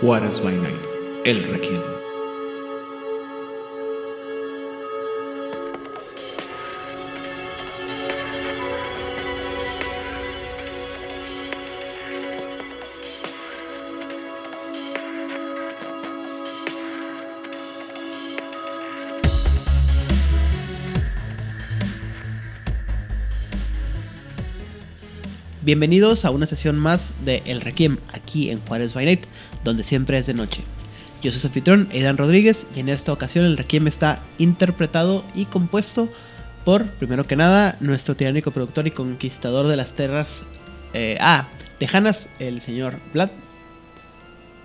Juárez by Night, el Requiem. Bienvenidos a una sesión más de El Requiem aquí en Juárez by Night, donde siempre es de noche. Yo soy su anfitrión, Aidan Rodríguez, y en esta ocasión el Requiem está interpretado y compuesto por, primero que nada, nuestro tiránico productor y conquistador de las tierras, eh, ah, lejanas, el señor Vlad.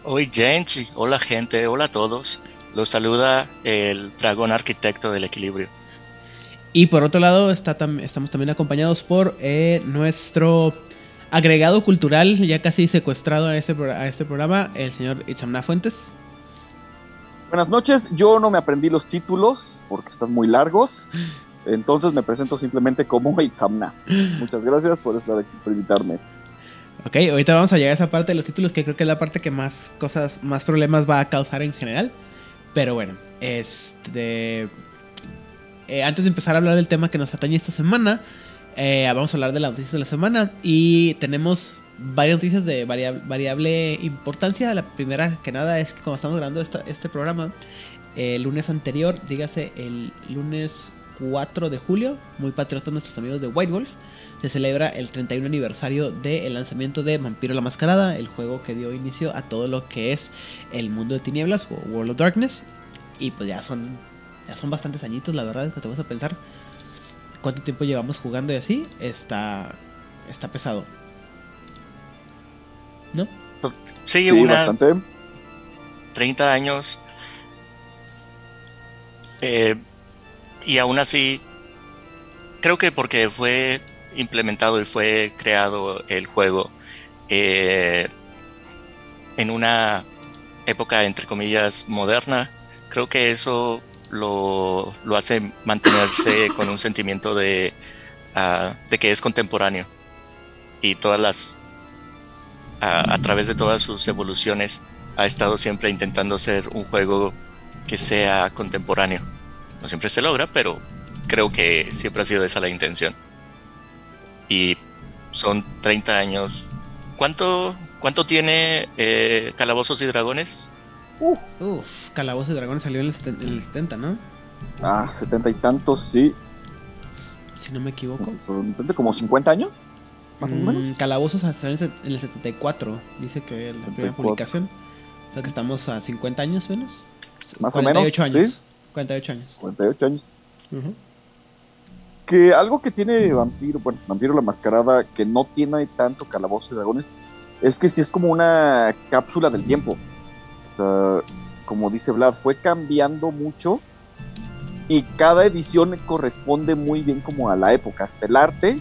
Hoy Genchi, hola gente, hola a todos. Los saluda el dragón arquitecto del equilibrio. Y por otro lado, está estamos también acompañados por eh, nuestro agregado cultural, ya casi secuestrado a este, a este programa, el señor Itzamna Fuentes. Buenas noches, yo no me aprendí los títulos porque están muy largos, entonces me presento simplemente como Itzamna. Muchas gracias por estar aquí, por invitarme. Ok, ahorita vamos a llegar a esa parte de los títulos que creo que es la parte que más cosas, más problemas va a causar en general. Pero bueno, este eh, antes de empezar a hablar del tema que nos atañe esta semana, eh, vamos a hablar de las noticias de la semana. Y tenemos varias noticias de variable, importancia. La primera que nada es que como estamos grabando este programa, el lunes anterior, dígase el lunes 4 de julio, muy patriotas nuestros amigos de White Wolf, se celebra el 31 aniversario del lanzamiento de Vampiro la Mascarada, el juego que dio inicio a todo lo que es el mundo de tinieblas o World of Darkness. Y pues ya son ya son bastantes añitos, la verdad, que te vas a pensar cuánto tiempo llevamos jugando y así, está, está pesado. ¿No? Pues, sí, una... Bastante. 30 años. Eh, y aún así, creo que porque fue implementado y fue creado el juego eh, en una época, entre comillas, moderna, creo que eso lo, hace mantenerse con un sentimiento de, ah, de que es contemporáneo. Y todas las, a través de todas sus evoluciones, ha estado siempre intentando ser un juego que sea contemporáneo. No siempre se logra, pero creo que siempre ha sido esa la intención. Y son 30 años. ¿Cuánto, cuánto tiene eh, Calabozos y Dragones? Uf, Uf Calabozos y Dragones salió en el, 70, ¿no? Ah, setenta y tantos, sí. Si no me equivoco. Son como 50 años. Más o menos. Mm, Calabozos salió en el 74, dice que la primera publicación. O sea que estamos a 50 años menos. Más o menos. años. ¿sí? 48 años. 48 años. Que algo que tiene Vampiro, bueno, Vampiro la Mascarada, que no tiene tanto Calabozos y Dragones, es que sí es como una cápsula del tiempo como dice Vlad, fue cambiando mucho y cada edición corresponde muy bien como a la época. Hasta el arte,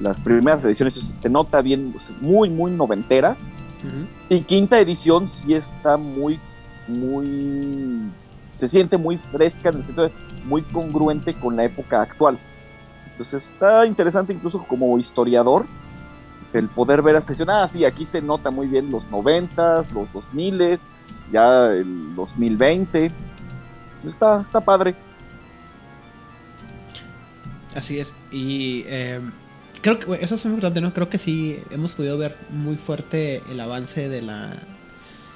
las primeras ediciones se nota bien, muy, muy noventera. Y quinta edición sí está muy, muy, se siente muy fresca, en el sentido de muy congruente con la época actual. Entonces está interesante incluso como historiador el poder ver esta edición. Ah, sí, aquí se nota muy bien los noventas, los dos miles, ya el 2020. Está, está padre. Así es. Y eh, creo que eso es importante, ¿no? Creo que sí hemos podido ver muy fuerte el avance de la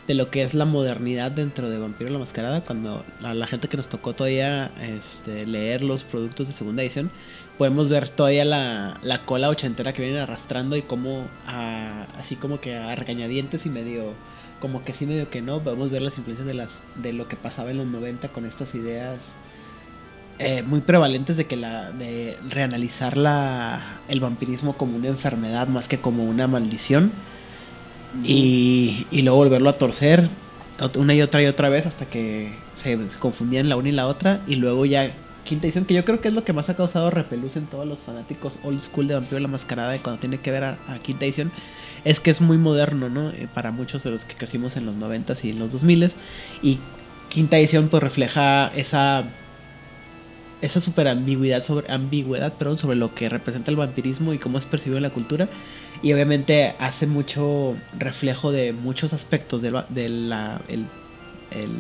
de lo que es la modernidad dentro de Vampiro la Mascarada. Cuando la, gente que nos tocó todavía este, leer los productos de segunda edición, podemos ver todavía la, la cola ochentera que vienen arrastrando y como así como que a regañadientes y medio como que sí medio que no, podemos ver las influencias de las de lo que pasaba en los 90 con estas ideas eh, muy prevalentes de que la de reanalizar la el vampirismo como una enfermedad más que como una maldición y, y luego volverlo a torcer una y otra y otra vez hasta que se confundían la una y la otra y luego ya quinta edición que yo creo que es lo que más ha causado repelús en todos los fanáticos old school de Vampiro la Mascarada de cuando tiene que ver a, quinta edición es que es muy moderno, ¿no? Eh, para muchos de los que crecimos en los 90s y en los 2000s. Y quinta edición pues refleja esa esa super ambigüedad sobre ambigüedad perdón, sobre lo que representa el vampirismo y cómo es percibido en la cultura Y obviamente hace mucho reflejo de muchos aspectos de, la, de el, el,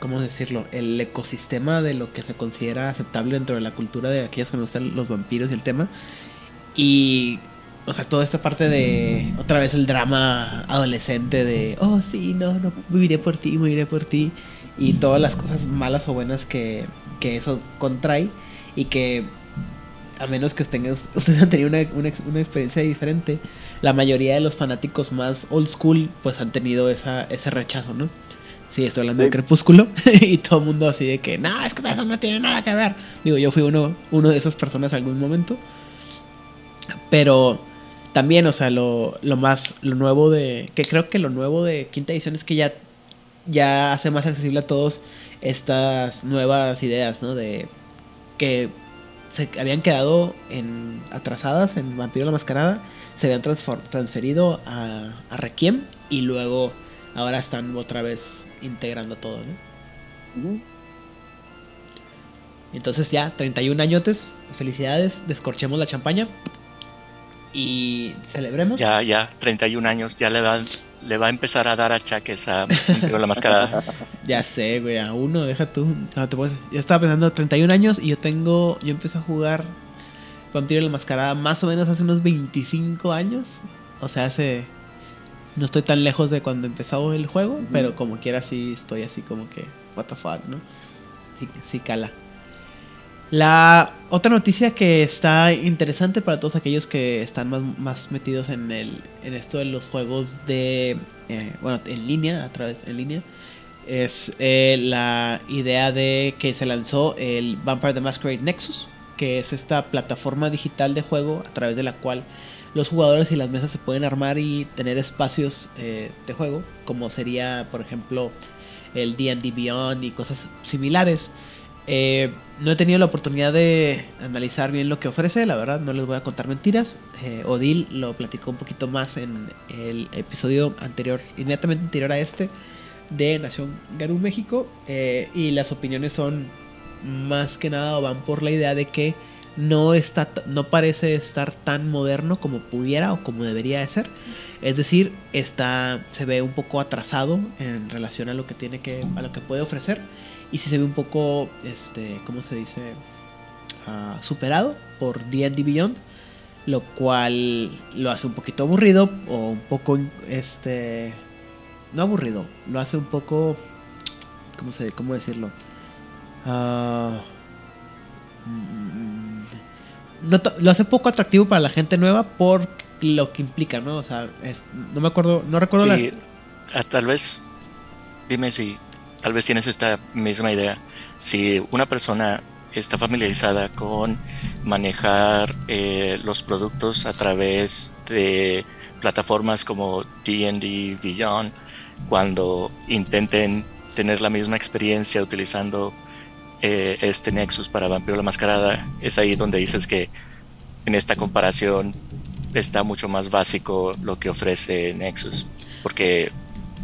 ¿cómo decirlo? El ecosistema de lo que se considera aceptable dentro de la cultura de aquellos que nos gustan los vampiros y el tema. Y, o sea, toda esta parte de, otra vez el drama adolescente de, oh, sí, no, no, viviré por ti, moriré por ti. Y todas las cosas malas o buenas que, que eso contrae. Y que a menos que ustedes, ustedes han tenido una, una, una, experiencia diferente, la mayoría de los fanáticos más old school pues han tenido esa, ese rechazo, ¿no? Sí, estoy hablando sí. de Crepúsculo y todo el mundo así de que, no, es que eso no tiene nada que ver. Digo, yo fui uno, uno de esas personas en algún momento. Pero también, o sea, lo, lo más, lo nuevo de, que creo que lo nuevo de quinta edición es que ya, ya hace más accesible a todos estas nuevas ideas, ¿no? De que se habían quedado en, atrasadas en Vampiro la Mascarada, se habían transferido a, a, Requiem y luego ahora están otra vez integrando todo, ¿no? Uh -huh. Entonces ya, 31 añotes, felicidades, descorchemos la champaña y celebremos. Ya, ya, 31 años, ya le va, le va a empezar a dar achaques a Vampiro la Mascarada. ya sé, güey, a uno, deja tú. No, te puedes... Yo estaba pensando 31 años y yo tengo, yo empecé a jugar Vampiro la Mascarada más o menos hace unos 25 años. O sea, hace... No estoy tan lejos de cuando empezó el juego, uh -huh. pero como quiera sí estoy así como que, what the fuck, ¿no? Sí, sí cala. La otra noticia que está interesante para todos aquellos que están más, más metidos en, el, en esto de los juegos de, eh, bueno, en línea, a través en línea, es eh, la idea de que se lanzó el Vampire the Masquerade Nexus, que es esta plataforma digital de juego a través de la cual los jugadores y las mesas se pueden armar y tener espacios eh, de juego, como sería, por ejemplo, el D&D Beyond y cosas similares. Eh, no he tenido la oportunidad de analizar bien lo que ofrece, la verdad, no les voy a contar mentiras. Eh, Odil lo platicó un poquito más en el episodio anterior, inmediatamente anterior a este, de Nación Garú México. Eh, y las opiniones son más que nada van por la idea de que no, está, no parece estar tan moderno como pudiera o como debería de ser. Es decir, está, se ve un poco atrasado en relación a lo que tiene que, a lo que puede ofrecer y si se ve un poco, este, ¿cómo se dice? Uh, superado por D&D Beyond, lo cual lo hace un poquito aburrido o un poco, este, no aburrido, lo hace un poco, ¿cómo se, cómo decirlo? Uh, no, lo hace poco atractivo para la gente nueva por lo que implica, ¿no? O sea, es, no me acuerdo, no recuerdo sí, la... tal vez, dime si tal vez tienes esta misma idea. Si una persona está familiarizada con manejar eh, los productos a través de plataformas como D&D Beyond, cuando intenten tener la misma experiencia utilizando eh, este Nexus para Vampiro la Mascarada, es ahí donde dices que en esta comparación está mucho más básico lo que ofrece Nexus, porque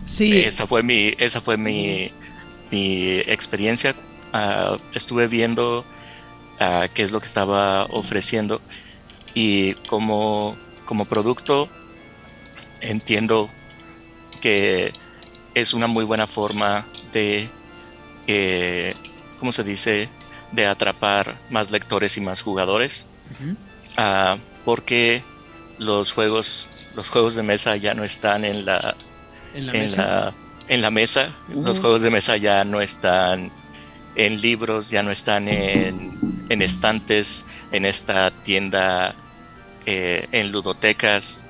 sí. esa fue mi, esa fue mi, mi experiencia. Uh, estuve viendo uh, qué es lo que estaba ofreciendo y como, como producto entiendo que es una muy buena forma de, eh, ¿cómo se dice?, de atrapar más lectores y más jugadores. Uh -huh. uh, porque los juegos, los juegos de mesa ya no están en la, en la en mesa. la, en la mesa. Uh -huh. Los juegos de mesa ya no están en libros, ya no están en, en estantes, en esta tienda, eh, en ludotecas,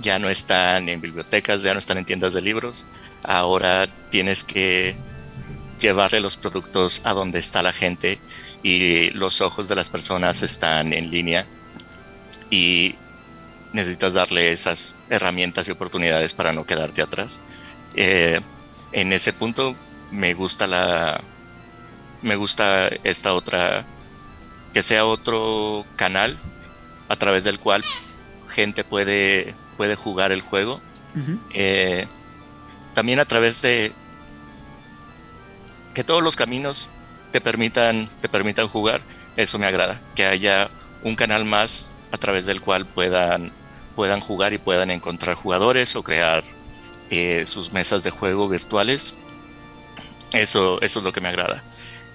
ya no están en bibliotecas, ya no están en tiendas de libros. Ahora tienes que llevarle los productos a donde está la gente y los ojos de las personas están en línea y necesitas darle esas herramientas y oportunidades para no quedarte atrás. Eh, en ese punto me gusta la me gusta esta otra que sea otro canal a través del cual gente puede puede jugar el juego uh -huh. eh, también a través de que todos los caminos te permitan te permitan jugar eso me agrada que haya un canal más a través del cual puedan, puedan jugar y puedan encontrar jugadores o crear eh, sus mesas de juego virtuales. Eso, eso es lo que me agrada.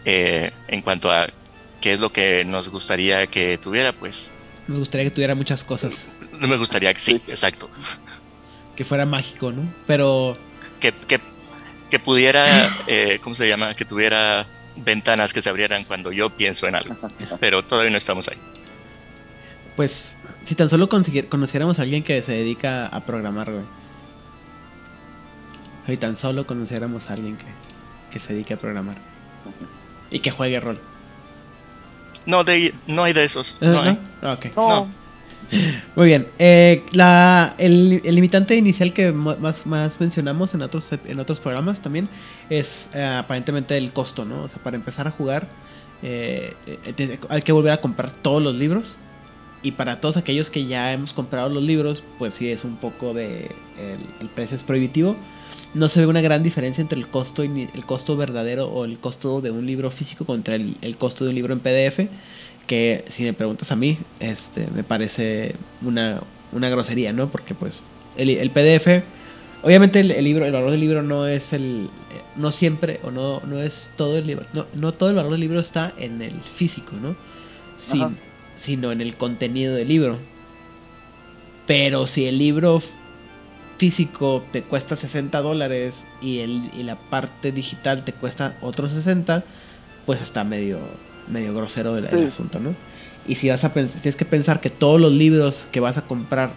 Eh, en cuanto a qué es lo que nos gustaría que tuviera, pues... Me gustaría que tuviera muchas cosas. No me gustaría que sí, exacto. Que fuera mágico, ¿no? Pero... Que, que, que pudiera, eh, ¿cómo se llama? Que tuviera ventanas que se abrieran cuando yo pienso en algo. Pero todavía no estamos ahí. Pues, si tan solo conociéramos a alguien que se dedica a programar, güey. Si tan solo conociéramos a alguien que, que se dedique a programar. Y que juegue rol. No, de, no hay de esos. No, hay. Ah. No. Muy bien. Eh, la, el, limitante inicial que más, más mencionamos en otros, en otros programas también es eh, aparentemente el costo, ¿no? O sea, para empezar a jugar eh, hay que volver a comprar todos los libros. Y para todos aquellos que ya hemos comprado los libros, pues sí es un poco de... El, el precio es prohibitivo no se ve una gran diferencia entre el costo, el costo verdadero o el costo de un libro físico contra el, el, costo de un libro en PDF, que si me preguntas a mí, este, me parece una, una grosería, ¿no? Porque pues el, el PDF, obviamente el, el, libro, el valor del libro no es el, no siempre o no, no es todo el libro, no, no todo el valor del libro está en el físico, ¿no? Sin, sino en el contenido del libro. Pero si el libro físico te cuesta 60 dólares y, el, y la parte digital te cuesta otros 60, pues está medio, medio grosero el, sí. el asunto, ¿no? Y si vas a pensar, tienes que pensar que todos los libros que vas a comprar,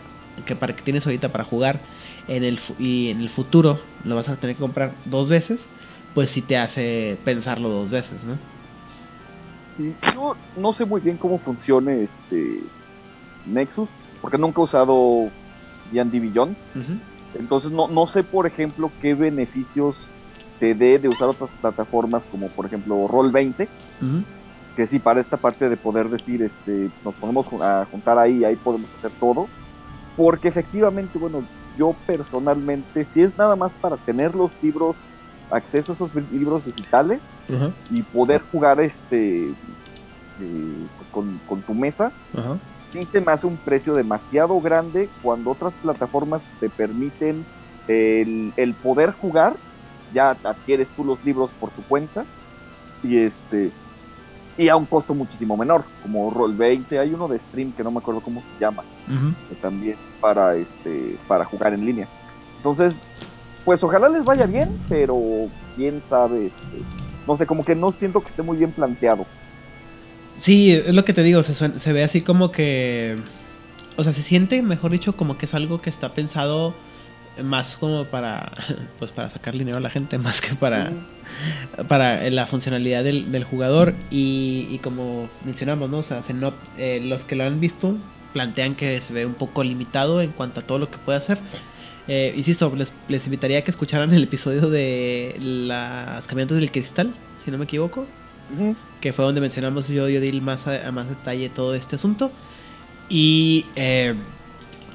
que, para, que tienes ahorita para jugar en el, y en el futuro lo vas a tener que comprar dos veces, pues sí te hace pensarlo dos veces, ¿no? Yo no sé muy bien cómo funciona este Nexus, porque nunca he usado D&D Beyond. Uh -huh. Entonces no, no sé, por ejemplo, qué beneficios te dé de usar otras plataformas como por ejemplo Roll20, uh -huh. Que sí, para esta parte de poder decir, este, nos ponemos a juntar ahí, ahí podemos hacer todo, porque efectivamente, bueno, yo personalmente, si es nada más para tener los libros, acceso a esos libros digitales uh -huh. y poder jugar este eh, con, con, tu mesa, uh -huh sí te me hace un precio demasiado grande cuando otras plataformas te permiten el, el, poder jugar, ya adquieres tú los libros por tu cuenta y este y a un costo muchísimo menor, como Roll20, hay uno de stream que no me acuerdo cómo se llama, uh -huh. que también para este para jugar en línea. Entonces, pues ojalá les vaya bien, pero quién sabe, este, no sé, como que no siento que esté muy bien planteado. Sí, es lo que te digo, se, suena, se, ve así como que... O sea, se siente, mejor dicho, como que es algo que está pensado más como para pues para sacar dinero a la gente más que para para la funcionalidad del, del jugador y, y, como mencionamos no o sea se not, eh, los que lo han visto plantean que se ve un poco limitado en cuanto a todo lo que puede hacer eh, insisto les, les invitaría a que escucharan el episodio de las caminantes del cristal si no me equivoco Uh -huh. que fue donde mencionamos yo y Odil más a, a, más detalle todo este asunto. Y eh,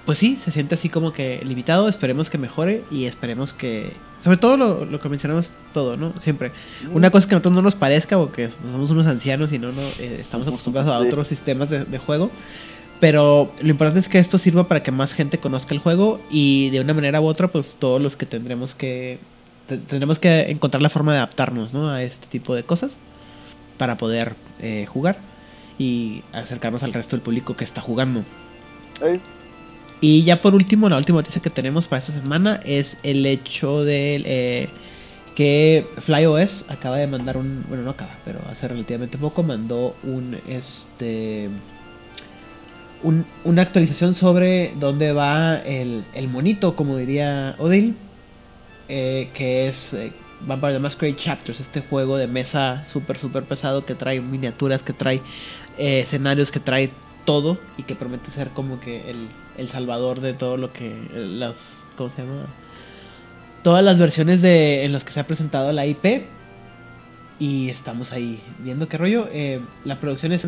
pues sí, se siente así como que limitado. Esperemos que mejore y esperemos que. Sobre todo lo, lo que mencionamos todo, ¿no? Siempre. -huh. Una cosa que a nosotros no nos parezca, porque somos unos ancianos y no, no eh, estamos acostumbrados a otros sistemas de, de juego. Pero lo importante es que esto sirva para que más gente conozca el juego y de una manera u otra, pues todos los que tendremos que tendremos que encontrar la forma de adaptarnos ¿no? a este tipo de cosas para poder eh, jugar y acercarnos al resto del público que está jugando. ¿Eh? Y ya por último, la última noticia que tenemos para esta semana es el hecho de eh, que FlyOS acaba de mandar un, bueno no acaba, pero hace relativamente poco mandó un este un, una actualización sobre dónde va el, el monito, como diría Odil, eh, que es Vampire the Masquerade Chapters, este juego de mesa súper, súper pesado que trae miniaturas, que trae eh, escenarios, que trae todo y que promete ser como que el, el salvador de todo lo que las, ¿cómo se llama? Todas las versiones de, en las que se ha presentado la IP y estamos ahí viendo qué rollo. Eh, la producción es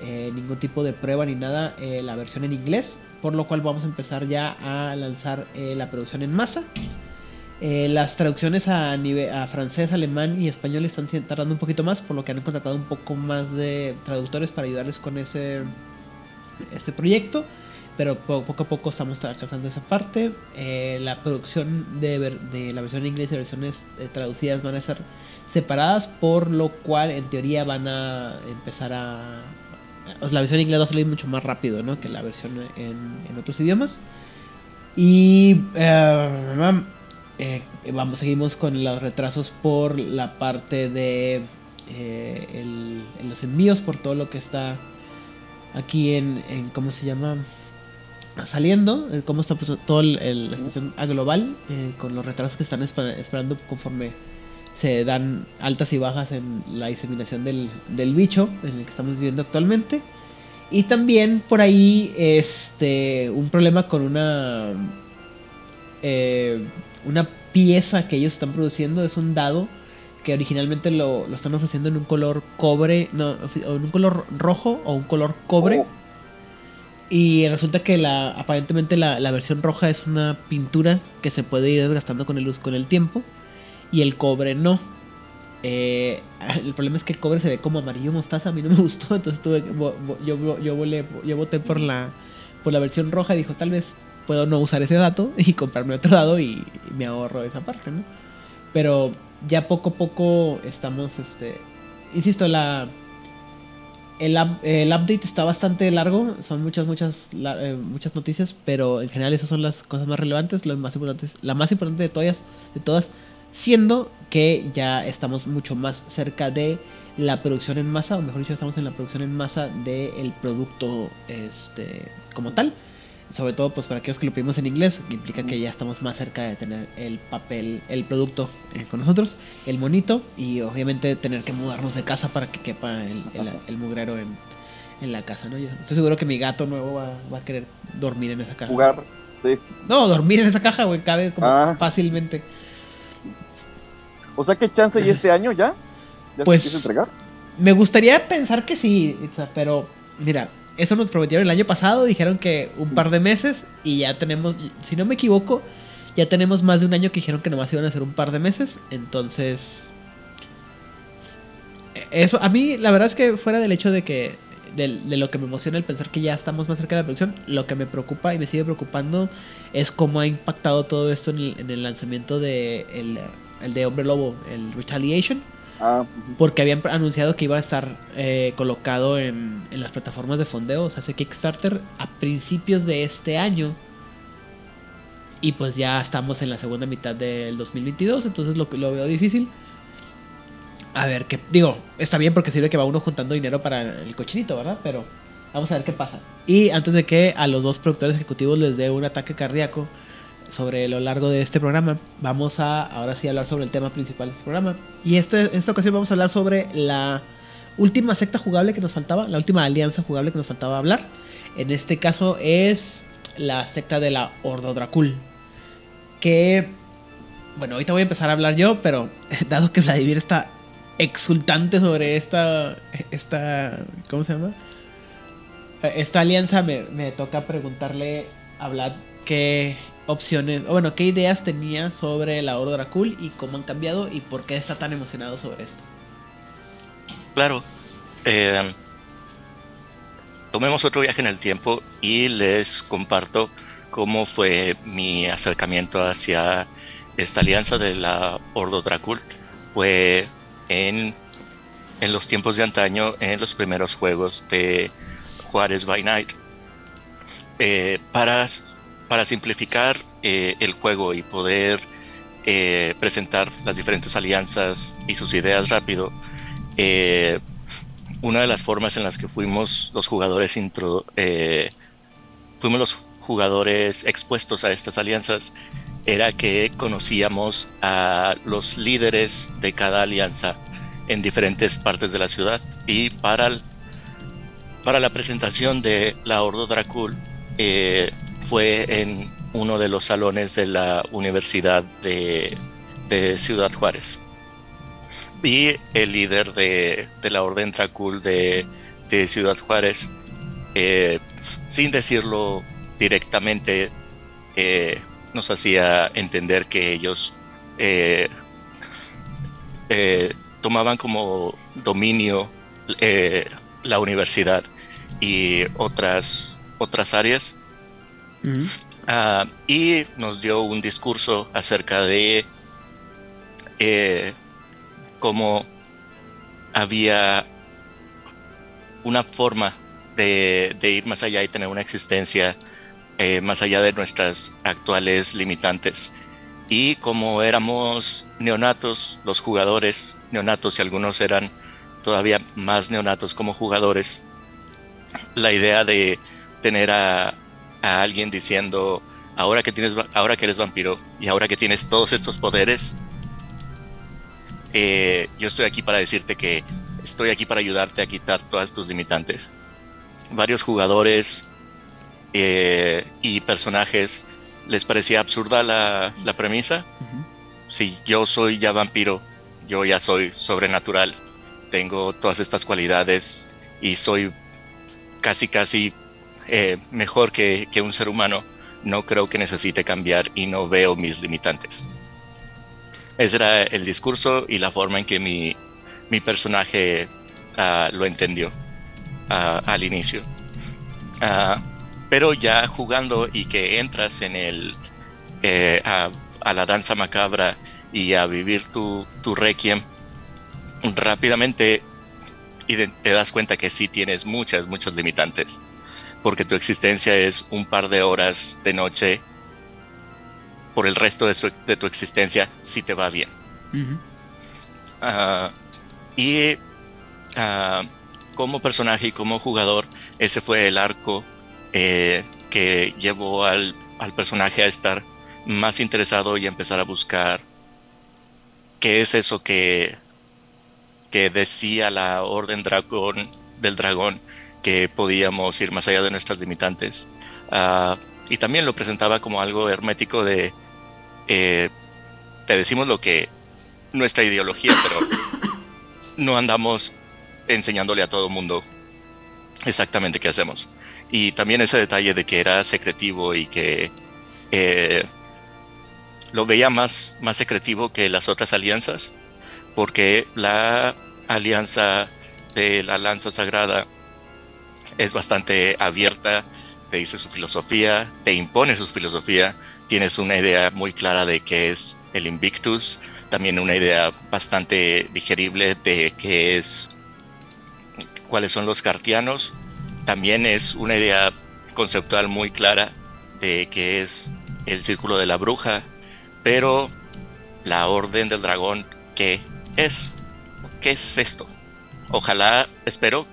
eh, ningún tipo de prueba ni nada, eh, la versión en inglés, por lo cual vamos a empezar ya a lanzar la producción en masa. Eh, las traducciones a, nivel, a francés, alemán y español están tardando un poquito más, por lo que han contratado un poco más de traductores para ayudarles con ese este proyecto. Pero poco a poco estamos alcanzando esa parte. Eh, la producción de, la versión en inglés y versiones eh, traducidas van a ser separadas, por lo cual en teoría van a empezar a... la versión en inglés va a salir mucho más rápido ¿no? que la versión en, otros idiomas. Y eh, vamos, seguimos con los retrasos por la parte de los envíos, por todo lo que está aquí en, en ¿cómo se llama? Saliendo, cómo está pues, toda la situación a global, con los retrasos que están esperando conforme se dan altas y bajas en la diseminación del, del bicho en el que estamos viviendo actualmente. Y también por ahí este un problema con una eh, una pieza que ellos están produciendo es un dado que originalmente lo, están ofreciendo en un color cobre, no, en un color rojo o un color cobre. Oh. Y resulta que la, aparentemente la, la, versión roja es una pintura que se puede ir desgastando con el, con el tiempo y el cobre no. Eh, el problema es que el cobre se ve como amarillo mostaza, a mí no me gustó, entonces tuve, yo, yo, yo voté por la, por la versión roja y dijo, tal vez puedo no usar ese dato y comprarme otro dado y, me ahorro esa parte, ¿no? Pero ya poco a poco estamos, este, insisto, la... El, el update está bastante largo, son muchas, muchas, eh, muchas noticias, pero en general esas son las cosas más relevantes, lo más importantes, la más importante de todas, de todas siendo que ya estamos mucho más cerca de la producción en masa, o mejor dicho, estamos en la producción en masa del producto este, como tal. Sobre todo pues para aquellos que lo pedimos en inglés, que implica que ya estamos más cerca de tener el papel, el producto eh, con nosotros, el monito, y obviamente tener que mudarnos de casa para que quepa el, el, mugrero en, en, la casa, ¿no? Yo estoy seguro que mi gato nuevo va, va, a querer dormir en esa caja. Jugar, sí. No, dormir en esa caja, güey, cabe como ah. fácilmente. O sea, ¿qué chance y este año ya? ¿Ya pues, se entregar? Me gustaría pensar que sí, pero mira, eso nos prometieron el año pasado, dijeron que un par de meses y ya tenemos, si no me equivoco, ya tenemos más de un año que dijeron que nomás iban a ser un par de meses, entonces... Eso, a mí la verdad es que fuera del hecho de que de, lo que me emociona el pensar que ya estamos más cerca de la producción, lo que me preocupa y me sigue preocupando es cómo ha impactado todo esto en el, lanzamiento de el, el de Hombre Lobo, el Retaliation. Ah, porque habían anunciado que iba a estar eh, colocado en, en, las plataformas de fondeo, o sea, ese Kickstarter a principios de este año. Y pues ya estamos en la segunda mitad del 2022, entonces lo, lo veo difícil. A ver, qué digo, está bien porque sirve que va uno juntando dinero para el cochinito, ¿verdad? Pero vamos a ver qué pasa. Y antes de que a los dos productores ejecutivos les dé un ataque cardíaco, sobre lo largo de este programa, vamos a ahora sí hablar sobre el tema principal de este programa. Y este, en esta ocasión vamos a hablar sobre la última secta jugable que nos faltaba, la última alianza jugable que nos faltaba hablar. En este caso es la secta de la Ordo Dracul. Que, bueno, ahorita voy a empezar a hablar yo, pero dado que Vladimir está exultante sobre esta, esta, ¿cómo se llama? Esta alianza me, me toca preguntarle a Vlad qué, opciones, o bueno, qué ideas tenía sobre la Oro Dracul y cómo han cambiado y por qué está tan emocionado sobre esto. Claro. Eh, tomemos otro viaje en el tiempo y les comparto cómo fue mi acercamiento hacia esta alianza de la Ordo Dracul. Fue en, en los tiempos de antaño, en los primeros juegos de Juárez by Night. Eh, para para simplificar eh, el juego y poder eh, presentar las diferentes alianzas y sus ideas rápido, eh, una de las formas en las que fuimos los jugadores intro, fuimos los jugadores expuestos a estas alianzas era que conocíamos a los líderes de cada alianza en diferentes partes de la ciudad y para, para la presentación de la Ordo Dracul fue en uno de los salones de la Universidad de, Ciudad Juárez. Y el líder de, la Orden Dracul de, Ciudad Juárez, eh, sin decirlo directamente, eh, nos hacía entender que ellos eh, tomaban como dominio la universidad y otras, otras áreas. Ah, y nos dio un discurso acerca de eh, cómo había una forma de, de ir más allá y tener una existencia eh, más allá de nuestras actuales limitantes. Y como éramos neonatos, los jugadores neonatos y algunos eran todavía más neonatos como jugadores, la idea de tener a, a alguien diciendo, ahora que, tienes, ahora que eres vampiro y ahora que tienes todos estos poderes, eh, yo estoy aquí para decirte que estoy aquí para ayudarte a quitar todas tus limitantes. Varios jugadores eh, y personajes les parecía absurda la, la premisa. Si yo soy ya vampiro, yo ya soy sobrenatural, tengo todas estas cualidades y soy casi casi eh, mejor que, un ser humano, no creo que necesite cambiar y no veo mis limitantes. Ese era el discurso y la forma en que mi, mi personaje ah, lo entendió ah, al inicio. Ah, pero ya jugando y que entras en el eh, a, la danza macabra y a vivir tu, tu requiem, rápidamente ide- te das cuenta que sí tienes muchas, muchos limitantes, porque tu existencia es un par de horas de noche por el resto de, su- de tu existencia si te va bien. Ah, y ah, como personaje y como jugador, ese fue el arco eh, que llevó al, al personaje a estar más interesado y a empezar a buscar qué es eso que, que decía la Orden dragón, del Dragón, que podíamos ir más allá de nuestras limitantes. Ah, y también lo presentaba como algo hermético de, eh, te decimos lo que nuestra ideología, pero no andamos enseñándole a todo mundo exactamente qué hacemos. Y también ese detalle de que era secretivo y que eh, lo veía más, más secretivo que las otras alianzas, porque la alianza de la lanza sagrada es bastante abierta, te dice su filosofía, te impone su filosofía, tienes una idea muy clara de qué es el Invictus, también una idea bastante digerible de qué es, cuáles son los cartianos, también es una idea conceptual muy clara de qué es el círculo de la bruja, pero la orden del dragón, ¿qué es? ¿Qué es esto? Ojalá, espero,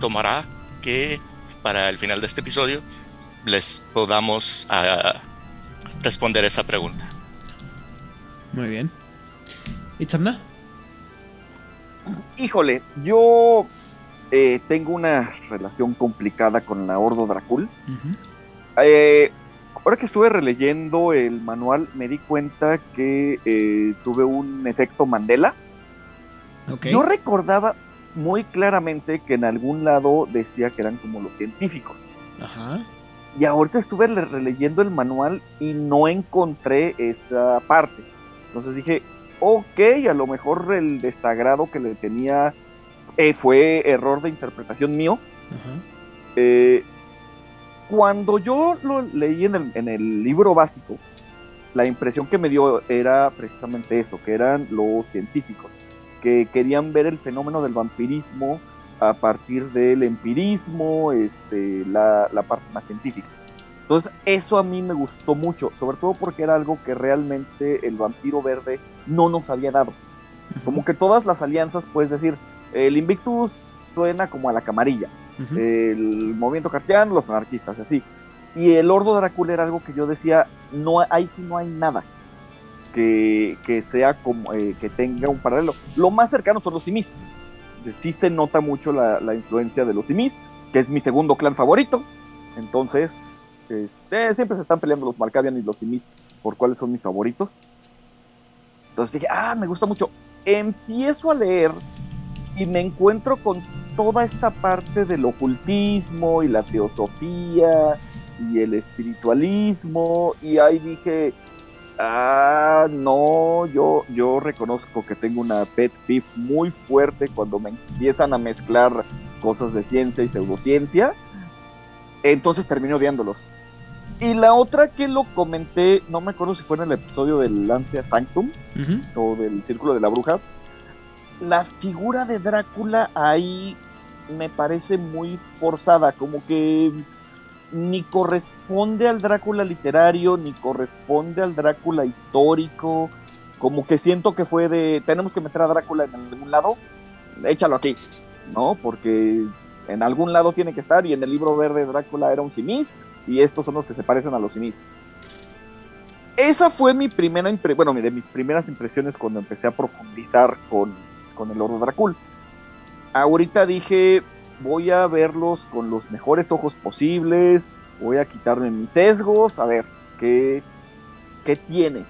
tomará que para el final de este episodio les podamos ah, responder esa pregunta. Muy bien. ¿Y Tamna? Híjole, yo eh, tengo una relación complicada con la Ordo Dracul. Eh, ahora que estuve releyendo el manual, me di cuenta que eh, tuve un efecto Mandela. Yo recordaba muy claramente que en algún lado decía que eran como los científicos. Ajá. Y ahorita estuve le- releyendo el manual y no encontré esa parte. Entonces dije, ok, a lo mejor el desagrado que le tenía eh, fue error de interpretación mío. Ajá. Eh, cuando yo lo leí en el, en el libro básico, la impresión que me dio era precisamente eso, que eran los científicos, que querían ver el fenómeno del vampirismo a partir del empirismo, este, la, la parte más científica. Entonces, eso a mí me gustó mucho, sobre todo porque era algo que realmente el vampiro verde no nos había dado. Como que todas las alianzas, puedes decir, el Invictus suena como a la camarilla, el movimiento cartiano, los anarquistas, así. Y el Ordo Drácula era algo que yo decía, no, ahí sí no hay nada que, que sea como, eh, que tenga un paralelo. Lo más cercano son los Simis. Sí se nota mucho la, la influencia de los Simis, que es mi segundo clan favorito. Entonces, este, siempre se están peleando los Malkavian y los Simis por cuáles son mis favoritos. Entonces dije, ah, me gusta mucho. Empiezo a leer y me encuentro con toda esta parte del ocultismo y la teosofía y el espiritualismo y ahí dije ah no yo yo reconozco que tengo una pet peeve muy fuerte cuando me empiezan a mezclar cosas de ciencia y pseudociencia. Entonces terminé odiándolos. Y la otra que lo comenté, no me acuerdo si fue en el episodio del Lancia Sanctum o del Círculo de la Bruja. La figura de Drácula ahí me parece muy forzada, como que ni corresponde al Drácula literario, ni corresponde al Drácula histórico. Como que siento que fue de, tenemos que meter a Drácula en algún lado, échalo aquí, ¿no? Porque en algún lado tiene que estar y en el libro verde Drácula era un simis y estos son los que se parecen a los simis. Esa fue mi primera impresión, bueno, de mis primeras impresiones cuando empecé a profundizar con, con el Oro Drácula. Ahorita dije, voy a verlos con los mejores ojos posibles, voy a quitarme mis sesgos, a ver qué, qué tiene.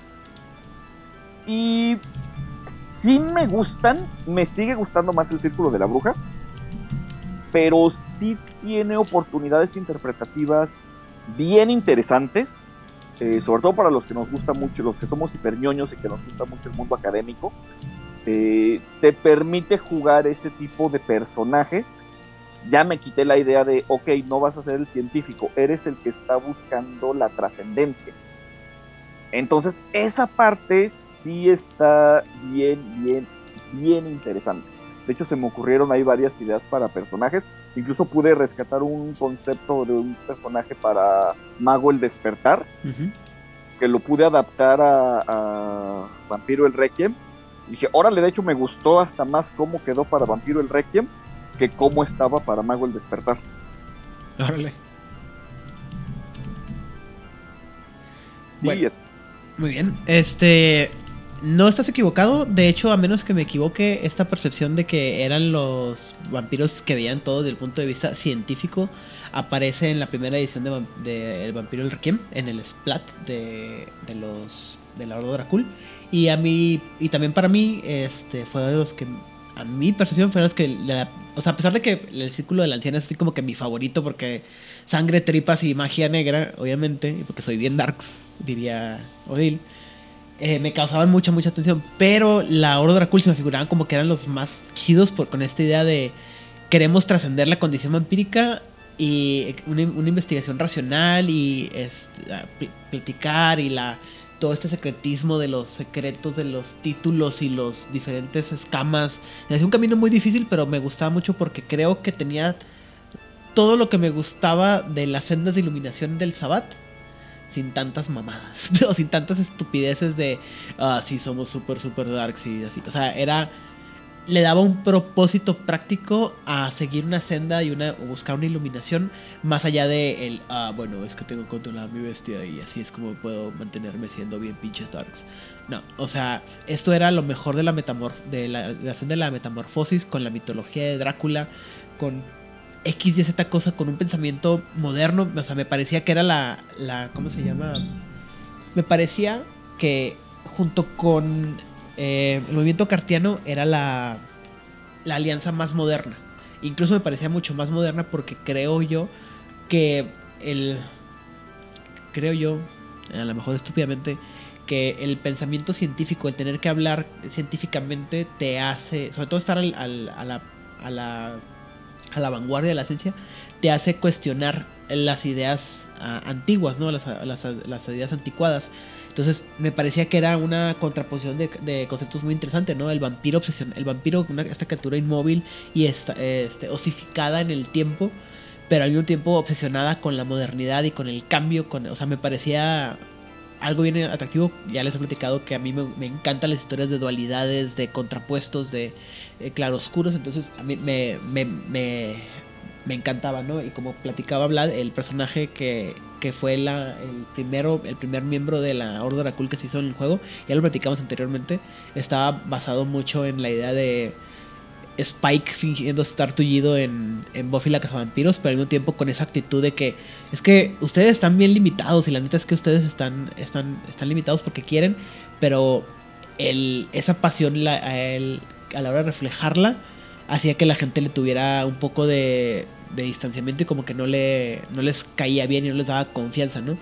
Y si me gustan, me sigue gustando más el Círculo de la Bruja, pero sí tiene oportunidades interpretativas bien interesantes, eh, sobre todo para los que nos gusta mucho, los que somos hiperñoños y que nos gusta mucho el mundo académico, eh, te permite jugar ese tipo de personaje ya me quité la idea de, ok, no vas a ser el científico, eres el que está buscando la trascendencia. Entonces, esa parte sí está bien, bien, bien interesante. De hecho, se me ocurrieron ahí varias ideas para personajes. Incluso pude rescatar un concepto de un personaje para Mago el Despertar, que lo pude adaptar a, a, Vampiro el Requiem. Y dije, órale, de hecho me gustó hasta más cómo quedó para Vampiro el Requiem que cómo estaba para Mago el despertar. Órale. Bueno, Muy bien. Este. No estás equivocado. De hecho, a menos que me equivoque, esta percepción de que eran los vampiros que veían todo desde el punto de vista científico aparece en la primera edición de, El Vampiro del Requiem, en el Splat de, de los de la Horda Dracul. Y a mí, y también para mí, este, fue de los que a mi percepción fue que, o sea, a pesar de que el círculo de la anciana es así como que mi favorito porque sangre, tripas y magia negra, obviamente, y porque soy bien darks, diría Odil, eh, me causaban mucha, mucha atención. Pero la Oro Dracul se me figuraban como que eran los más chidos por, con esta idea de queremos trascender la condición vampírica y una, investigación racional y este, platicar y la todo este secretismo de los secretos de los títulos y los diferentes escamas. Es un camino muy difícil, pero me gustaba mucho porque creo que tenía todo lo que me gustaba de las sendas de iluminación del Sabbat. Sin tantas mamadas, o sin tantas estupideces de, ah, sí, somos súper, súper darks y así. O sea, era le daba un propósito práctico a seguir una senda y una buscar una iluminación más allá de el ah bueno es que tengo controlada mi bestia y así es como puedo mantenerme siendo bien pinches darks. No o sea esto era lo mejor de la metamorf de la, senda de la metamorfosis con la mitología de Drácula con X y Z cosa con un pensamiento moderno. O sea me parecía que era la la cómo se llama me parecía que junto con eh, el movimiento cartiano era la, la alianza más moderna. Incluso me parecía mucho más moderna porque creo yo que el... Creo yo, a lo mejor estúpidamente, que el pensamiento científico, el tener que hablar científicamente, te hace, sobre todo estar a, la, a, la, a la vanguardia de la ciencia, te hace cuestionar las ideas ah, antiguas, ¿no? Las, las, las, ideas anticuadas. Entonces me parecía que era una contraposición de, conceptos muy interesante, ¿no? El vampiro obsesión, el vampiro, una, esta criatura inmóvil y esta, este, osificada en el tiempo, pero al mismo tiempo obsesionada con la modernidad y con el cambio, con, o sea, me parecía algo bien atractivo. Ya les he platicado que a mí me, encantan las historias de dualidades, de contrapuestos, de eh, claroscuros, entonces a mí me, me, me encantaba, ¿no? Y como platicaba Vlad, el personaje que, que fue la, el, primero, el primer miembro de la Orden Dracul que se hizo en el juego, ya lo platicamos anteriormente, estaba basado mucho en la idea de Spike fingiendo estar tullido en, en Buffy la Vampiros, pero al mismo tiempo con esa actitud de que es que ustedes están bien limitados y la neta es que ustedes están, están, están limitados porque quieren, pero el, esa pasión la, a la hora de reflejarla hacía que la gente le tuviera un poco de, de distanciamiento y como que no, le, no les caía bien y no les daba confianza, ¿no?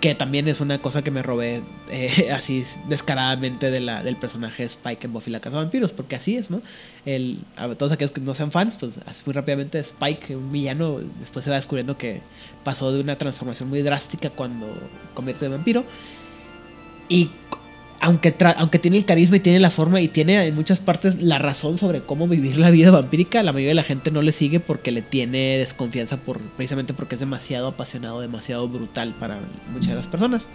Que también es una cosa que me robé eh, así descaradamente de la, del personaje Spike en Buffy la Casa Vampiros, porque así es, ¿no? El, a todos aquellos que no sean fans, pues muy rápidamente Spike, un villano, después se va descubriendo que pasó de una transformación muy drástica cuando convierte de vampiro. Y aunque, tiene el carisma y tiene la forma y tiene en muchas partes la razón sobre cómo vivir la vida vampírica, la mayoría de la gente no le sigue porque le tiene desconfianza precisamente porque es demasiado apasionado, demasiado brutal para muchas de las personas.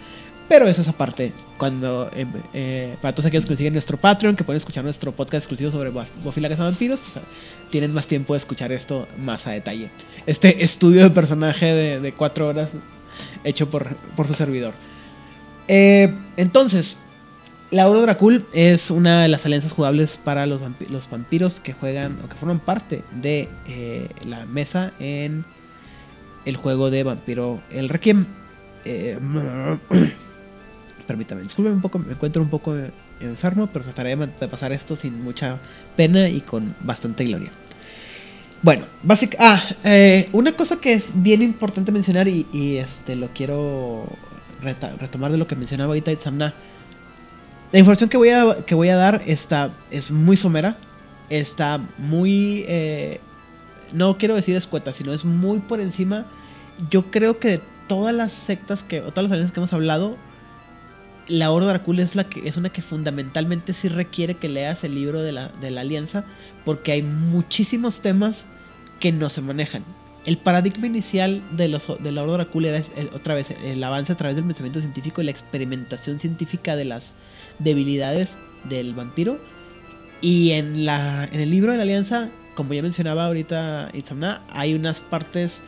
Pero eso es aparte. Cuando, eh, eh, para todos aquellos que siguen nuestro Patreon, que pueden escuchar nuestro podcast exclusivo sobre Buffy la Casa Vampiros, pues tienen más tiempo de escuchar esto más a detalle. Este estudio de personaje de, cuatro horas hecho por, por su servidor. Eh, entonces, la Oro Dracul es una de las alianzas jugables para los, vampiros que juegan o que forman parte de eh, la mesa en el juego de Vampiro el Requiem. Eh, permítame, disculpen un poco, me encuentro un poco enfermo, pero trataré de pasar esto sin mucha pena y con bastante gloria. Bueno, básica. Ah, eh, una cosa que es bien importante mencionar y, este lo quiero retomar de lo que mencionaba ahorita Itzamna la información que voy a, que voy a dar está, es muy somera. Está muy... Eh, no quiero decir escueta, sino es muy por encima. Yo creo que de todas las sectas que... O todas las alianzas que hemos hablado, la Oro Dracul es, la que, es una que fundamentalmente sí requiere que leas el libro de la, de la alianza. Porque hay muchísimos temas que no se manejan. El paradigma inicial de, los, de la Oro Dracul era otra vez el avance a través del pensamiento científico y la experimentación científica de las debilidades del vampiro. Y en, la, en el libro de la Alianza, como ya mencionaba ahorita Itzamna, hay unas partes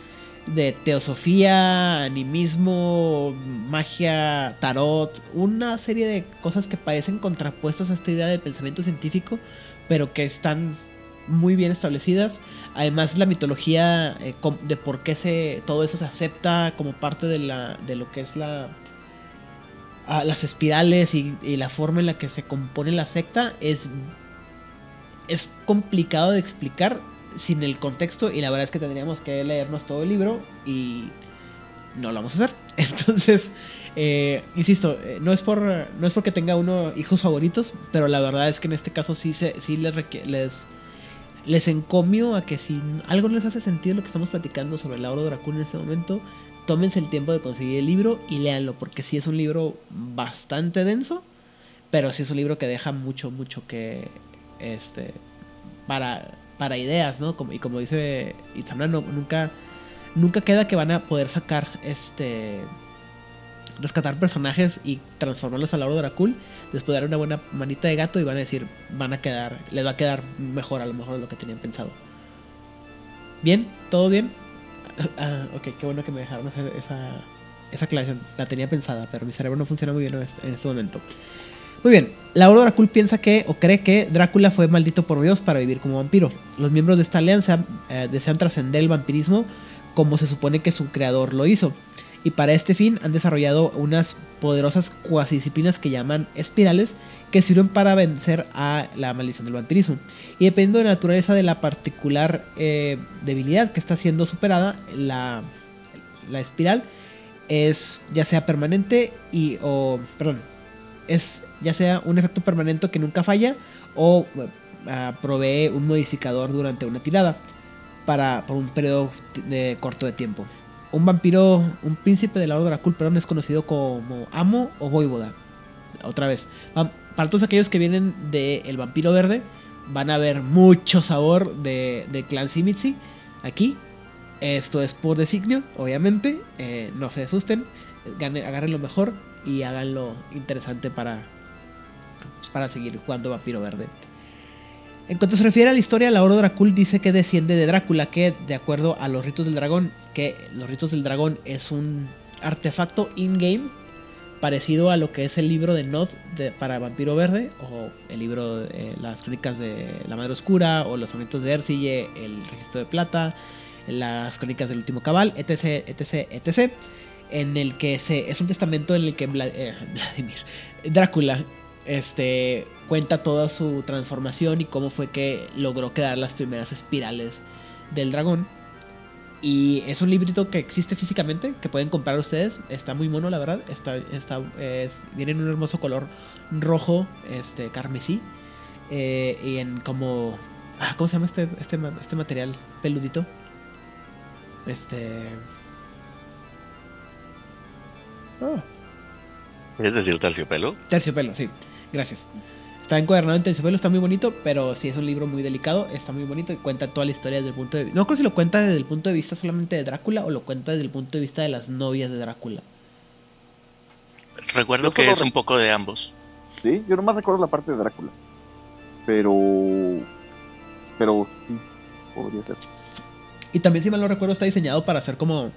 de teosofía, animismo, magia, tarot, una serie de cosas que parecen contrapuestas a esta idea del pensamiento científico, pero que están muy bien establecidas. Además, la mitología eh, de por qué se, todo eso se acepta como parte de, la, de lo que es la, las espirales y, la forma en la que se compone la secta es, es complicado de explicar sin el contexto y la verdad es que tendríamos que leernos todo el libro y no lo vamos a hacer. Entonces, eh, insisto, eh, no, es por, no es porque tenga uno hijos favoritos, pero la verdad es que en este caso sí, se, sí les, les, les encomio a que si algo no les hace sentido lo que estamos platicando sobre el oro Dracul en este momento, tómense el tiempo de conseguir el libro y léanlo, porque sí es un libro bastante denso, pero sí es un libro que deja mucho, mucho que, este, para, para ideas, ¿no? Como, y como dice Itzamna, nunca, nunca queda que van a poder sacar, este, rescatar personajes y transformarlos a la hora Dracul, después de dar una buena manita de gato y van a decir, van a quedar, les va a quedar mejor a lo mejor de lo que tenían pensado. Bien, todo bien. Ah, ok, qué bueno que me dejaron hacer esa, esa aclaración. La tenía pensada, pero mi cerebro no funciona muy bien en este, este momento. Muy bien, Laura Dracul piensa que o cree que Drácula fue maldito por Dios para vivir como vampiro. Los miembros de esta alianza eh, desean trascender el vampirismo como se supone que su creador lo hizo. Y para este fin han desarrollado unas poderosas cuasi disciplinas que llaman espirales que sirven para vencer a la maldición del vampirismo. Y dependiendo de la naturaleza de la particular eh, debilidad que está siendo superada, la, la, espiral es ya sea permanente y o perdón, es ya sea un efecto permanente que nunca falla o uh, provee un modificador durante una tirada para por un periodo de corto de tiempo. Un vampiro, un príncipe de la Orden de la perdón, es conocido como amo o voivoda. Otra vez, para todos aquellos que vienen de El Vampiro Verde, van a ver mucho sabor de, Clan Simitsi aquí. Esto es por designio, obviamente. Eh, no se asusten. agarren lo mejor y háganlo interesante para, para seguir jugando Vampiro Verde. En cuanto se refiere a la historia, la Oro Dracul dice que desciende de Drácula, que de acuerdo a los ritos del dragón, que los ritos del dragón es un artefacto in-game parecido a lo que es el libro de Nod de, para Vampiro Verde, o el libro de las crónicas de la Madre Oscura, o los sonetos de Ercille, el registro de plata, las crónicas del último cabal, etc, etc, etc. En el que se, es un testamento en el que eh, Vladimir, Drácula este, cuenta toda su transformación y cómo fue que logró quedar las primeras espirales del dragón. Y es un librito que existe físicamente, que pueden comprar ustedes. Está muy mono, la verdad. Está, está, es, viene en un hermoso color rojo, este, carmesí. eh, y en como... ah, ¿Cómo se llama este, este, este material peludito? Este... Ah, ¿Es decir, terciopelo? terciopelo, sí. Gracias. Está encuadernado en terciopelo, está muy bonito, pero sí es un libro muy delicado, está muy bonito y cuenta toda la historia desde el punto de vista... No creo si lo cuenta desde el punto de vista solamente de Drácula o lo cuenta desde el punto de vista de las novias de Drácula. Recuerdo Yo que es un poco de ambos. Sí, yo nomás recuerdo la parte de Drácula. Pero. Pero sí, podría ser. Y también, si mal no recuerdo, está diseñado para ser como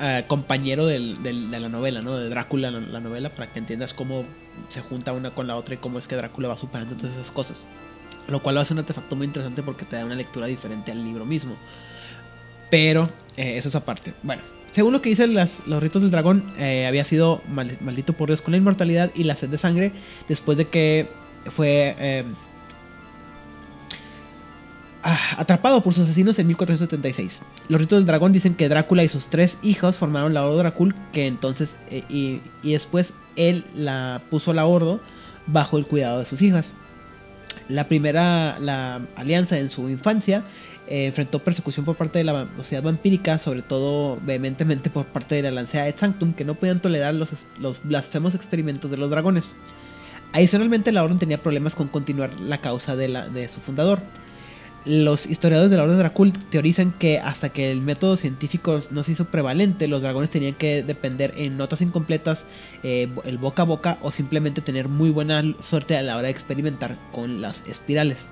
eh, compañero del- de la novela, ¿no? De Drácula, la, la novela, para que entiendas cómo se junta una con la otra y cómo es que Drácula va superando todas esas cosas. Lo cual lo hace un artefacto muy interesante porque te da una lectura diferente al libro mismo. Pero eh, eso es aparte. Bueno, según lo que dicen las- los ritos del dragón, eh, había sido mal- maldito por Dios con la inmortalidad y la sed de sangre después de que fue atrapado por sus asesinos en 1476. Los ritos del dragón dicen que Drácula y sus tres hijos formaron la Ordo Dracul, que entonces eh, y, y después él la puso la Ordo bajo el cuidado de sus hijas. La primera, la alianza en su infancia, eh, enfrentó persecución por parte de la sociedad vampírica, sobre todo vehementemente por parte de la Lancea et Sanctum, que no podían tolerar los, los blasfemos experimentos de los dragones. Adicionalmente, la orden tenía problemas con continuar la causa de, la, de su fundador. Los historiadores de la Orden Dracul teorizan que hasta que el método científico no se hizo prevalente, los dragones tenían que depender en notas incompletas, eh, el boca a boca o simplemente tener muy buena suerte a la hora de experimentar con las espirales.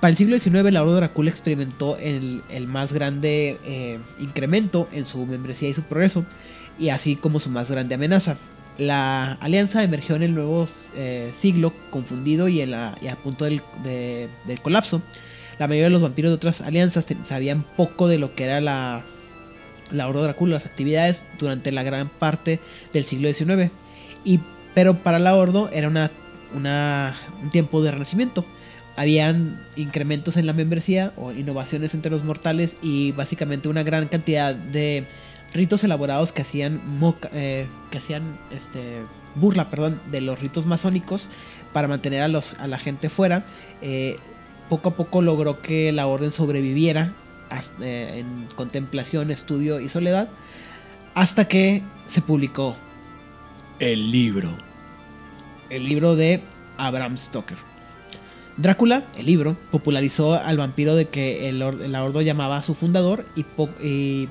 Para el siglo XIX, la Orden Dracul experimentó el, el más grande eh, incremento en su membresía y su progreso, y así como su más grande amenaza. La alianza emergió en el nuevo eh, siglo, confundido y, a punto del, de- del colapso. La mayoría de los vampiros de otras alianzas sabían poco de lo que era la, la Drácula, las actividades durante la gran parte del siglo XIX. Y, pero para la Ordo era una, una- un tiempo de renacimiento. Habían incrementos en la membresía o innovaciones entre los mortales y básicamente una gran cantidad de ritos elaborados que hacían moca- eh, que hacían este burla perdón de los ritos masónicos para mantener a los a la gente fuera eh, poco a poco logró que la orden sobreviviera hasta- eh, en contemplación, estudio y soledad, hasta que se publicó el libro. El libro de Abraham Stoker. Drácula, el libro, popularizó al vampiro de que el, el Ordo llamaba a su fundador y, po- y,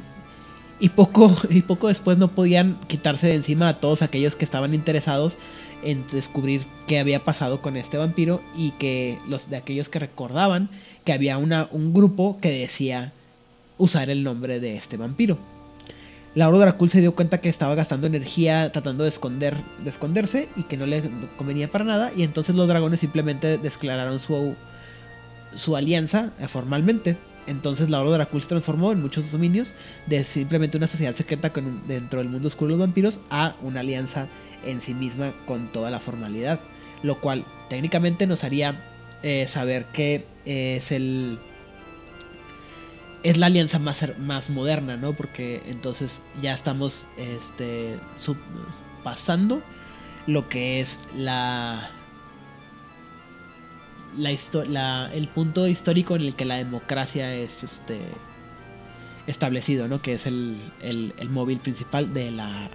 y poco, y poco después no podían quitarse de encima a todos aquellos que estaban interesados en descubrir qué había pasado con este vampiro y que los de aquellos que recordaban que había una, un grupo que decía usar el nombre de este vampiro. La Oro Dracul se dio cuenta que estaba gastando energía tratando de, esconder, de esconderse y que no le convenía para nada y entonces los dragones simplemente declararon su, su alianza formalmente. Entonces la Oro Dracul se transformó en muchos dominios de simplemente una sociedad secreta dentro del mundo oscuro de los vampiros a una alianza en sí misma con toda la formalidad. Lo cual técnicamente nos haría eh, saber que eh, es el. Es la alianza más, más moderna, ¿no? Porque entonces ya estamos este, sub- pasando lo que es la. La, la- el punto histórico en el que la democracia es este establecido, ¿no? Que es el, el- el móvil principal de la, ah,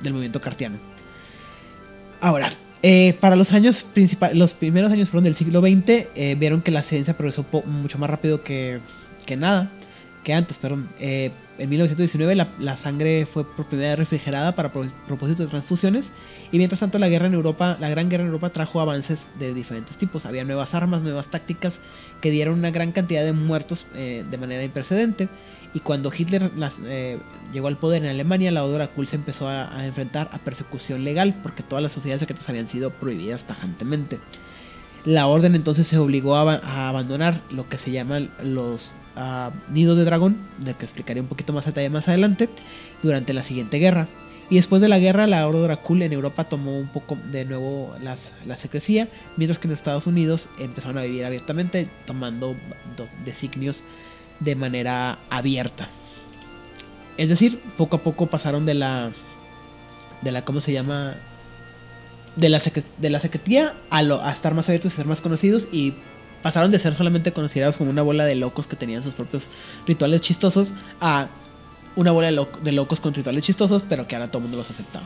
del movimiento cartiano. Ahora, eh, para los años principales, los primeros años perdón, del siglo XX, eh, vieron que la ciencia progresó mucho más rápido que, que nada, que antes, perdón. Eh, en 1919 la, sangre fue por primera vez refrigerada para pro- propósitos de transfusiones y mientras tanto la guerra en Europa, la gran guerra en Europa trajo avances de diferentes tipos. Había nuevas armas, nuevas tácticas que dieron una gran cantidad de muertos eh, de manera imprecedente. Y cuando Hitler eh, llegó al poder en Alemania, la Odora Kul se empezó a, enfrentar a persecución legal porque todas las sociedades secretas habían sido prohibidas tajantemente. La orden entonces se obligó a, a abandonar lo que se llaman los ah, nidos de dragón, de que explicaré un poquito más a detalle más adelante, durante la siguiente guerra. Y después de la guerra, la Oro Dracul en Europa tomó un poco de nuevo las- la secrecía, mientras que en Estados Unidos empezaron a vivir abiertamente, tomando do- designios de manera abierta. Es decir, poco a poco pasaron de la. de la. ¿cómo se llama? De la, de la secretía a, lo, a estar más abiertos y ser más conocidos. Y pasaron de ser solamente considerados como una bola de locos que tenían sus propios rituales chistosos a una bola de, locos con rituales chistosos, pero que ahora todo el mundo los aceptaba.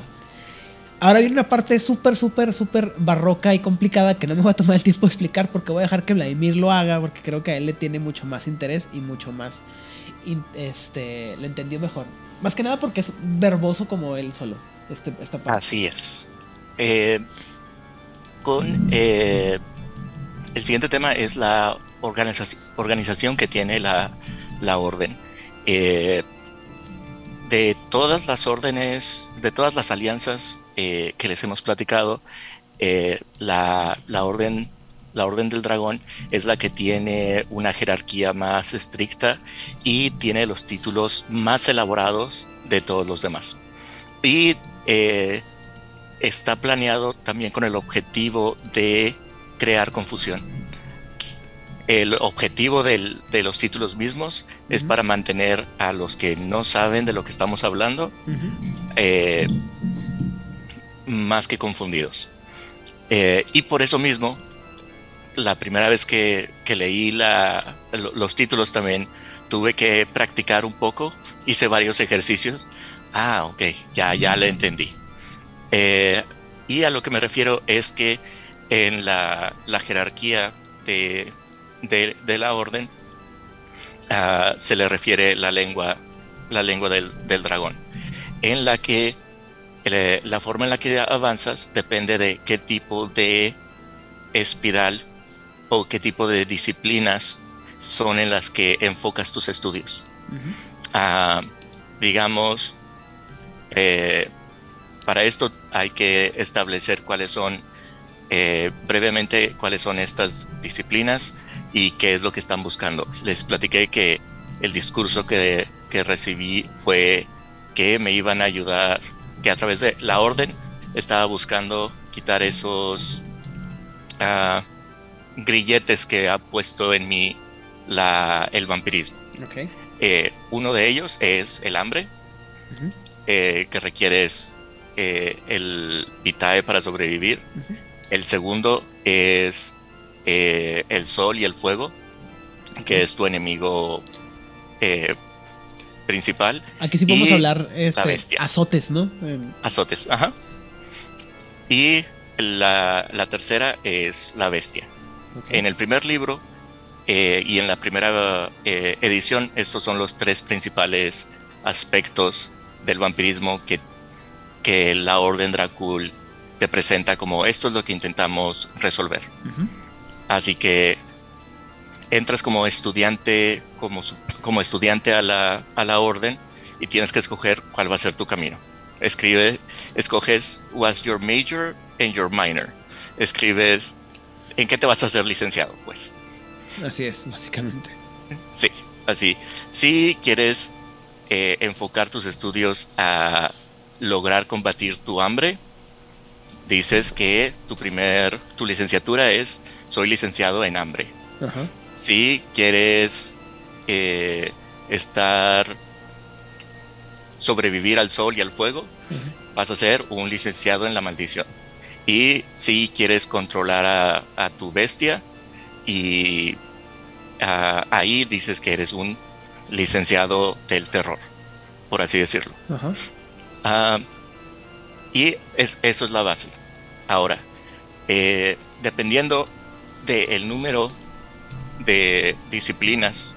Ahora viene una parte súper, súper, súper barroca y complicada que no me voy a tomar el tiempo de explicar porque voy a dejar que Vladimir lo haga porque creo que a él le tiene mucho más interés y mucho más, este, le entendió mejor. Más que nada porque es verboso como él solo, este, esta parte. Así es. Eh, con eh, el siguiente tema es la organización, que tiene la, la orden. Eh, de todas las órdenes, de todas las alianzas eh, que les hemos platicado, eh, la, orden, la orden del dragón es la que tiene una jerarquía más estricta y tiene los títulos más elaborados de todos los demás. Y está planeado también con el objetivo de crear confusión. El objetivo de los títulos mismos es para mantener a los que no saben de lo que estamos hablando más que confundidos. Eh, y por eso mismo, la primera vez que, leí la, los títulos también, tuve que practicar un poco, hice varios ejercicios. Ah, ok, ya, ya le entendí. Eh, y a lo que me refiero es que en la, jerarquía de, de, la orden ah, se le refiere la lengua, la lengua del, del dragón, en la que la forma en la que avanzas depende de qué tipo de espiral o qué tipo de disciplinas son en las que enfocas tus estudios. Ah, digamos, eh, para esto hay que establecer cuáles son, eh, brevemente, cuáles son estas disciplinas y qué es lo que están buscando. Les platiqué que el discurso que, que recibí fue que me iban a ayudar que a través de la orden estaba buscando quitar esos uh, grilletes que ha puesto en mí la, el vampirismo. Eh, uno de ellos es el hambre, eh, que requieres eh, el vitae para sobrevivir. El segundo es el sol y el fuego, que es tu enemigo principal. Aquí sí podemos hablar este, azotes, ¿no? Azotes, ajá. Y la, tercera es la bestia. En el primer libro eh, y en la primera eh, edición, estos son los tres principales aspectos del vampirismo que, que la Orden Dracul te presenta como esto es lo que intentamos resolver. Así que entras como estudiante, como, como estudiante a la, a la orden y tienes que escoger cuál va a ser tu camino. Escribe, escoges what's your major and your minor. Escribes en qué te vas a hacer licenciado, pues. Así es, básicamente. Sí, así. Si quieres eh, enfocar tus estudios a lograr combatir tu hambre, dices que tu primer, tu licenciatura es soy licenciado en hambre. Ajá si quieres eh, estar, sobrevivir al sol y al fuego, vas a ser un licenciado en la maldición. Y si quieres controlar a, tu bestia, y ahí dices que eres un licenciado del terror, por así decirlo. Ah, y eso es la base. Ahora, eh, dependiendo del número de disciplinas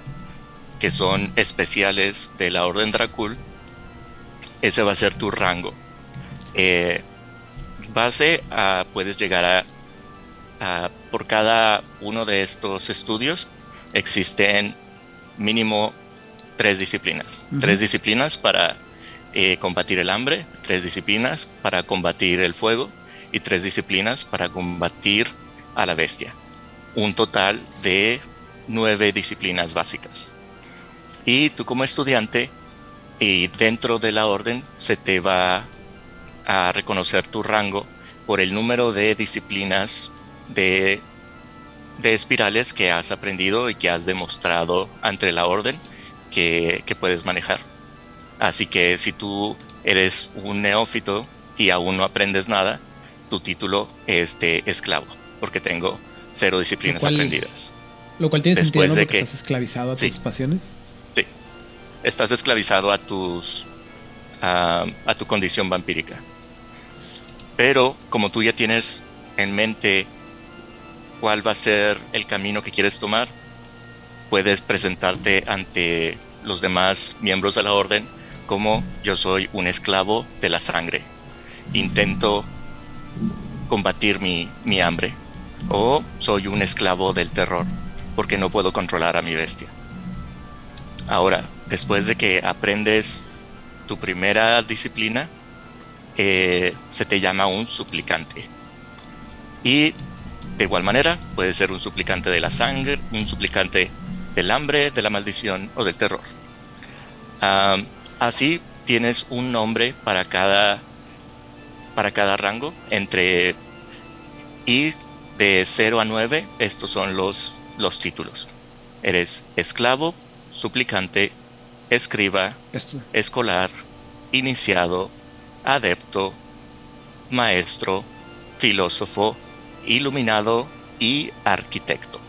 que son especiales de la Orden Dracul, ese va a ser tu rango. Eh, base a, puedes llegar a, por cada uno de estos estudios existen mínimo tres disciplinas. Tres disciplinas para eh, combatir el hambre, tres disciplinas para combatir el fuego y tres disciplinas para combatir a la bestia. Un total de nueve disciplinas básicas. Y tú como estudiante, y dentro de la orden se te va a reconocer tu rango por el número de disciplinas de de espirales que has aprendido y que has demostrado ante la orden que, que puedes manejar. Así que si tú eres un neófito y aún no aprendes nada, tu título es de esclavo, porque tengo cero disciplinas aprendidas. Lo cual tiene sentido, ¿no? de que estás esclavizado a tus pasiones. Sí, estás esclavizado a tus a, a tu condición vampírica. Pero como tú ya tienes en mente cuál va a ser el camino que quieres tomar, puedes presentarte ante los demás miembros de la orden como yo soy un esclavo de la sangre. Intento combatir mi, mi hambre. O soy un esclavo del terror porque no puedo controlar a mi bestia. Ahora, después de que aprendes tu primera disciplina, eh, se te llama un suplicante. Y de igual manera, puede ser un suplicante de la sangre, un suplicante del hambre, de la maldición o del terror. Así tienes un nombre para cada, para cada rango. Entre y de 0 a 9, estos son los, los títulos. Eres esclavo, suplicante, escriba, escolar, iniciado, adepto, maestro, filósofo, iluminado y arquitecto.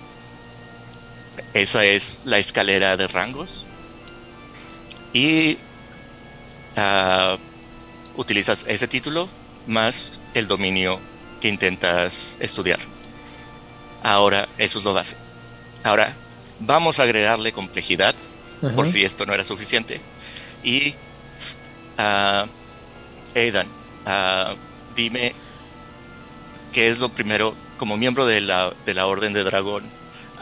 Esa es la escalera de rangos. Y uh, utilizas ese título más el dominio que intentas estudiar. Ahora, eso es lo base. Ahora, vamos a agregarle complejidad, por si esto no era suficiente. Y, uh, Aidan, uh, dime qué es lo primero, como miembro de la, de la Orden de Dragón,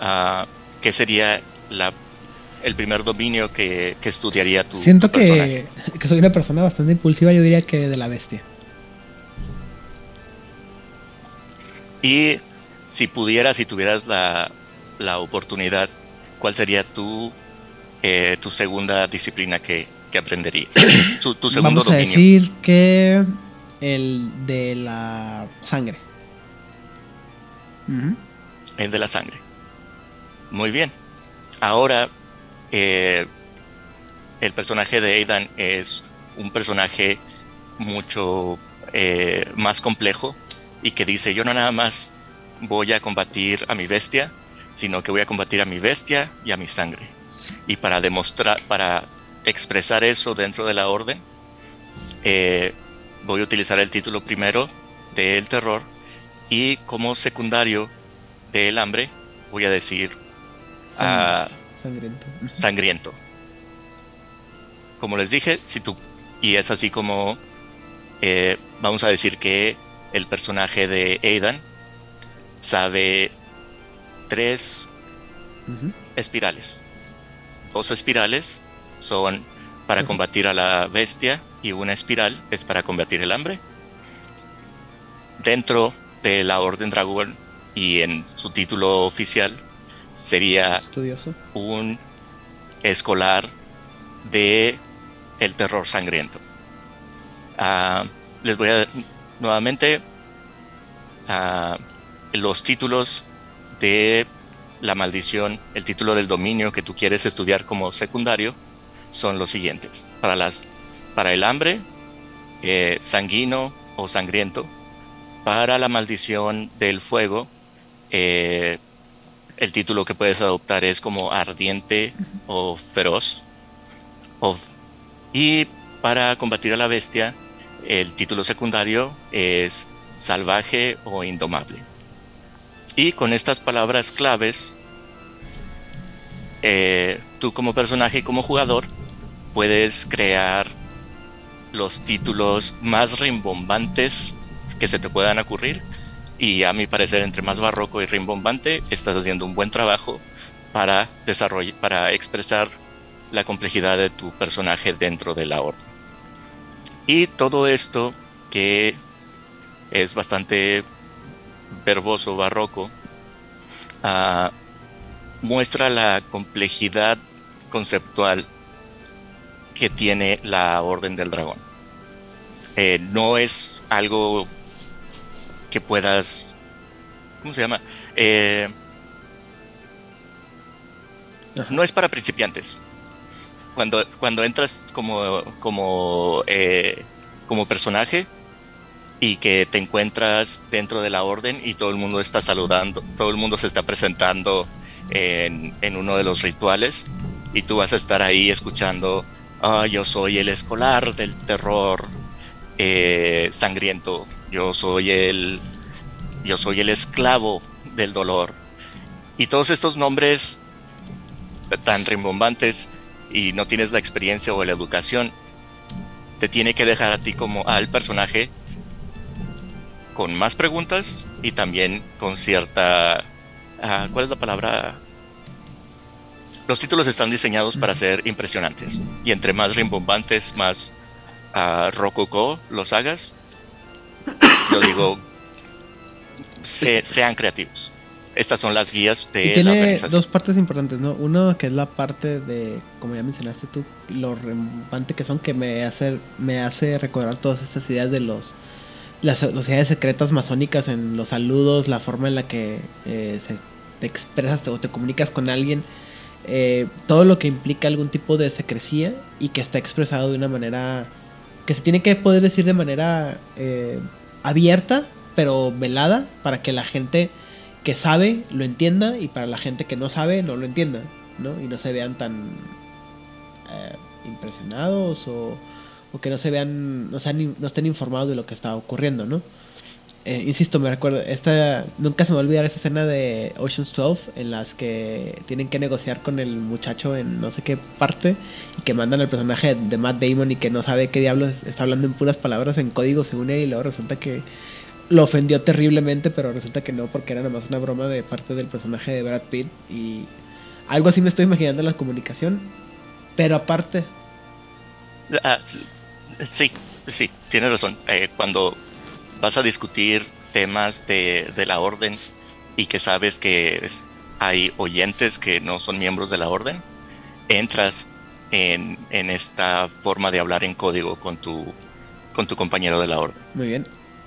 uh, qué sería la, el primer dominio que, que estudiaría tu, Siento que, que soy una persona bastante impulsiva, yo diría que de la bestia. Y si pudieras, si tuvieras la, la oportunidad, ¿cuál sería tu, eh, tu segunda disciplina que, que aprenderías? tu, tu, segundo Vamos a decir que el de la sangre. El de la sangre. Muy bien. Ahora, eh, el personaje de Aidan es un personaje mucho eh, más complejo y que dice, yo no nada más voy a combatir a mi bestia, sino que voy a combatir a mi bestia y a mi sangre. Y para demostrar, para expresar eso dentro de la orden, eh, voy a utilizar el título primero del terror y como secundario del hambre voy a decir ah, sangriento. sangriento. Como les dije, si tú y es así como eh, vamos a decir que el personaje de Aidan sabe tres espirales. Dos espirales son para combatir a la bestia y una espiral es para combatir el hambre. Dentro de la Orden Dragón y en su título oficial sería un escolar de el terror sangriento. Ah, les voy a nuevamente los títulos de la maldición, el título del dominio que tú quieres estudiar como secundario son los siguientes. Para, las, para el hambre, eh, sanguino o sangriento. Para la maldición del fuego, eh, el título que puedes adoptar es como ardiente o feroz. y para combatir a la bestia, el título secundario es salvaje o indomable. Y con estas palabras claves, eh, tú como personaje y como jugador puedes crear los títulos más rimbombantes que se te puedan ocurrir. Y a mi parecer, entre más barroco y rimbombante, estás haciendo un buen trabajo para desarrollar, para expresar la complejidad de tu personaje dentro de la orden. Y todo esto que es bastante verboso, barroco, ah, muestra la complejidad conceptual que tiene la Orden del Dragón. Eh, no es algo que puedas, ¿cómo se llama? Eh, no es para principiantes. Cuando, cuando entras como, como, eh, como personaje y que te encuentras dentro de la orden y todo el mundo está saludando, todo el mundo se está presentando en, en uno de los rituales y tú vas a estar ahí escuchando, ah, yo soy el escolar del terror eh, sangriento, yo soy el, yo soy el esclavo del dolor. Y todos estos nombres tan rimbombantes y no tienes la experiencia o la educación, te tiene que dejar a ti como al personaje con más preguntas y también con cierta... Ah, ¿Cuál es la palabra? Los títulos están diseñados para ser impresionantes y entre más rimbombantes, más uh, rococó los hagas, yo digo, sean creativos estas son las guías de tiene la organización. dos partes importantes, ¿no? Uno que es la parte de, como ya mencionaste tú, lo rembante que son, que me hace, me hace recordar todas estas ideas de los las sociedades secretas masónicas en los saludos, la forma en la que eh, te expresas o te comunicas con alguien, eh, todo lo que implica algún tipo de secrecía y que está expresado de una manera que se tiene que poder decir de manera eh, abierta, pero velada, para que la gente que sabe lo entienda y para la gente que no sabe no lo entienda, ¿no? Y no se vean tan eh, impresionados o, o, que no se vean, no, sean, no estén informados de lo que está ocurriendo, ¿no? Eh, insisto, me recuerdo, esta, nunca se me olvidar esa escena de Ocean's 12 en las que tienen que negociar con el muchacho en no sé qué parte y que mandan al personaje de Matt Damon y que no sabe qué diablos está hablando en puras palabras en código según él y luego resulta que lo ofendió terriblemente, pero resulta que no, porque era nada más una broma de parte del personaje de Brad Pitt. Y algo así me estoy imaginando la comunicación. Pero aparte. Ah, sí, sí, tienes razón. Eh, cuando vas a discutir temas de, de, la orden y que sabes que hay oyentes que no son miembros de la orden, entras en, en esta forma de hablar en código con tu, con tu compañero de la orden. Muy bien.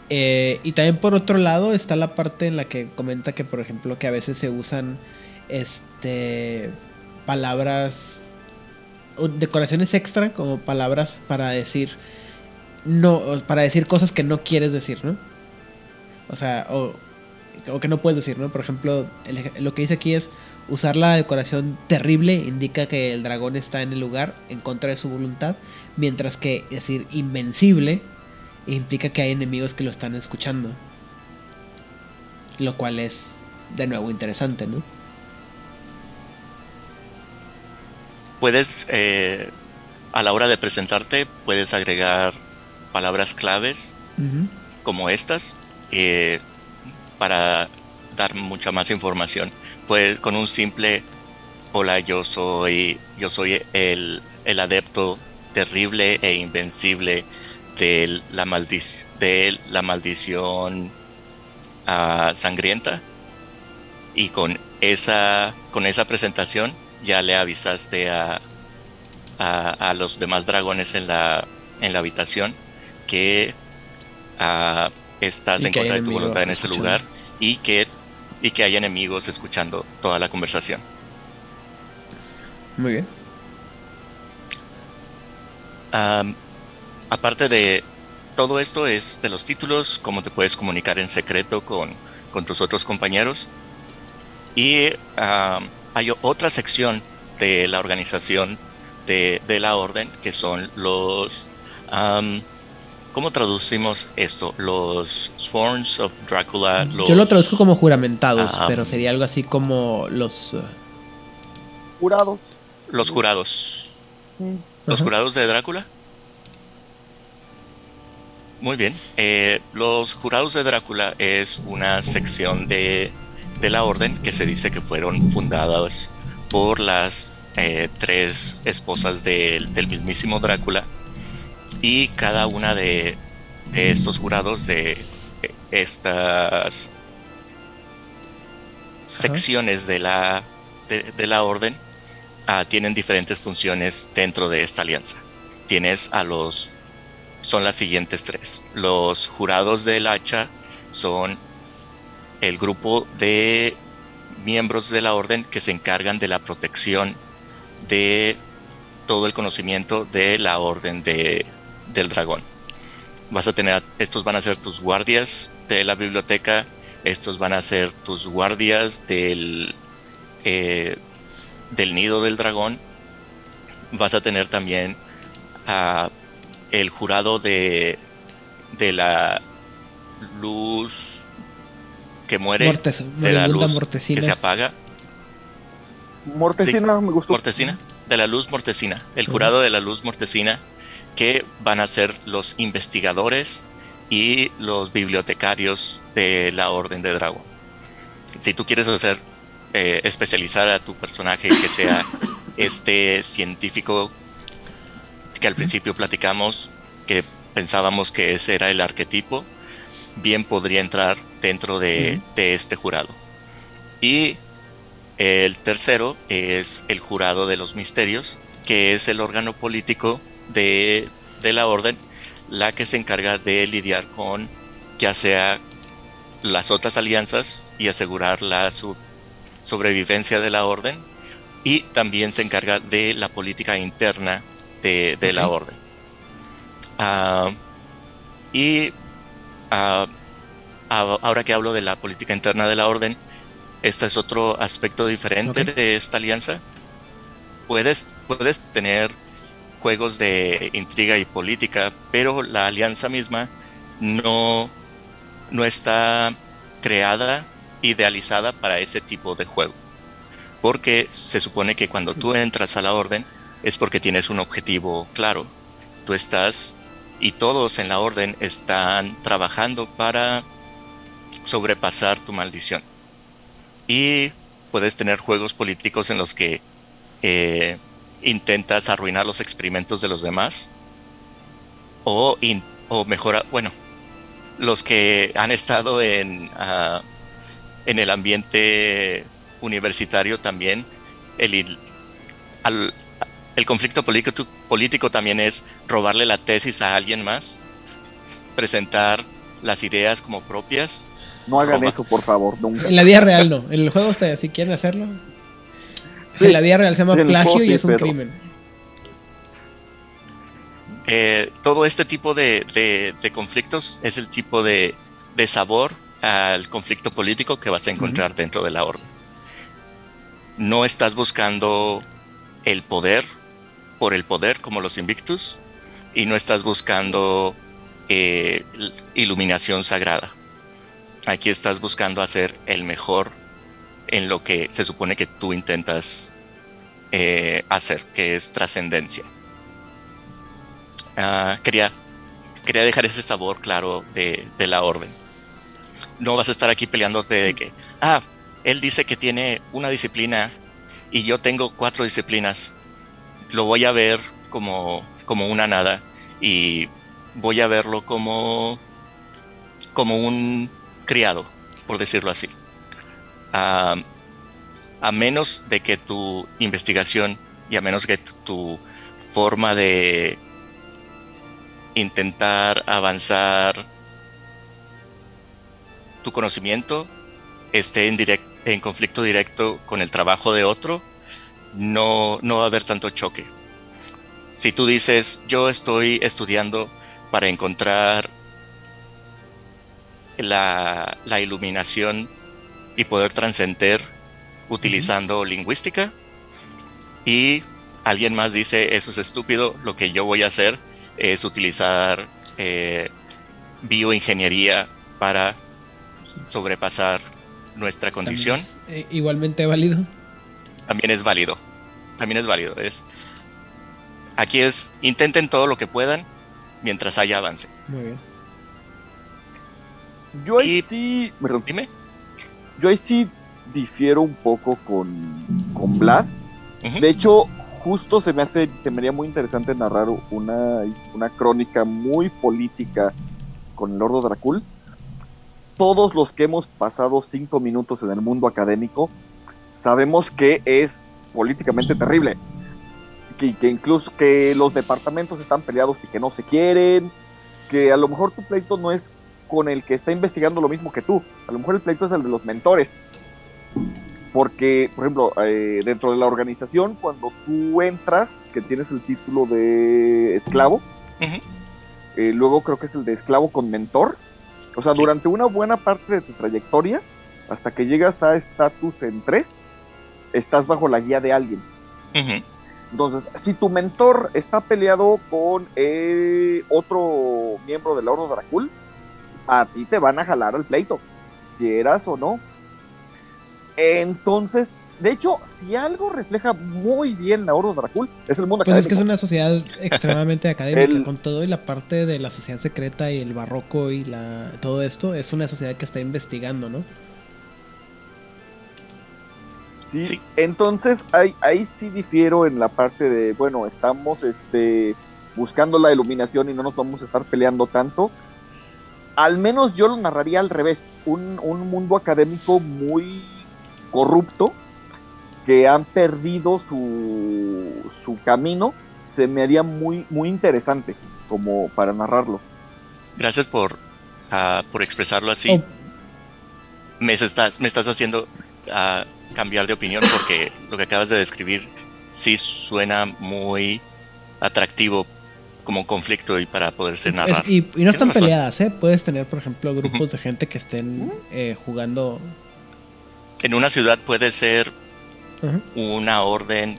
Eh, y también por otro lado está la parte en la que comenta que, por ejemplo, que a veces se usan este palabras decoraciones extra como palabras para decir no para decir cosas que no quieres decir, ¿no? O sea, o, o que no puedes decir, ¿no? Por ejemplo, lo que dice aquí es usar la decoración terrible indica que el dragón está en el lugar en contra de su voluntad, mientras que decir invencible implica que hay enemigos que lo están escuchando. Lo cual es de nuevo interesante, ¿no? Puedes, eh, a la hora de presentarte, puedes agregar palabras claves uh -huh. como estas eh, para dar mucha más información. Pues con un simple hola, yo soy, yo soy el, el adepto terrible e invencible de la, maldic de la maldición uh, sangrienta y con esa, con esa presentación ya le avisaste a, a, a los demás dragones en la, en la habitación que uh, estás en contra de tu voluntad en ese escuchando. lugar y que, y que hay enemigos escuchando toda la conversación. Muy bien. Um, aparte de todo esto es de los títulos, cómo te puedes comunicar en secreto con, con tus otros compañeros. Y um, hay otra sección de la organización de, de la orden que son los... Um, ¿Cómo traducimos esto? Los Sworns of Drácula. Los, Yo lo traduzco como juramentados, pero sería algo así como los... Uh... Jurados. Los jurados. Mm. ¿Los jurados de Drácula? Muy bien. Eh, los jurados de Drácula es una sección de, de, la orden que se dice que fueron fundadas por las eh, tres esposas de, del mismísimo Drácula y cada una de, de estos jurados de estas secciones de la, de, de la orden uh, tienen diferentes funciones dentro de esta alianza. Tienes a los son las siguientes tres. Los jurados del hacha son el grupo de miembros de la orden que se encargan de la protección de todo el conocimiento de la orden de, del dragón. Vas a tener, estos van a ser tus guardias de la biblioteca, estos van a ser tus guardias del, eh, del nido del dragón. Vas a tener también a el jurado de, de la luz que muere, de la luz que se apaga. Mortecina, me gustó. Mortecina, de la luz mortecina, el jurado de la luz mortecina, que van a ser los investigadores y los bibliotecarios de la Orden de Dragón. Si tú quieres hacer eh, especializar a tu personaje que sea este científico que al principio platicamos, que pensábamos que ese era el arquetipo, bien podría entrar dentro de, de este jurado. Y el tercero es el jurado de los misterios, que es el órgano político de, de la orden, la que se encarga de lidiar con ya sea las otras alianzas y asegurar la sobrevivencia de la orden y también se encarga de la política interna de, la orden. Ah, y ah, ahora que hablo de la política interna de la orden, este es otro aspecto diferente de esta alianza. Puedes, puedes tener juegos de intriga y política, pero la alianza misma no, no está creada, idealizada para ese tipo de juego. Porque se supone que cuando tú entras a la orden es porque tienes un objetivo claro. Tú estás y todos en la orden están trabajando para sobrepasar tu maldición. Y puedes tener juegos políticos en los que eh, intentas arruinar los experimentos de los demás. O, o mejora, bueno, los que han estado en, ah, en el ambiente universitario también, el, el conflicto político, político también es robarle la tesis a alguien más, presentar las ideas como propias no hagan eso, por favor, En la vida real no. En el juego, si quieren hacerlo. En la vida real se llama plagio y es un crimen. Eh, todo este tipo de, conflictos es el tipo de, sabor al conflicto político que vas a encontrar dentro de la orden. No estás buscando el poder por el poder como los Invictus y no estás buscando eh, iluminación sagrada. Aquí estás buscando hacer el mejor en lo que se supone que tú intentas eh, hacer, que es trascendencia. Ah, quería, quería dejar ese sabor claro de, la orden. No vas a estar aquí peleándote de que, ah, él dice que tiene una disciplina y yo tengo cuatro disciplinas. Lo voy a ver como, como una nada y voy a verlo como, como un criado, por decirlo así. A menos de que tu investigación y a menos que tu forma de intentar avanzar tu conocimiento esté en, en conflicto directo con el trabajo de otro, no, no va a haber tanto choque. Si tú dices, yo estoy estudiando para encontrar la, iluminación y poder trascender utilizando lingüística. Y alguien más dice, eso es estúpido, lo que yo voy a hacer es utilizar eh, bioingeniería para sobrepasar nuestra condición. Eh, igualmente válido. También es válido. También es válido. Es, aquí es, intenten todo lo que puedan mientras haya avance. Muy bien. Yo ahí sí. Dime. Yo ahí sí difiero un poco con, con Vlad. De hecho, justo se me hace, se me haría muy interesante narrar una, una crónica muy política con el Lordo Dracul. Todos los que hemos pasado cinco minutos en el mundo académico sabemos que es políticamente terrible. Que, que, incluso que los departamentos están peleados y que no se quieren, que a lo mejor tu pleito no es con el que está investigando lo mismo que tú. A lo mejor el pleito es el de los mentores. porque, por ejemplo, eh, dentro de la organización, cuando tú entras, que tienes el título de esclavo, eh, luego creo que es el de esclavo con mentor. O sea, Sí. durante una buena parte de tu trayectoria, hasta que llegas a estatus en 3, estás bajo la guía de alguien. Entonces, si tu mentor está peleado con eh, otro miembro del Oro Dracul, a ti te van a jalar al pleito, quieras o no. Entonces, de hecho, si algo refleja muy bien la Oro Dracul, es el mundo Pues es que académico. es una sociedad extremadamente académica, El- con todo y la parte de la sociedad secreta y el barroco y la todo esto, es una sociedad que está investigando, ¿no? Sí, Sí. Entonces, ahí, ahí sí difiero en la parte de, bueno, estamos este, buscando la iluminación y no nos vamos a estar peleando tanto. Al menos yo lo narraría al revés, un, un mundo académico muy corrupto que han perdido su, su camino, se me haría muy, muy interesante como para narrarlo. Gracias por, ah, por expresarlo así. Oh, Me, estás, me estás haciendo ah, cambiar de opinión porque lo que acabas de describir sí suena muy atractivo como conflicto y para poderse es- narrar. y, y no están razón. peleadas, ¿eh? Puedes tener, por ejemplo, grupos de gente que estén eh, jugando. En una ciudad puede ser una orden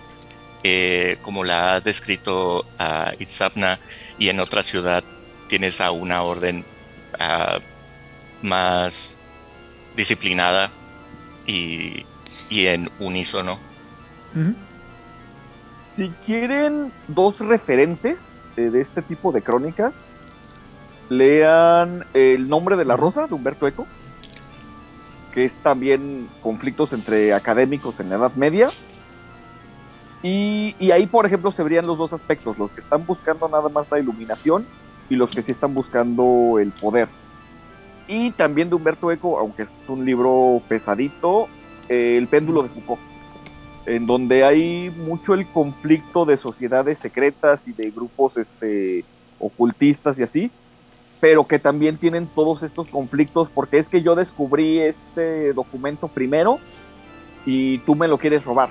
eh, como la ha descrito a Itzapna y en otra ciudad tienes a una orden ah, más disciplinada y, y en unísono. Si quieren dos referentes de este tipo de crónicas, lean El nombre de la rosa de Humberto Eco, que es también conflictos entre académicos en la Edad Media. Y, y ahí, por ejemplo, se verían los dos aspectos, los que están buscando nada más la iluminación y los que sí están buscando el poder. Y también de Humberto Eco, aunque es un libro pesadito, eh, El péndulo de Foucault en donde hay mucho el conflicto de sociedades secretas y de grupos este, ocultistas y así, pero que también tienen todos estos conflictos porque es que yo descubrí este documento primero y tú me lo quieres robar.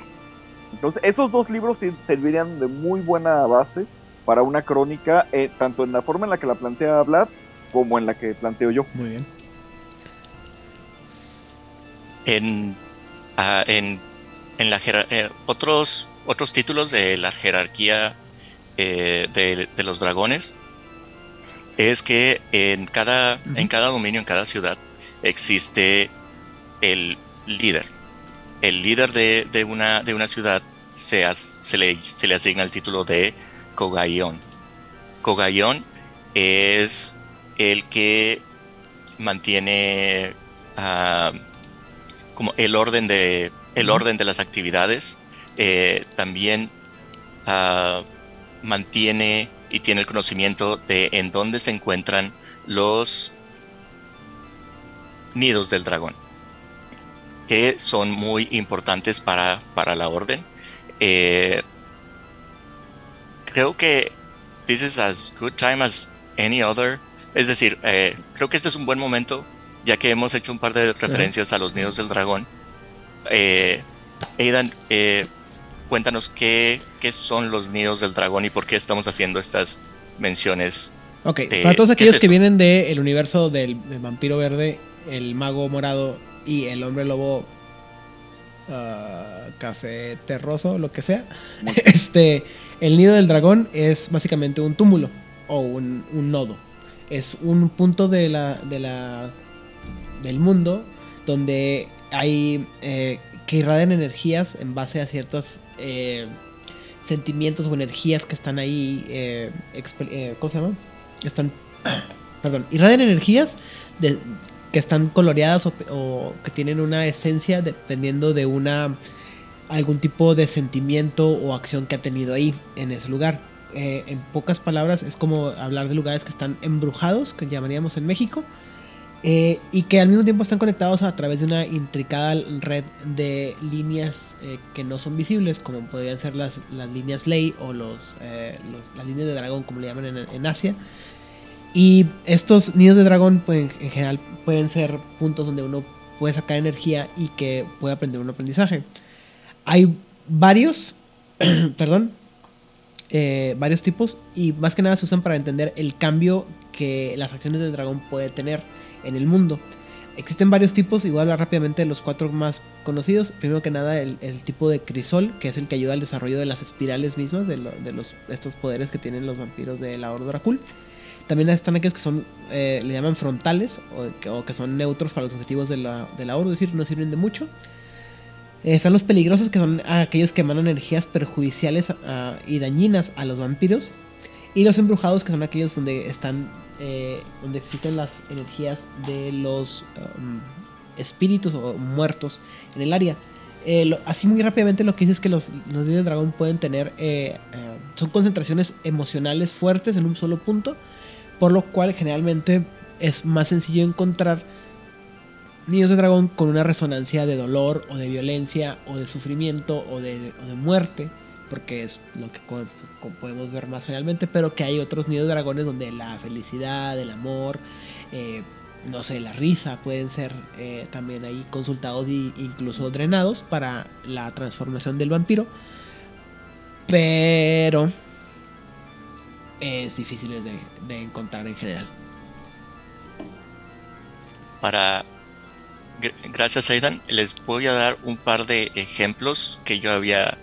Entonces, esos dos libros servirían de muy buena base para una crónica, eh, tanto en la forma en la que la plantea Vlad como en la que planteo yo. Muy bien. En, ah, en, en la eh, otros, otros títulos de la jerarquía eh, de, de los dragones es que en cada, en cada dominio, en cada ciudad, existe el líder. El líder de, de una, de una ciudad se, as- se, le, se le asigna el título de Kogaion. Kogaion es el que mantiene ah, como el orden de el orden de las actividades eh, también ah, mantiene y tiene el conocimiento de en dónde se encuentran los nidos del dragón que son muy importantes para, para la orden. Eh, creo que this is as good time as any other. Es decir eh, creo que este es un buen momento ya que hemos hecho un par de referencias a los nidos del dragón. Eh, Aidan, eh, cuéntanos qué, qué son los nidos del dragón y por qué estamos haciendo estas menciones. Ok, de- para todos ¿qué aquellos es que vienen del universo del, del vampiro verde, el mago morado y el hombre lobo ah, café terroso, lo que sea, este, el nido del dragón es básicamente un túmulo o un, un nodo. Es un punto de la, de la, del mundo donde hay eh, que irradian energías en base a ciertos eh, sentimientos o energías que están ahí. eh, eh, ¿Cómo se llama? Están. Perdón, irradian energías que están coloreadas o, o que tienen una esencia dependiendo de una algún tipo de sentimiento o acción que ha tenido ahí en ese lugar. En pocas palabras es como hablar de lugares que están embrujados, que llamaríamos en México, eh, y que al mismo tiempo están conectados a través de una intricada red de líneas eh, que no son visibles, como podrían ser las, las líneas ley o eh, los- las líneas de dragón, como le llaman en, en Asia. Y estos nidos de dragón, pues, en general, pueden ser puntos donde uno puede sacar energía y que puede aprender un aprendizaje. Hay varios, perdón, varios tipos y más que nada se usan para entender el cambio que las acciones del dragón puede tener en el mundo. Existen varios tipos, igual hablar rápidamente de los cuatro más conocidos. Primero que nada, el, tipo de crisol, que es el que ayuda al desarrollo de las espirales mismas, de, los, estos poderes que tienen los vampiros de la Horda Dracul. También están aquellos que son, eh, le llaman frontales, o que, son neutros para los objetivos de la, de la es decir, no sirven de mucho. Eh, están los peligrosos, que son aquellos que emanan energías perjudiciales ah, y dañinas a los vampiros. Y los embrujados, que son aquellos donde están eh, donde existen las energías de los um, espíritus o muertos en el área. Eh, así muy rápidamente lo que dice es que los, los de dragón pueden tener, eh, son concentraciones emocionales fuertes en un solo punto, por lo cual generalmente es más sencillo encontrar niños de dragón con una resonancia de dolor o de violencia o de sufrimiento o de, o de muerte porque es lo que podemos ver más generalmente, pero que hay otros nidos de dragones donde la felicidad, el amor, eh, no sé, la risa pueden ser eh, también ahí consultados e incluso drenados para la transformación del vampiro. Pero es difícil de, de encontrar en general. Para gracias Aidan, les voy a dar un par de ejemplos que yo había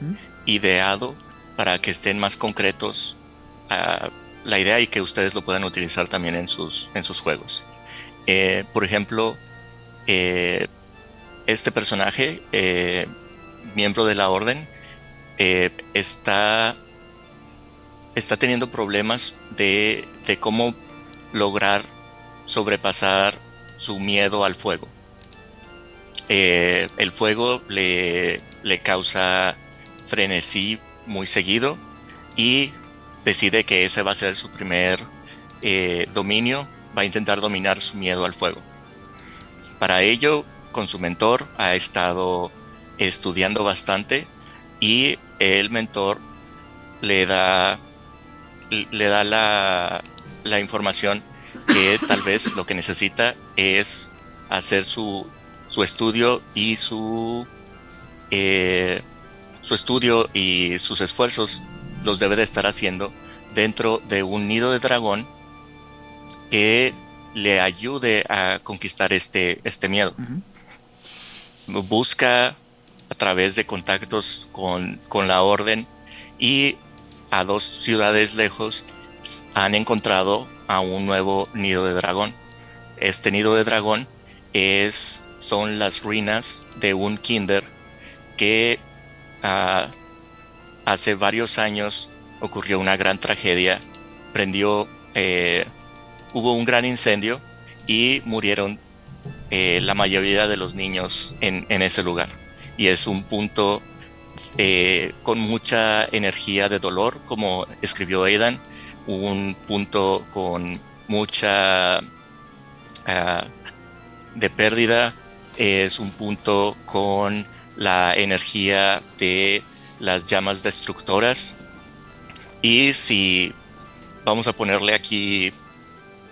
ideado para que estén más concretos la idea y que ustedes lo puedan utilizar también en sus, en sus juegos. Eh, por ejemplo, eh, este personaje, eh, miembro de la orden, está, está teniendo problemas de, de cómo lograr sobrepasar su miedo al fuego. el fuego le, le causa frenesí muy seguido y decide que ese va a ser su primer eh, dominio, va a intentar dominar su miedo al fuego. Para ello, con su mentor ha estado estudiando bastante y el mentor le da, le da la, la información que tal vez lo que necesita es hacer su, su estudio y su eh, su estudio y sus esfuerzos los debe de estar haciendo dentro de un nido de dragón que le ayude a conquistar este, este miedo. Busca a través de contactos con, con la orden y a dos ciudades lejos han encontrado a un nuevo nido de dragón. Este nido de dragón es, son las ruinas de un kinder que hace varios años ocurrió una gran tragedia, prendió, eh, hubo un gran incendio y murieron eh, la mayoría de los niños en, ese lugar. Y es un punto eh, con mucha energía de dolor, como escribió Aidan, un punto con mucha ah, de pérdida, es un punto con la energía de las llamas destructoras. Y si vamos a ponerle aquí,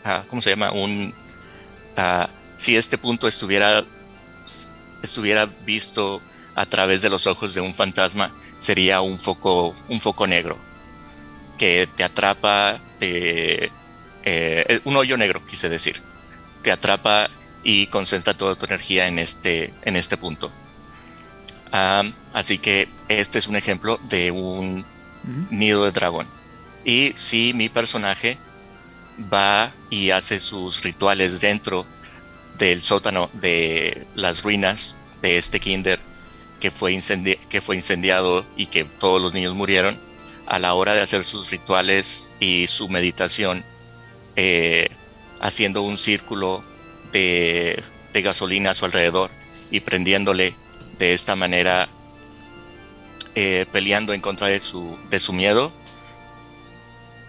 ah, ¿cómo se llama? Un, ah, si este punto estuviera, estuviera visto a través de los ojos de un fantasma, sería un foco, un foco negro que te atrapa, de eh, un hoyo negro, quise decir, te atrapa y concentra toda tu energía en este, en este punto así que este es un ejemplo de un nido de dragón. Y si mi personaje va y hace sus rituales dentro del sótano de las ruinas de este kinder que fue, que fue incendiado y que todos los niños murieron, a la hora de hacer sus rituales y su meditación, eh, haciendo un círculo de, de gasolina a su alrededor y prendiéndole de esta manera eh, peleando en contra de su, de su miedo.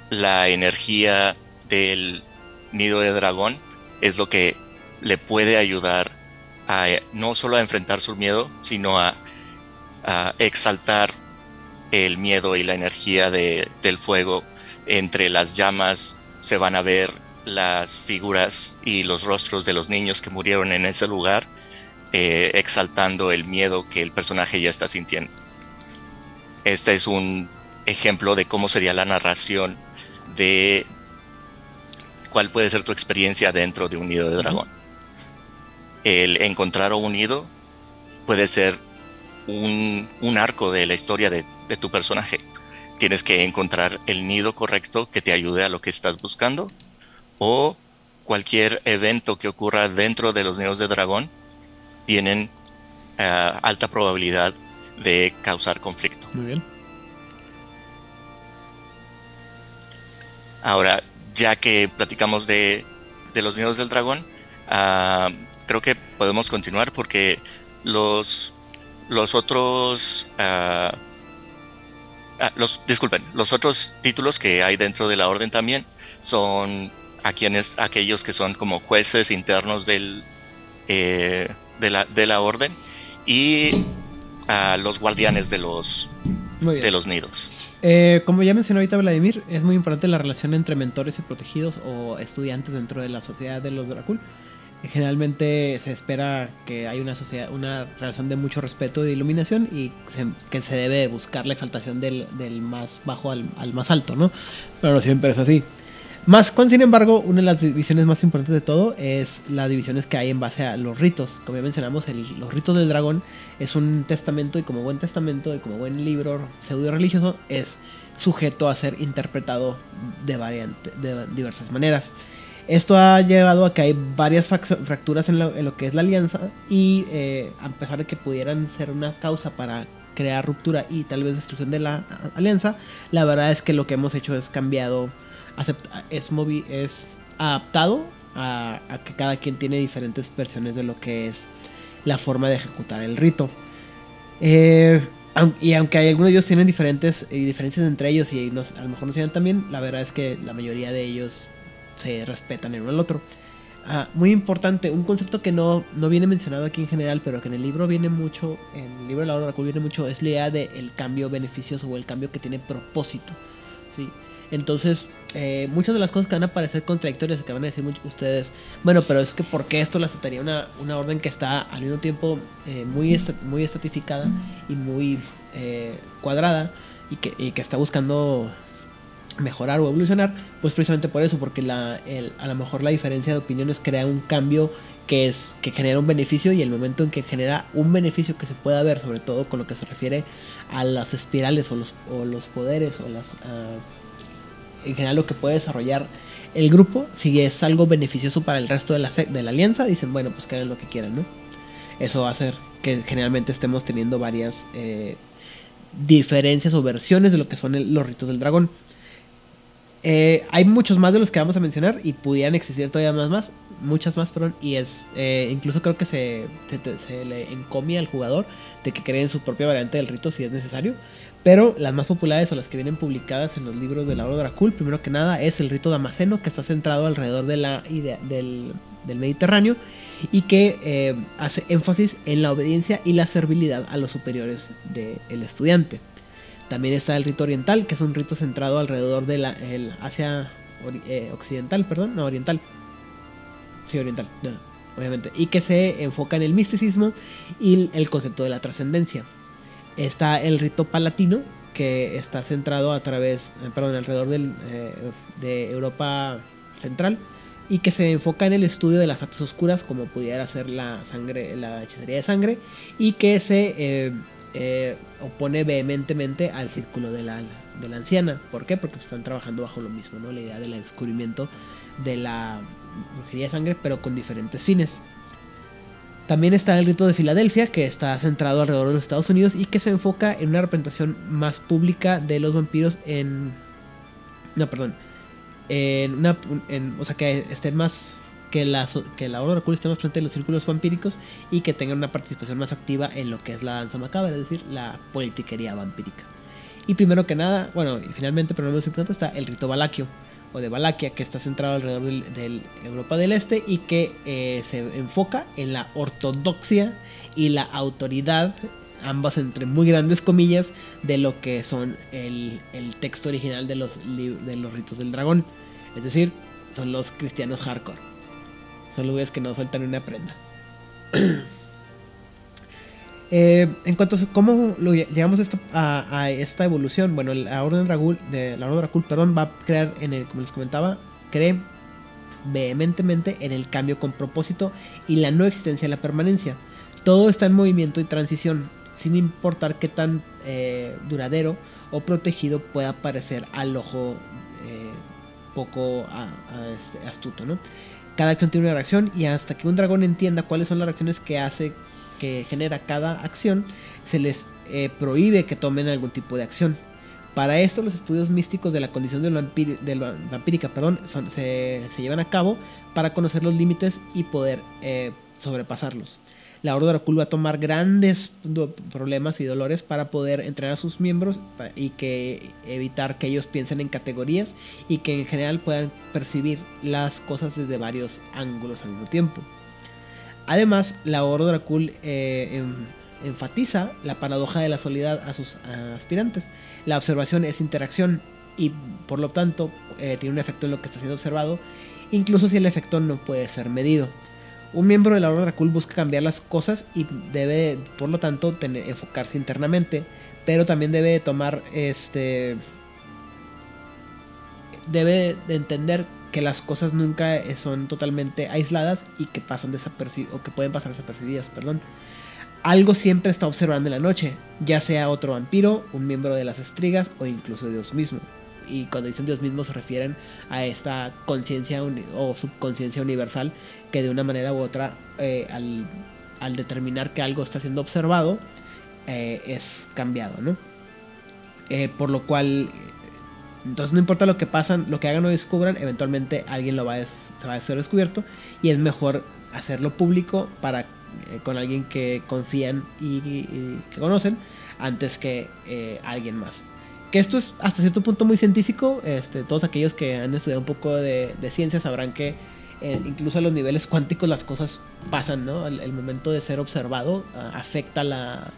La energía del nido de dragón es lo que le puede ayudar a no solo a enfrentar su miedo, sino a, exaltar el miedo y la energía del fuego. Entre las llamas se van a ver las figuras y los rostros de los niños que murieron en ese lugar eh, exaltando el miedo que el personaje ya está sintiendo. Este es un ejemplo de cómo sería la narración de cuál puede ser tu experiencia dentro de un nido de dragón. El encontrar un nido puede ser un, arco de la historia de, de, tu personaje. Tienes que encontrar el nido correcto que te ayude a lo que estás buscando o cualquier evento que ocurra dentro de los nidos de dragón tienen eh, alta probabilidad de causar conflicto. Muy bien. Ahora, ya que platicamos de, los nidos del dragón, ah, creo que podemos continuar porque los, los otros... Ah, ah, los, disculpen, los otros títulos que hay dentro de la orden también son a quienes, aquellos que son como jueces internos del, eh, de, la, de la orden y a los guardianes de los, de los nidos. Eh, como ya mencionó ahorita Vladimir, es muy importante la relación entre mentores y protegidos o estudiantes dentro de la sociedad de los Dracul. Generalmente se espera que hay una sociedad, una relación de mucho respeto y de iluminación y que se debe buscar la exaltación del, del más bajo al, al, más alto, ¿no? Pero siempre es así. Más con, sin embargo, una de las divisiones más importantes de todo es las divisiones que hay en base a los ritos. Como ya mencionamos, los ritos del dragón es un testamento y como buen testamento y como buen libro pseudo religioso es sujeto a ser interpretado de, variante, de diversas maneras. Esto ha llevado a que hay varias fracturas en lo, que es la alianza y eh, a pesar de que pudieran ser una causa para crear ruptura y tal vez destrucción de la alianza, la verdad es que lo que hemos hecho es cambiado es, es adaptado a, que cada quien tiene diferentes versiones de lo que es la forma de ejecutar el rito. Eh, y aunque algunos de ellos tienen diferentes eh, diferencias entre ellos y a lo mejor no se dan también, la verdad es que la mayoría de ellos se respetan el uno al otro. Ah, muy importante, un concepto que no, no viene mencionado aquí en general, pero que en el libro viene mucho, en el libro de la Hora viene mucho, es la idea del cambio beneficioso o el cambio que tiene propósito. ¿sí? Entonces, eh, muchas de las cosas que van a parecer contradictorias, que van a decir ustedes, bueno, pero es que ¿por qué esto la aceptaría una, una orden que está al mismo tiempo eh, muy, muy estatificada y muy eh, cuadrada y que, y que, está buscando mejorar o evolucionar? Pues precisamente por eso, porque la, el, a lo mejor la diferencia de opiniones crea un cambio que es que genera un beneficio y el momento en que genera un beneficio que se pueda ver, sobre todo con lo que se refiere a las espirales o los, o los poderes o las... Uh, en general lo que puede desarrollar el grupo, si es algo beneficioso para el resto de la, de la alianza, dicen, bueno, pues que hagan lo que quieran, ¿no? Eso va a hacer que generalmente estemos teniendo varias eh, diferencias o versiones de lo que son los ritos del dragón. Eh, hay muchos más de los que vamos a mencionar y pudieran existir todavía más, más muchas más, perdón, y es eh, incluso creo que se, se, le encomia al jugador de que creen su propia variante del rito si es necesario. Pero las más populares o las que vienen publicadas en los libros de la Oro Dracul, primero que nada, es el rito damasceno, que está centrado alrededor de la idea del, Mediterráneo y que eh, hace énfasis en la obediencia y la servilidad a los superiores del estudiante. También está el rito oriental, que es un rito centrado alrededor de la Asia eh, occidental, perdón, no oriental. Sí, oriental, obviamente. Y que se enfoca en el misticismo y el concepto de la trascendencia. Está el rito palatino, que está centrado a través, eh, perdón, alrededor del, eh, de Europa Central y que se enfoca en el estudio de las artes oscuras como pudiera ser la sangre, la hechicería de sangre y que se eh, opone vehementemente al círculo de la, de la anciana. ¿Por qué? Porque están trabajando bajo lo mismo, ¿no? La idea del descubrimiento de la brujería de sangre, pero con diferentes fines. También está el rito de Filadelfia, que está centrado alrededor de los Estados Unidos y que se enfoca en una representación más pública de los vampiros en... No, perdón. En una... o sea, que estén más... Que la, que la Orden esté más presente en los círculos vampíricos y que tengan una participación más activa en lo que es la danza macabra, es decir, la politiquería vampírica. Y primero que nada, bueno, y finalmente, pero no menos importante, está el rito Valaquio, o de Valaquia, que está centrado alrededor de Europa del Este y que eh, se enfoca en la ortodoxia y la autoridad, ambas entre muy grandes comillas, de lo que son el, texto original de los, de los ritos del dragón. Es decir, son los cristianos hardcore. Son los que no sueltan una prenda. Eh, en cuanto a cómo llegamos a esta, evolución, bueno, la Orden Dragul, de, la Orden Dracul, perdón, va a crear en el, como les comentaba, cree vehementemente en el cambio con propósito y la no existencia de la permanencia. Todo está en movimiento y transición, sin importar qué tan eh, duradero o protegido pueda parecer al ojo eh, poco este, astuto, ¿no? Cada acción tiene una reacción y hasta que un dragón entienda cuáles son las reacciones que hace que genera cada acción, se les eh, prohíbe que tomen algún tipo de acción. Para esto los estudios místicos de la condición del, vampírica perdón, se, llevan a cabo para conocer los límites y poder eh, sobrepasarlos. La Orden Oracul va a tomar grandes problemas y dolores para poder entrenar a sus miembros y que evitar que ellos piensen en categorías y que en general puedan percibir las cosas desde varios ángulos al mismo tiempo. Además, la Orden Dracul eh, enfatiza la paradoja de la soledad a sus aspirantes. La observación es interacción y por lo tanto eh, tiene un efecto en lo que está siendo observado, incluso si el efecto no puede ser medido. Un miembro de la Orden Dracul busca cambiar las cosas y debe, por lo tanto, tener, enfocarse internamente, pero también debe tomar este. Debe de entender que las cosas nunca son totalmente aisladas y que pasan desapercibidas o que pueden pasar desapercibidas, perdón. Algo siempre está observando en la noche, ya sea otro vampiro, un miembro de las estrigas o incluso Dios mismo. Y cuando dicen Dios mismo se refieren a esta conciencia o subconsciencia universal que de una manera u otra, eh, al, determinar que algo está siendo observado, eh, es cambiado, ¿no? Eh, por lo cual entonces no importa lo que pasan, lo que hagan o descubran, eventualmente alguien lo va a, se va a ser descubierto y es mejor hacerlo público para eh, con alguien que confían y, que conocen antes que eh, alguien más. Que esto es hasta cierto punto muy científico. Este, todos aquellos que han estudiado un poco de, ciencia sabrán que eh, incluso a los niveles cuánticos las cosas pasan, ¿no? El, momento de ser observado ah, afecta la,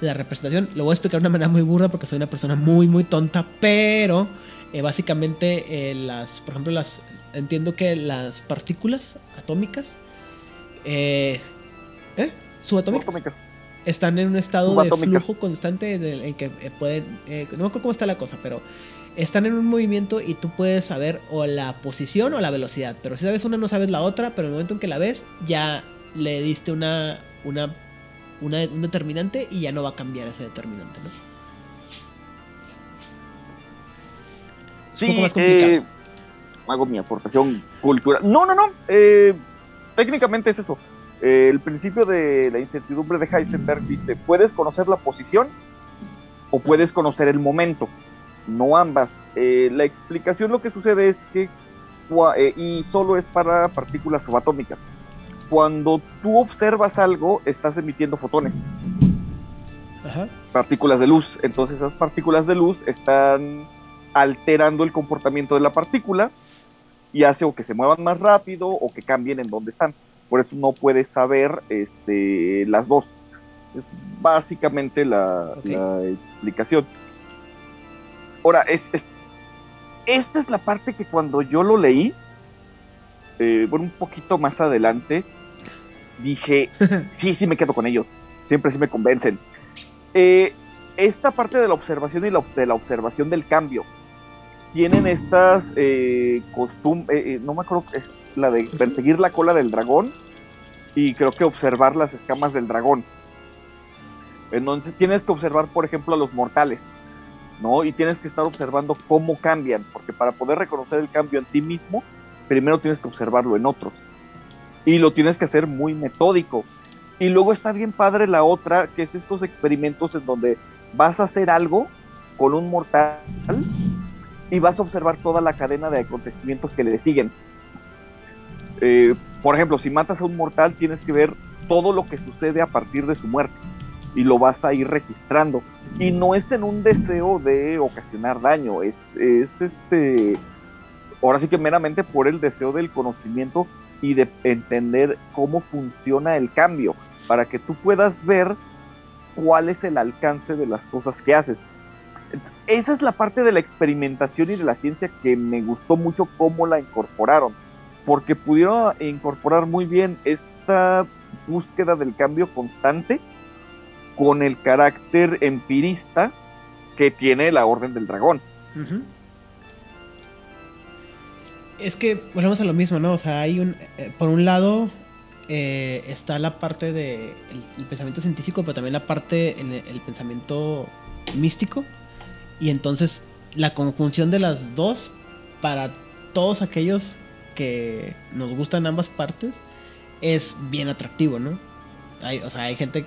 la representación. Lo voy a explicar de una manera muy burda porque soy una persona muy, muy tonta, pero eh, básicamente eh, las, por ejemplo, las, entiendo que las partículas atómicas, eh, ¿eh? Subatómicas. Están en un estado de flujo constante en que pueden, no me acuerdo cómo está la cosa, pero están en un movimiento y tú puedes saber o la posición o la velocidad. Pero si sabes una, no sabes la otra, pero en el momento en que la ves, ya le diste una, una un determinante y ya no va a cambiar ese determinante, ¿no? Sí, eh, hago mi aportación cultural. No, no, no. Eh, técnicamente es eso. Eh, el principio de la incertidumbre de Heisenberg dice, puedes conocer la posición o puedes conocer el momento, no ambas. la explicación lo que sucede es que, y solo es para partículas subatómicas, cuando tú observas algo, estás emitiendo fotones. Partículas de luz. Entonces esas partículas de luz están alterando el comportamiento de la partícula y hace o que se muevan más rápido o que cambien en donde están. Por eso no puedes saber este, las dos. Es básicamente la, explicación. Ahora, es, esta es la parte que cuando yo lo leí, eh, bueno, un poquito más adelante, dije, sí, sí me quedo con ellos. Siempre sí me convencen. Eh, esta parte de la observación y de la observación del cambio. Tienen estas eh, costumbres, eh, no me acuerdo, es la de perseguir la cola del dragón y creo que observar las escamas del dragón. Entonces tienes que observar, por ejemplo, a los mortales, ¿no? Y tienes que estar observando cómo cambian, porque para poder reconocer el cambio en ti mismo, primero tienes que observarlo en otros y lo tienes que hacer muy metódico. Y luego está bien padre la otra, que es estos experimentos en donde vas a hacer algo con un mortal y vas a observar toda la cadena de acontecimientos que le siguen. Eh, por ejemplo, si matas a un mortal, tienes que ver todo lo que sucede a partir de su muerte y lo vas a ir registrando. Y no es en un deseo de ocasionar daño, es, es este, ahora sí que meramente por el deseo del conocimiento y de entender cómo funciona el cambio, para que tú puedas ver cuál es el alcance de las cosas que haces. Esa es la parte de la experimentación y de la ciencia que me gustó mucho cómo la incorporaron, porque pudieron incorporar muy bien esta búsqueda del cambio constante con el carácter empirista que tiene la Orden del Dragón. Ujú. Es que volvemos a lo mismo, ¿no? O sea, hay un. eh, por un lado, eh, está la parte de el, pensamiento científico, pero también la parte el, el pensamiento místico. Y entonces, la conjunción de las dos, para todos aquellos que nos gustan ambas partes, es bien atractivo, ¿no? Hay, o sea, hay gente.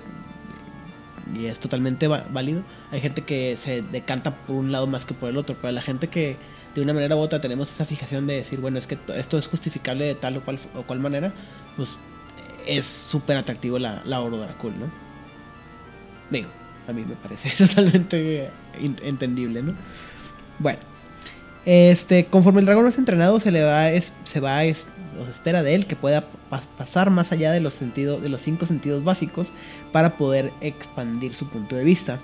Y es totalmente válido. Hay gente que se decanta por un lado más que por el otro. Pero la gente que de una manera u otra tenemos esa fijación de decir, bueno, es que to- esto es justificable de tal o cual, o cual manera, pues es súper atractivo la, la oro Dracul, ¿no? Digo, a mí me parece totalmente entendible, ¿no? Bueno, este, conforme el dragón es entrenado, se le va, se va, es, o espera de él que pueda pa- pasar más allá de los sentidos, de los cinco sentidos básicos para poder expandir su punto de vista.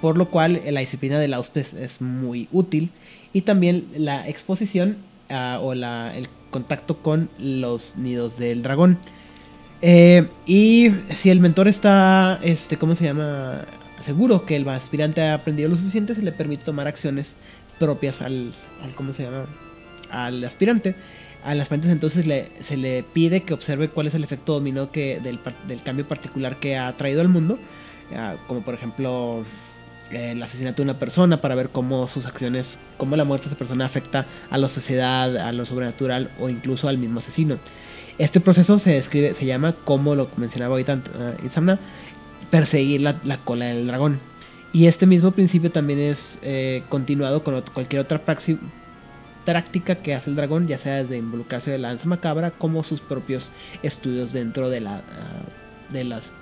Por lo cual eh, la disciplina del auspe es, muy útil y también la exposición ah, o la, el contacto con los nidos del dragón. Eh, y si el mentor está, este, ¿cómo se llama? Seguro que el aspirante ha aprendido lo suficiente, se le permite tomar acciones propias al, al ¿cómo se llama? Al aspirante. Al aspirante entonces le, se le pide que observe cuál es el efecto dominó que, del, del cambio particular que ha traído al mundo. Ah, como por ejemplo el asesinato de una persona para ver cómo sus acciones, cómo la muerte de esa persona afecta a la sociedad, a lo sobrenatural o incluso al mismo asesino. Este proceso se describe, se llama, como lo mencionaba ahorita uh, Isamna, perseguir la, la cola del dragón. Y este mismo principio también es eh, continuado con cualquier otra práctica que hace el dragón, ya sea desde involucrarse de la danza macabra como sus propios estudios dentro de, la, ah, de las eh,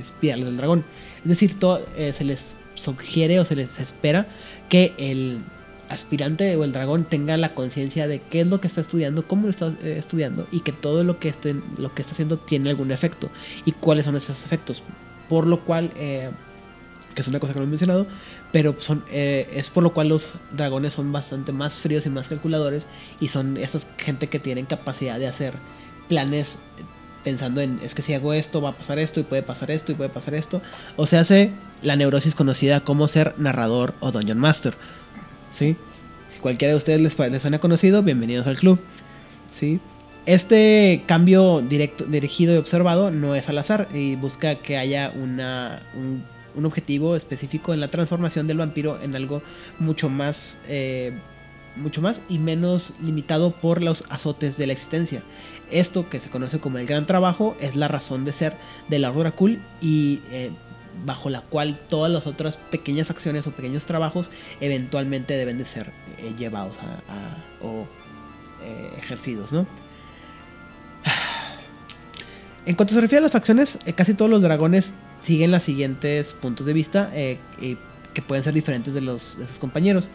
espirales del dragón. Es decir, todo, eh, se les sugiere o se les espera que el aspirante o el dragón tenga la conciencia de qué es lo que está estudiando, cómo lo está eh, estudiando y que todo lo que, esté, lo que está haciendo tiene algún efecto y cuáles son esos efectos. Por lo cual, eh, que es una cosa que no he mencionado, pero son, eh, es por lo cual los dragones son bastante más fríos y más calculadores y son esas gente que tienen capacidad de hacer planes pensando en es que si hago esto va a pasar esto y puede pasar esto y puede pasar esto o se hace la neurosis conocida como ser narrador o dungeon master ¿sí? si cualquiera de ustedes les, les suena conocido bienvenidos al club ¿sí? Este cambio directo, dirigido y observado no es al azar y busca que haya una, un, un objetivo específico en la transformación del vampiro en algo mucho más, eh, mucho más y menos limitado por los azotes de la existencia. Esto que se conoce como el gran trabajo es la razón de ser de la Aurora Cool y eh, bajo la cual todas las otras pequeñas acciones o pequeños trabajos eventualmente deben de ser eh, llevados a, o eh, ejercidos, ¿no? En cuanto se refiere a las facciones, eh, casi todos los dragones siguen los siguientes puntos de vista que pueden ser diferentes de, los, de sus compañeros.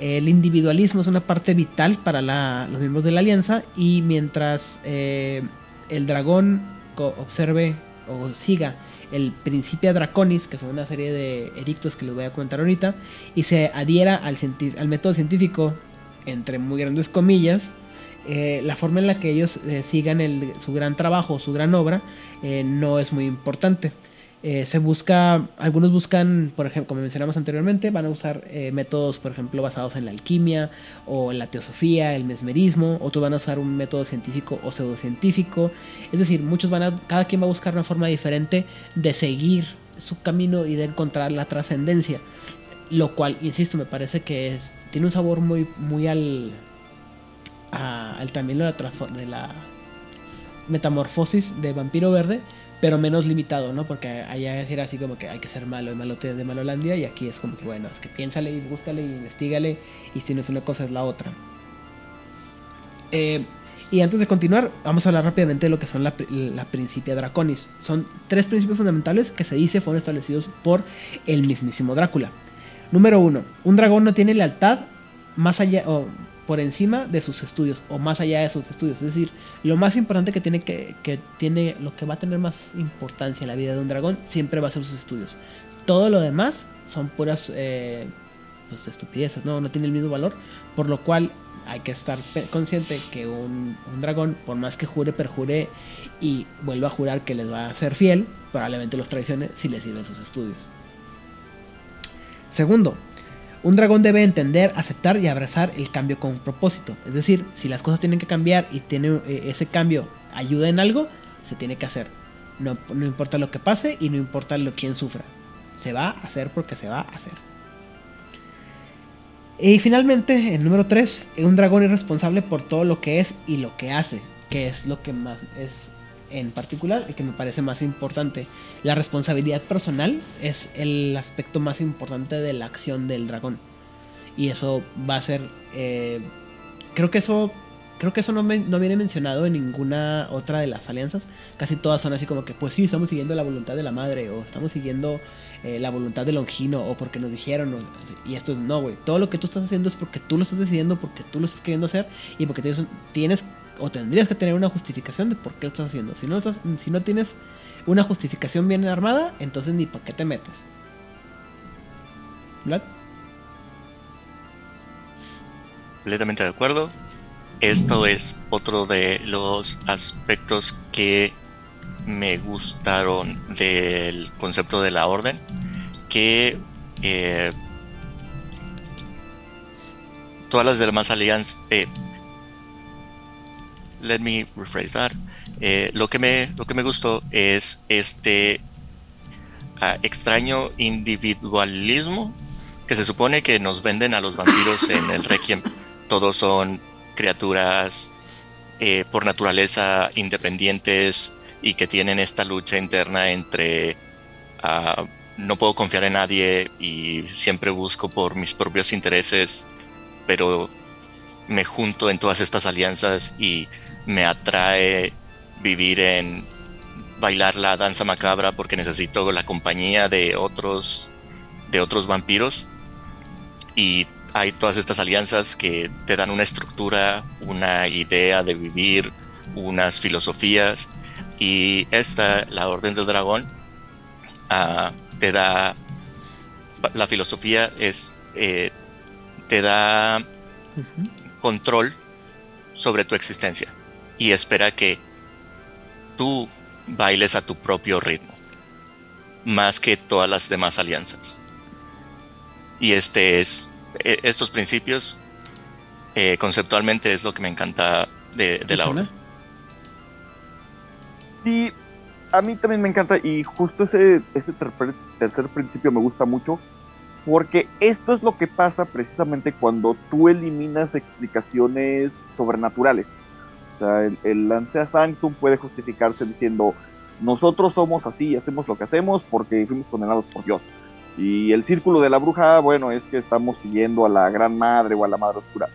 El individualismo es una parte vital para los miembros de la alianza y mientras el dragón observe o siga el Principia Draconis, que son una serie de edictos que les voy a comentar ahorita, y se adhiera al, método científico, entre muy grandes comillas, eh, la forma en la que ellos eh, sigan su gran trabajo, su gran obra, eh, no es muy importante. Eh, se busca, algunos buscan, por ejemplo, como mencionamos anteriormente, van a usar eh, métodos, por ejemplo, basados en la alquimia o en la teosofía, el mesmerismo, otros van a usar un método científico o pseudocientífico. Es decir, muchos van a, cada quien va a buscar una forma diferente de seguir su camino y de encontrar la trascendencia. Lo cual, insisto, me parece que es, tiene un sabor muy, muy al, a- al también de la, de la metamorfosis de vampiro verde, pero menos limitado, ¿no? Porque allá era así como que hay que ser malo y malote de Malolandia, y aquí es como que, bueno, es que piénsale y búscale y investigale, y si no es una cosa es la otra. Eh, y antes de continuar, vamos a hablar rápidamente de lo que son la, pri- la Principia Draconis. Son tres principios fundamentales que se dice fueron establecidos por el mismísimo Drácula. Número uno, un dragón no tiene lealtad más allá por encima de sus estudios o más allá de sus estudios. Es decir, lo más importante que tiene que, que tiene, lo que va a tener más importancia en la vida de un dragón siempre va a ser sus estudios. Todo lo demás son puras eh, pues, estupideces, ¿no? No tiene el mismo valor, por lo cual hay que estar consciente que un, un dragón, por más que jure, perjure y vuelva a jurar que les va a ser fiel, probablemente los traicione si les sirven sus estudios. Segundo, un dragón debe entender, aceptar y abrazar el cambio con propósito. Es decir, si las cosas tienen que cambiar y tiene, eh, ese cambio ayuda en algo, se tiene que hacer. No, importa lo que pase y no importa lo quién sufra. Se va a hacer porque se va a hacer. Y finalmente, el número 3, un dragón es responsable por todo lo que es y lo que hace, que es lo que más es en particular el que me parece más importante. La responsabilidad personal es el aspecto más importante de la acción del dragón. Y eso va a ser... Eh, creo que eso... Creo que eso no, no viene mencionado en ninguna otra de las alianzas. Casi todas son así como que, pues sí, estamos siguiendo la voluntad de la madre. O estamos siguiendo eh, la voluntad de Longino. O porque nos dijeron. y esto es, no, güey. Todo lo que tú estás haciendo es porque tú lo estás decidiendo. Porque tú lo estás queriendo hacer. Y porque tienes o tendrías que tener una justificación de por qué lo estás haciendo. Si no, estás, si no tienes una justificación bien armada, entonces ni para qué te metes. ¿Vlad? Completamente de acuerdo. Esto es otro de los aspectos que me gustaron del concepto de la orden. Que eh, todas las demás alianzas, eh, let me rephrase that. Eh, lo, que me, lo que me gustó es este ah, extraño individualismo que se supone que nos venden a los vampiros en el Requiem. Todos son criaturas eh, por naturaleza independientes y que tienen esta lucha interna entre ah, no puedo confiar en nadie y siempre busco por mis propios intereses, pero me junto en todas estas alianzas y me atrae vivir en bailar la danza macabra porque necesito la compañía de otros de otros vampiros. Y hay todas estas alianzas que te dan una estructura, una idea de vivir, unas filosofías. Y esta, la Orden del Dragón, uh, te da la filosofía es eh, te da control sobre tu existencia y espera que tú bailes a tu propio ritmo, más que todas las demás alianzas. Y este es, e, estos principios eh, conceptualmente es lo que me encanta de, la obra. Sí, a mí también me encanta y justo ese, ese tercer principio me gusta mucho porque esto es lo que pasa precisamente cuando tú eliminas explicaciones sobrenaturales. O sea, el, el Lancea Sanctum puede justificarse diciendo, nosotros somos así hacemos lo que hacemos porque fuimos condenados por Dios. Y el círculo de la bruja, bueno, es que estamos siguiendo a la gran madre o a la madre oscura.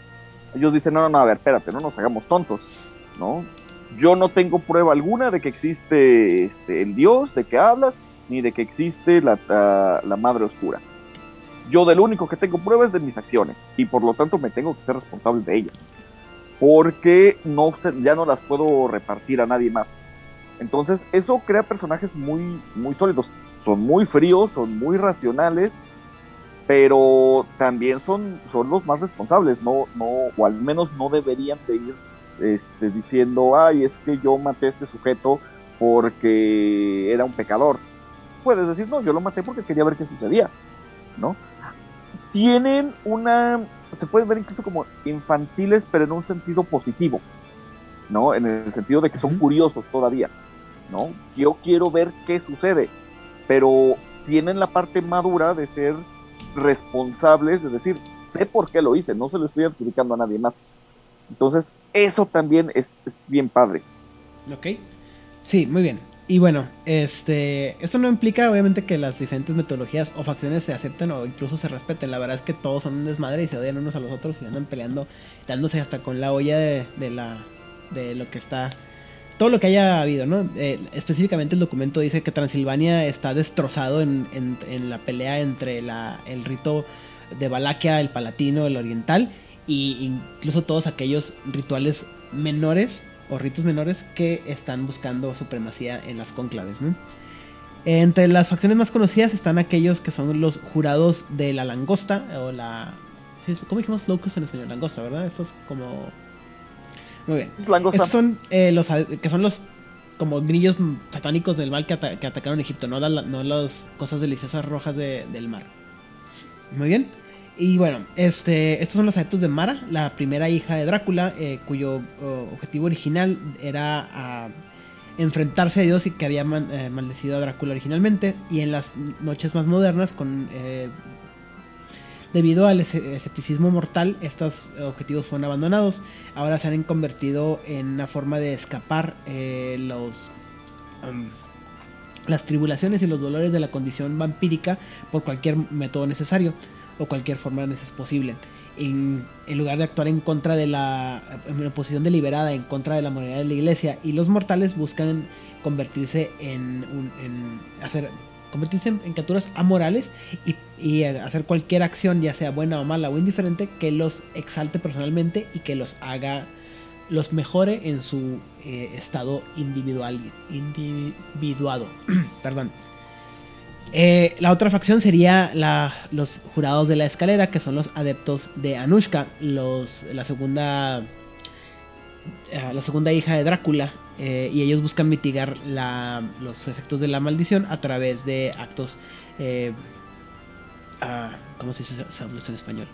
Ellos dicen, no, no, no, a ver, espérate, no nos hagamos tontos, ¿no? Yo no tengo prueba alguna de que existe este, el Dios de que hablas, ni de que existe la, la, madre oscura. Yo del único que tengo pruebas de mis acciones, y por lo tanto me tengo que ser responsable de ellas porque no, ya no las puedo repartir a nadie más. Entonces, eso crea personajes muy, muy sólidos. Son muy fríos, son muy racionales, pero también son, son los más responsables, no, no, o al menos no deberían de ir este, diciendo, ay, es que yo maté a este sujeto porque era un pecador. Puedes decir, no, yo lo maté porque quería ver qué sucedía, ¿no? Tienen una se pueden ver incluso como infantiles, pero en un sentido positivo, ¿no? En el sentido de que son curiosos todavía, ¿no? Yo quiero ver qué sucede, pero tienen la parte madura de ser responsables, de decir, sé por qué lo hice, no se lo estoy adjudicando a nadie más. Entonces, eso también es, es bien padre. Ok. Sí, muy bien. Y bueno, este, esto no implica obviamente que las diferentes metodologías o facciones se acepten o incluso se respeten. La verdad es que todos son un desmadre y se odian unos a los otros y andan peleando, dándose hasta con la olla de, la, de lo que está, todo lo que haya habido, ¿no? Eh, específicamente el documento dice que Transilvania está destrozado en, en, la pelea entre la, el rito de Valaquia, el palatino, el oriental, e incluso todos aquellos rituales menores o ritos menores que están buscando supremacía en las conclaves. Entre las facciones más conocidas están aquellos que son los jurados de la langosta o la... ¿Cómo dijimos locus en español? Langosta, ¿verdad? Estos como... Muy bien. Langosta. Estos son eh, los que son los como grillos satánicos del mal que, atacaron Egipto, no, no las cosas deliciosas rojas del mar. Muy bien. Y bueno, este, estos son los adeptos de Mara, la primera hija de Drácula, eh, cuyo objetivo original era ah, enfrentarse a Dios y que había eh, maldecido a Drácula originalmente. Y en las noches más modernas, con eh, debido al esce- escepticismo mortal, estos objetivos fueron abandonados. Ahora se han convertido en una forma de escapar eh, los las tribulaciones y los dolores de la condición vampírica por cualquier método necesario o cualquier forma neces- posible. En, lugar de actuar en contra de la en una posición deliberada en contra de la moralidad de la iglesia y los mortales buscan convertirse en, un, en hacer convertirse en, en criaturas amorales y, y hacer cualquier acción ya sea buena o mala o indiferente que los exalte personalmente y que los haga los mejore en su eh, estado individual individuado perdón eh, la otra facción sería los jurados de la escalera, que son los adeptos de Anushka, los, la segunda eh, la segunda hija de Drácula, eh, y ellos buscan mitigar la- los efectos de la maldición a través de actos, eh, ah, ¿cómo se dice habla en español?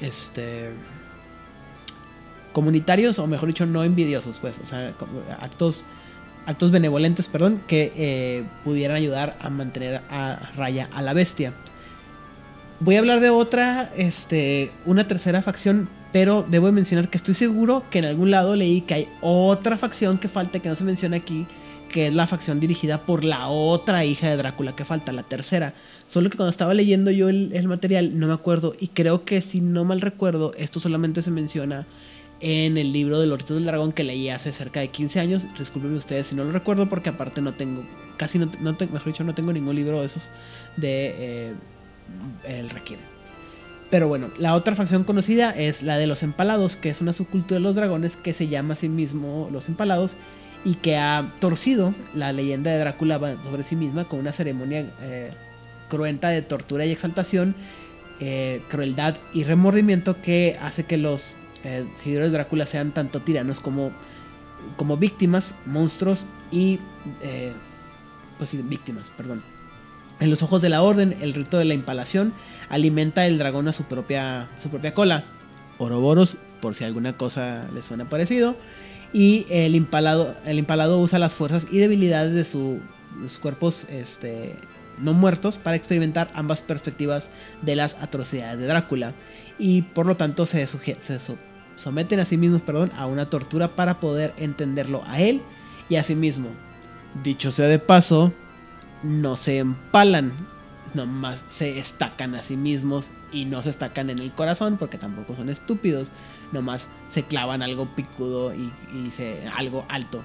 Este comunitarios o mejor dicho no envidiosos, pues, o sea, actos actos benevolentes, perdón, que eh, pudieran ayudar a mantener a raya a la bestia. Voy a hablar de otra, este, una tercera facción, pero debo de mencionar que estoy seguro que en algún lado leí que hay otra facción que falta que no se menciona aquí, que es la facción dirigida por la otra hija de Drácula que falta, la tercera. Solo que cuando estaba leyendo yo el, el material no me acuerdo y creo que si no mal recuerdo esto solamente se menciona en el libro de los Ritos del Dragón que leí hace cerca de 15 años. Disculpenme ustedes si no lo recuerdo porque aparte no tengo, casi no, no mejor dicho, no tengo ningún libro de esos de eh, El Requiem. Pero bueno, la otra facción conocida es la de los empalados, que es una subcultura de los dragones que se llama a sí mismo los empalados y que ha torcido la leyenda de Drácula sobre sí misma con una ceremonia eh, cruenta de tortura y exaltación, eh, crueldad y remordimiento que hace que los eh, seguidores de Drácula sean tanto tiranos como, como víctimas, monstruos y... eh, pues sí, víctimas, perdón. En los ojos de la orden, el rito de la impalación alimenta el dragón a su propia, su propia cola. Oroboros, por si alguna cosa le suena parecido. Y el impalado, el impalado usa las fuerzas y debilidades de, su- sus cuerpos este, no muertos para experimentar ambas perspectivas de las atrocidades de Drácula. Y por lo tanto se, suje- se someten a sí mismos perdón, a una tortura para poder entenderlo a él y a sí mismo. Dicho sea de paso, no se empalan, nomás se estacan a sí mismos y no se estacan en el corazón porque tampoco son estúpidos, nomás se clavan algo picudo y, se, algo alto.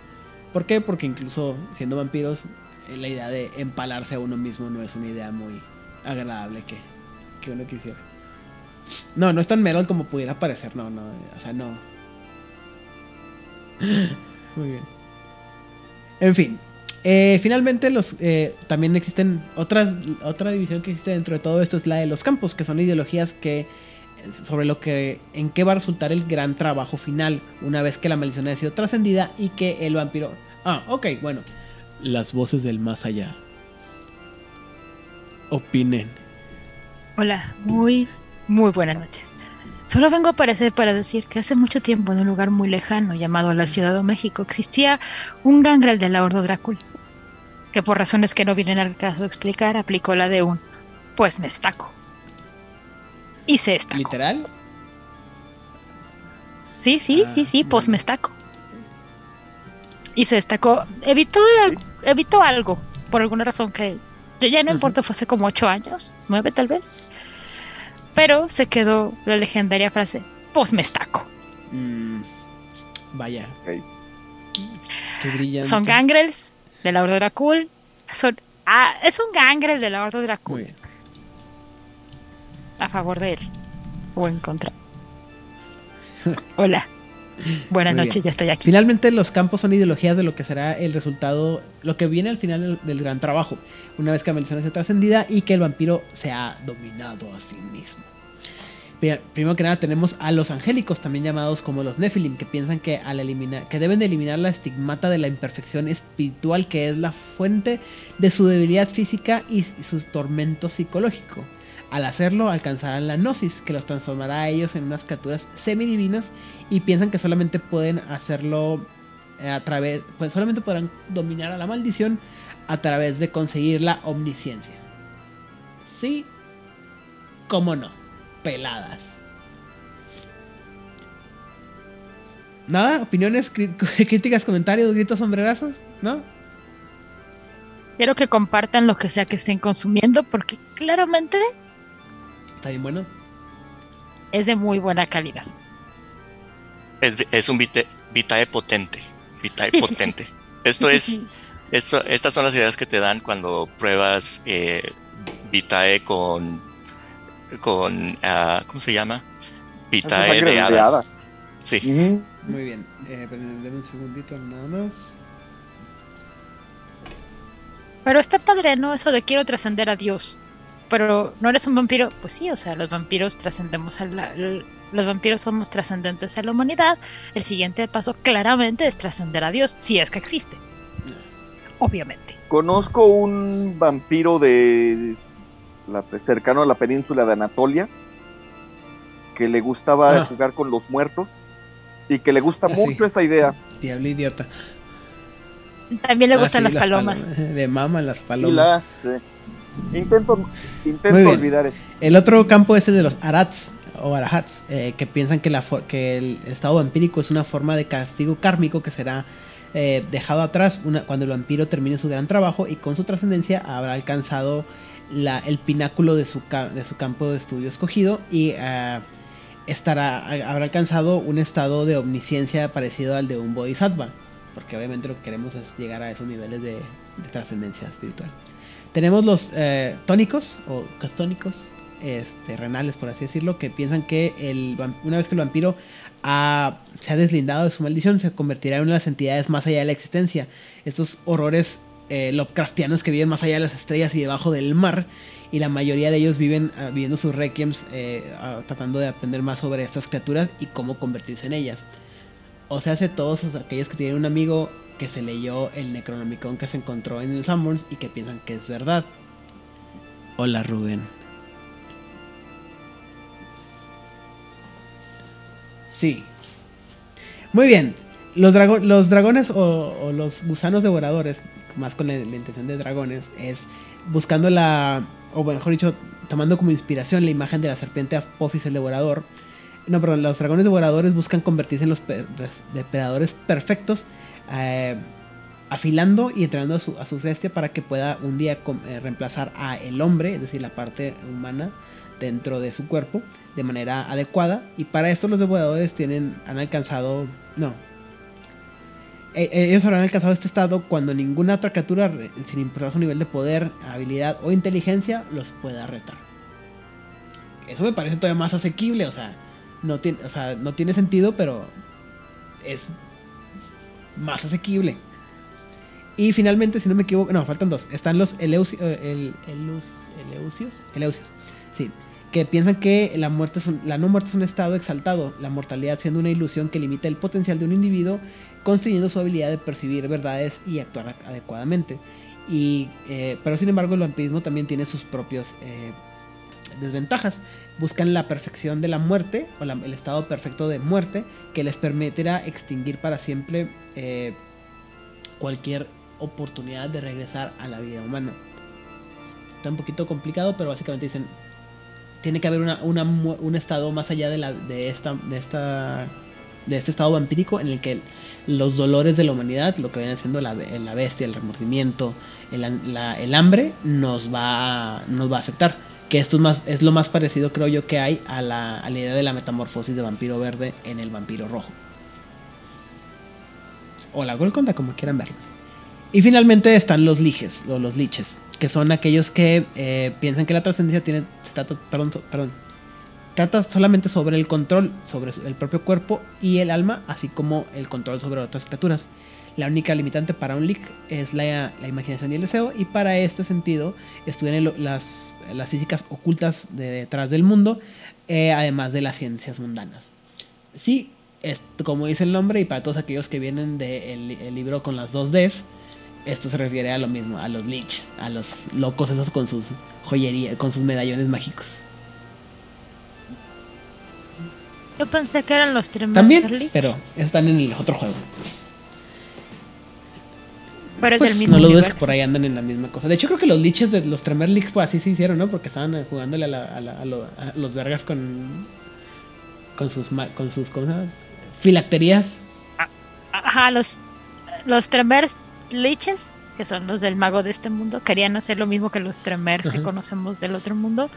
¿Por qué? Porque incluso siendo vampiros, eh, la idea de empalarse a uno mismo no es una idea muy agradable que uno quisiera. No, no es tan metal como pudiera parecer, no, no, o sea, no. Muy bien. En fin, eh, finalmente, los, eh, también existen otras, otra división que existe dentro de todo esto es la de los campos, que son ideologías que sobre lo que en qué va a resultar el gran trabajo final una vez que la maldición ha sido trascendida y que el vampiro. Ah, ok, bueno. Las voces del más allá. Opinen. Hola, muy, muy buenas noches. Solo vengo a aparecer para decir que hace mucho tiempo en un lugar muy lejano llamado la Ciudad de México existía un gangrel de la Horda Drácula, que por razones que no vienen al caso explicar aplicó la de un pues me estaco. Y se estacó. ¿Literal? Sí, sí, Ah, sí, sí, pues me estaco. Y se destacó. Evitó, evitó algo, por alguna razón que ya- ya no importa, fue hace como ocho años, nueve tal vez. Pero se quedó la legendaria frase, pues me estaco. Mm, vaya. Ok. Qué brillante. Son gangrels de la Horda Dracul. Son, ah, es un gangrel de la Horda Muy Dracul. bien. A favor de él. O en contra. Hola. Buenas Muy noches, bien. ya estoy aquí. Finalmente los campos son ideologías de lo que será el resultado, lo que viene al final del, del gran trabajo, una vez que la maldición sido trascendida y que el vampiro se ha dominado a sí mismo. Pri- Primero que nada tenemos a los angélicos, también llamados como los Nephilim, que piensan que, al eliminar, que deben de eliminar la estigmata de la imperfección espiritual que es la fuente de su debilidad física y su tormento psicológico. Al hacerlo, alcanzarán la gnosis, que los transformará a ellos en unas criaturas semidivinas y piensan que solamente pueden hacerlo eh, a través, pues solamente podrán dominar a la maldición a través de conseguir la omnisciencia. Sí, cómo no, peladas. Nada, opiniones, críticas, comentarios, gritos, sombrerazos, ¿no? Quiero que compartan lo que sea que estén consumiendo porque claramente Está bien bueno. es de muy buena calidad. Es, es un Vitae potente. Vitae Sí, sí, sí. potente. Esto es, esto, estas son las ideas que te dan cuando pruebas eh, Vitae con, con ah, ¿cómo se llama? Vitae de hadas. hada. Sí. Muy bien. Eh, un segundito nada más. Pero está padre, ¿no? Eso de quiero trascender a Dios. Pero no eres un vampiro. Pues sí, o sea, los vampiros trascendemos a la. Los vampiros somos trascendentes a la humanidad. El siguiente paso claramente es trascender a Dios, si es que existe. Obviamente. Conozco un vampiro de la, cercano a la península de Anatolia que le gustaba Ah. jugar con los muertos y que le gusta Ah, mucho sí. esa idea. Diablo idiota. También le Ah, gustan sí, las palomas. De mama las Y palomas. la, sí. Intento, intento olvidar eso. El otro campo es el de los Arats o Arahats, eh, que piensan que, la que el estado vampírico es una forma de castigo kármico que será eh, dejado atrás una- cuando el vampiro termine su gran trabajo y con su trascendencia habrá alcanzado la- el pináculo de su, ca- de su campo de estudio escogido y ah, estará, habrá alcanzado un estado de omnisciencia parecido al de un bodhisattva, porque obviamente lo que queremos es llegar a esos niveles de, de trascendencia espiritual. Tenemos los eh, tónicos o catónicos, este, renales por así decirlo, que piensan que el, una vez que el vampiro se ha deslindado de su maldición, se convertirá en una de las entidades más allá de la existencia. Estos horrores eh, Lovecraftianos que viven más allá de las estrellas y debajo del mar, y la mayoría de ellos viven ah, viviendo sus requiems, eh, ah, tratando de aprender más sobre estas criaturas y cómo convertirse en ellas. O sea, hace todos aquellos que tienen un amigo que se leyó el Necronomicon que se encontró en el Sanborns y que piensan que es verdad. Hola Rubén. Sí. Muy bien. Los, los dragones o, los gusanos devoradores, más con la, intención de dragones, es buscando la, o mejor dicho, tomando como inspiración la imagen de la serpiente Apophis el devorador. No, perdón, los dragones devoradores buscan convertirse en los depredadores perfectos, eh, afilando y entrenando a su, a bestia para que pueda un día eh, reemplazar a el hombre, es decir, la parte humana dentro de su cuerpo de manera adecuada. Y para esto los devoradores tienen, han alcanzado, no, e- ellos habrán alcanzado este estado cuando ninguna otra criatura, sin importar su nivel de poder, habilidad o inteligencia, los pueda retar. Eso me parece todavía más asequible, o sea, no tiene, o sea, no tiene sentido, pero es más asequible. Y finalmente, si no me equivoco, no, faltan dos. Están los eh, el, Eleus- Eleusios, Eleusios, sí, que piensan que la muerte es un- la no muerte es un estado exaltado, la mortalidad siendo una ilusión que limita el potencial de un individuo, construyendo su habilidad de percibir verdades y actuar adecuadamente. Y, eh, pero sin embargo, el vampirismo también tiene sus propios eh, desventajas. Buscan la perfección de la muerte o el estado perfecto de muerte que les permitirá extinguir para siempre eh, cualquier oportunidad de regresar a la vida humana. Está un poquito complicado, pero básicamente dicen tiene que haber una, un estado más allá de, la, de, esta, de, esta, de este estado vampírico en el que los dolores de la humanidad, lo que viene siendo la, la bestia, el remordimiento, el, el hambre, nos va, nos va a afectar. Que esto es, lo más parecido, creo yo, que hay a la, idea de la metamorfosis de vampiro verde en el vampiro rojo. O la Golconda, como quieran verlo. Y finalmente están los liches, o los liches, que son aquellos que eh, piensan que la trascendencia tiene, se trata, perdón, perdón, trata solamente sobre el control sobre el propio cuerpo y el alma, así como el control sobre otras criaturas. La única limitante para un lich es la, la imaginación y el deseo, y para este sentido estudian las, las físicas ocultas de detrás del mundo, eh, además de las ciencias mundanas. Sí, es, como dice el nombre, y para todos aquellos que vienen del el libro con las dos Ds, esto se refiere a lo mismo, a los Lich, a los locos esos con sus joyería, con sus medallones mágicos. Yo pensé que eran los También, pero están en el otro juego. Pero es Pues del mismo no lo dudes que por ahí andan en la misma cosa. De hecho, creo que los liches de los Tremer Leaks, pues así se hicieron, ¿no? Porque estaban jugándole a, la- a la- a lo- a los vergas con. con sus. con sus. ¿Cómo se llama? Filacterías. Ajá, los, los Tremers Liches, que son los del mago de este mundo, querían hacer lo mismo que los Tremers que conocemos del otro mundo.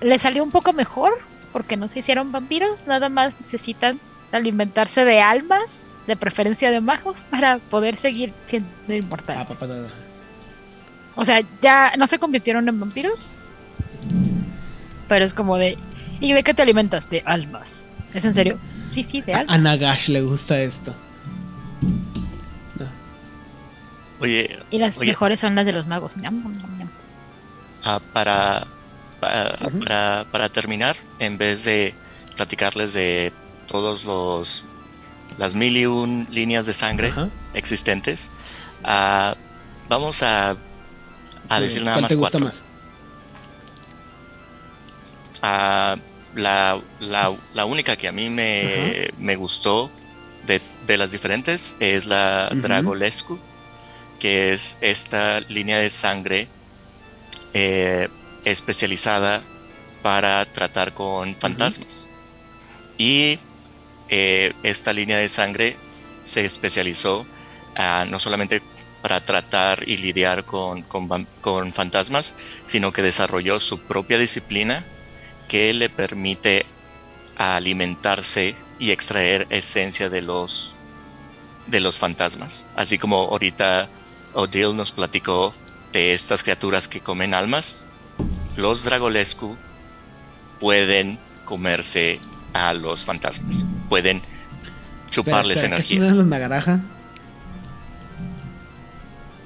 Le salió un poco mejor, porque no se hicieron vampiros, nada más necesitan alimentarse de almas, de preferencia de magos, para poder seguir siendo inmortales. Ah, papá, nada. O sea, ya no se convirtieron en vampiros. Pero es como de. ¿Y de qué te alimentas? De almas. ¿Es en serio? Sí, sí, de almas. a Nagash le gusta esto. No. Oye, Y las Oye. mejores son las de los magos. Ñam, ñam, ñam, ñam. ah, para, para, para terminar, en vez de platicarles de todos los las mil y un líneas de sangre Ajá. existentes, ah, vamos a, a decir nada ¿cuál más te gusta cuatro. más? Ah, la, la, la única que a mí me, me gustó de, de las diferentes es la. Dragolescu, que es esta línea de sangre eh, especializada para tratar con fantasmas. Y eh, esta línea de sangre se especializó ah, no solamente para tratar y lidiar con, fantasmas, sino que desarrolló su propia disciplina que le permite alimentarse y extraer esencia de los de los fantasmas. Así como ahorita Odile nos platicó de estas criaturas que comen almas, los Dragolescu pueden comerse a los fantasmas, pueden chuparles Espera, espera, ¿qué energía. son los Nagaraja?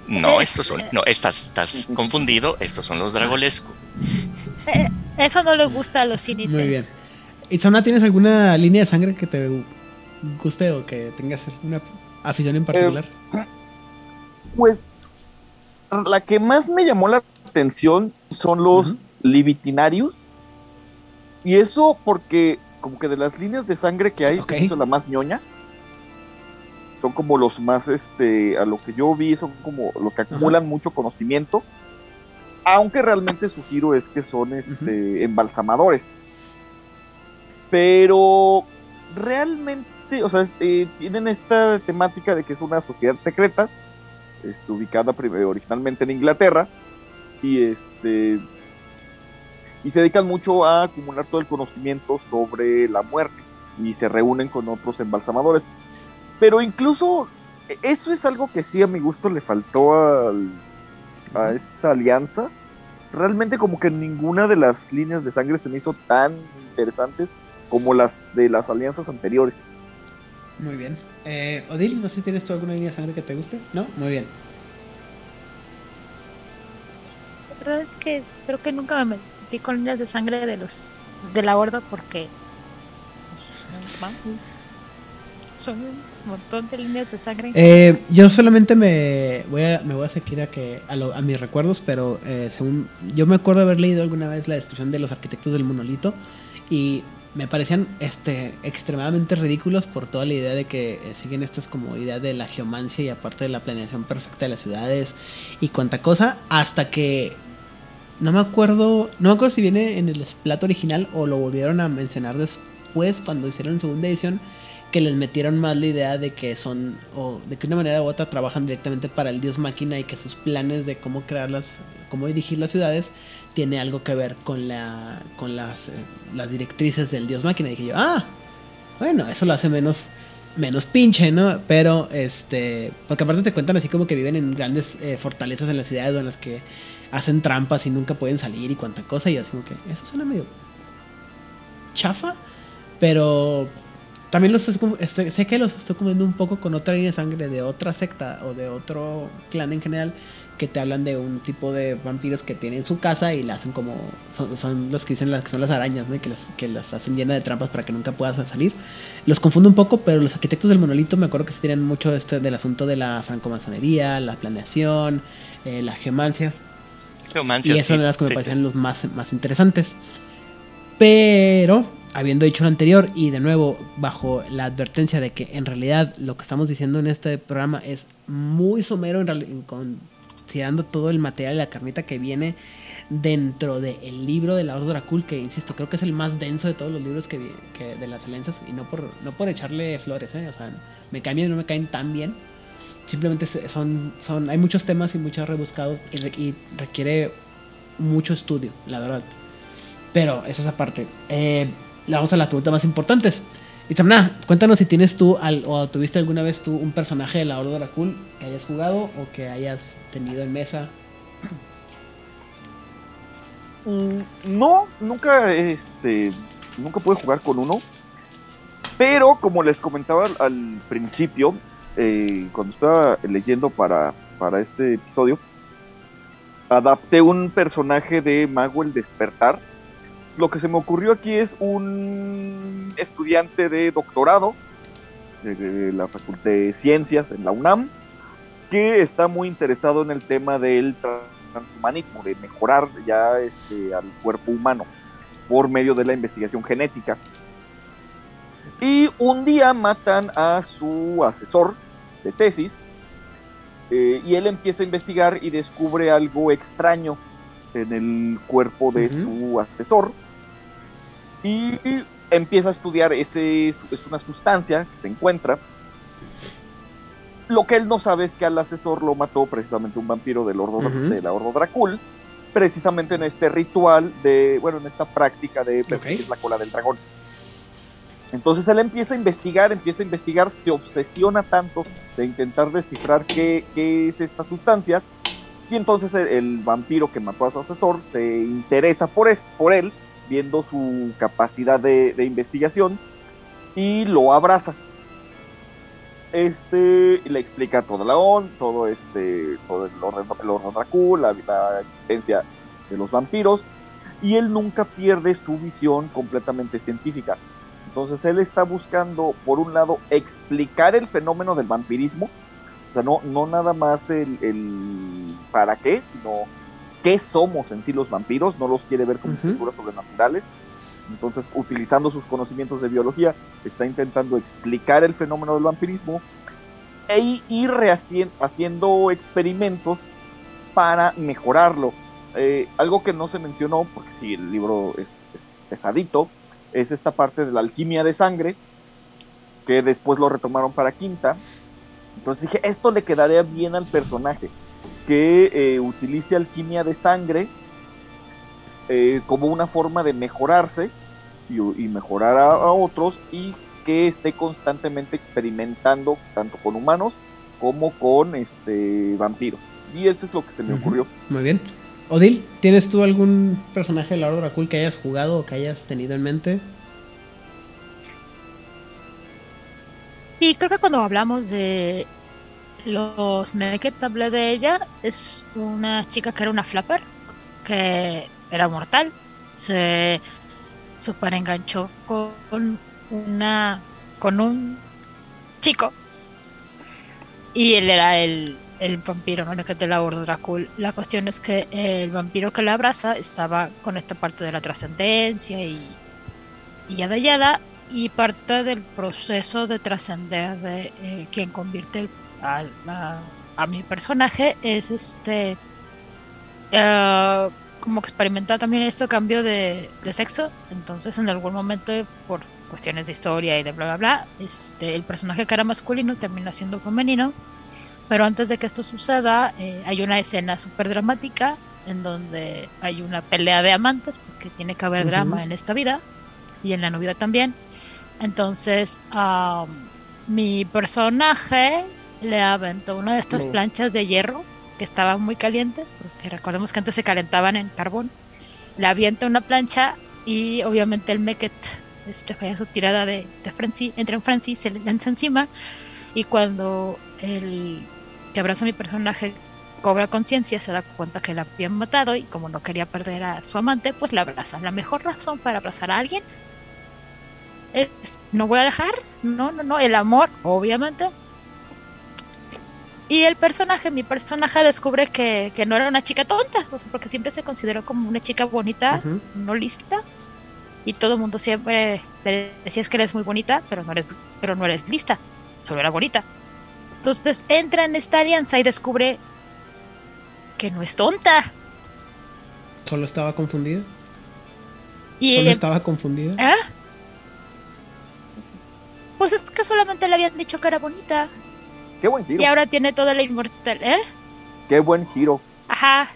No, Es- estos son, no, estás, estás confundido, estos son los Dragolescu. Eh, eso no le gusta a los cinites. Muy bien. Itzona, ¿tienes alguna línea de sangre que te guste o que tengas una afición en particular? Pues la que más me llamó la atención son los Ujú. Libitinarius. Y eso porque como que de las líneas de sangre que hay, Ok. se hizo la más ñoña. Son como los más, este, a lo que yo vi, son como los que acumulan mucho conocimiento. Aunque realmente su giro es que son este, embalsamadores. Pero realmente, o sea, eh, tienen esta temática de que es una sociedad secreta, este, ubicada originalmente en Inglaterra, y este y se dedican mucho a acumular todo el conocimiento sobre la muerte y se reúnen con otros embalsamadores. Pero incluso e- eso es algo que sí a mi gusto le faltó al- a esta alianza. Realmente como que ninguna de las líneas de sangre se me hizo tan interesantes como las de las alianzas anteriores. Muy bien. Eh, Odil, no sé si tienes tú alguna línea de sangre que te guste. ¿No? Muy bien. La verdad es que creo que nunca me con líneas de sangre de los de la horda porque pues, son un montón de líneas de sangre. Eh, yo solamente me voy a, me voy a seguir a, que, a, lo- a mis recuerdos, pero eh, según yo me acuerdo haber leído alguna vez la descripción de los arquitectos del monolito y me parecían este, extremadamente ridículos por toda la idea de que eh, siguen estas como idea de la geomancia y aparte de la planeación perfecta de las ciudades y cuanta cosa, hasta que no me acuerdo, no me acuerdo si viene en el plato original o lo volvieron a mencionar después cuando hicieron segunda edición que les metieron más la idea de que son, o de que una manera u otra trabajan directamente para el dios máquina y que sus planes de cómo crearlas, cómo dirigir las ciudades, tiene algo que ver con la con las, eh, las directrices del dios máquina. Y dije yo, ah, bueno, eso lo hace menos menos pinche, ¿no? Pero este, porque aparte te cuentan así como que viven en grandes eh, fortalezas en las ciudades en las que hacen trampas y nunca pueden salir y cuanta cosa y así como que eso suena medio chafa, pero También los estoy- estoy- sé que los estoy comiendo un poco con otra línea de sangre de otra secta o de otro clan en general que te hablan de un tipo de vampiros que tienen su casa y la hacen como son, los que dicen las que son las arañas, ¿no? Que las que las hacen llenas de trampas para que nunca puedas salir. Los confundo un poco, pero los arquitectos del monolito me acuerdo que sí tienen mucho este del asunto de la francomasonería, la planeación, eh, la geomancia. Geomancia, Y eso sí, eran las que me sí. parecían los más, más interesantes. Pero, habiendo dicho lo anterior, y de nuevo, bajo la advertencia de que en realidad lo que estamos diciendo en este programa es muy somero, en en considerando todo el material y la carnita que viene dentro del libro de la Orden Dracul, que insisto, creo que es el más denso de todos los libros que, de las alianzas, y no por, no por echarle flores, ¿eh? o sea, me caen bien no me caen tan bien. Simplemente son, son, hay muchos temas y muchos rebuscados y, re- y requiere mucho estudio, la verdad. Pero eso es aparte. Eh, vamos a las preguntas más importantes. Itzamna, cuéntanos si tienes tú o tuviste alguna vez tú un personaje de la Orden Dracul que hayas jugado o que hayas tenido en mesa. Mm, No, nunca, este, nunca pude jugar con uno. Pero como les comentaba al principio, eh, cuando estaba leyendo para, para este episodio, adapté un personaje de Mago el Despertar. Lo que se me ocurrió aquí es un estudiante de doctorado de, de la Facultad de Ciencias en la UNAM, que está muy interesado en el tema del transhumanismo, de mejorar ya este, al cuerpo humano por medio de la investigación genética. Y un día matan a su asesor de tesis eh, y él empieza a investigar y descubre algo extraño en el cuerpo de su asesor y empieza a estudiar ese es una sustancia que se encuentra lo que él no sabe es que al asesor lo mató precisamente un vampiro del ordo, de la Ordo Dracul, precisamente en este ritual de, bueno, en esta práctica de perseguir Ok. la cola del dragón. Entonces él empieza a investigar, empieza a investigar, se obsesiona tanto de intentar descifrar qué, es esta sustancia, y entonces el, el vampiro que mató a su asesor se interesa por, él, viendo su capacidad de, investigación, y lo abraza este le explica todo la on, todo este, todo el orden, el orden la existencia de los vampiros, y él nunca pierde su visión completamente científica. Entonces él está buscando, por un lado, explicar el fenómeno del vampirismo, o sea, no, no nada más el, el para qué, sino qué somos en sí los vampiros, no los quiere ver como figuras sobrenaturales. Entonces, utilizando sus conocimientos de biología, está intentando explicar el fenómeno del vampirismo e ir haciendo experimentos para mejorarlo. Eh, algo que no se mencionó, porque sí, el libro es, es pesadito, es esta parte de la alquimia de sangre, que después lo retomaron para quinta. Entonces dije, esto le quedaría bien al personaje, que eh, utilice alquimia de sangre eh, como una forma de mejorarse y, y mejorar a, a otros y que esté constantemente experimentando tanto con humanos como con este vampiros. Y esto es lo que se me ocurrió. Muy bien. Odil, ¿tienes tú algún personaje de la Orden Dracul que hayas jugado o que hayas tenido en mente? Y creo que cuando hablamos de los Meket hablé de ella, es una chica que era una flapper, que era mortal, se super enganchó con una con un chico. Y él era el, el vampiro, ¿no? Que te la Ordo Dracul. La cuestión es que el vampiro que la abraza estaba con esta parte de la trascendencia y, y yada yada y parte del proceso de trascender de eh, quien convierte a, a- mi personaje es este eh, como experimentar también este cambio de, de sexo entonces en algún momento por cuestiones de historia y de bla bla bla este el personaje que era masculino termina siendo femenino pero antes de que esto suceda eh, hay una escena súper dramática en donde hay una pelea de amantes porque tiene que haber Ujú. drama en esta vida y en la novia también entonces, am, mi personaje le aventó una de estas planchas de hierro que estaba muy caliente, porque recordemos que antes se calentaban en carbón. Le avienta una plancha y obviamente el Meket este, falla su tirada de, de Francis, entra en Francis, se le lanza encima y cuando el que abraza a mi personaje cobra conciencia, se da cuenta que la habían matado y como no quería perder a su amante, pues la abraza. La mejor razón para abrazar a alguien es no voy a dejar, no, no, no, el amor, obviamente. Y el personaje, mi personaje descubre que, que no era una chica tonta, o sea, porque siempre se consideró como una chica bonita, no lista. Y todo el mundo siempre le decías que eres muy bonita, pero no eres, pero no eres lista, solo era bonita. Entonces entra en esta alianza y descubre que no es tonta. Solo estaba confundida. Y Solo estaba confundida. ¿Ah? Pues es que solamente le habían dicho que era bonita. Qué buen giro. Y ahora tiene toda la inmortal. ¿Eh? Qué buen giro. Ajá.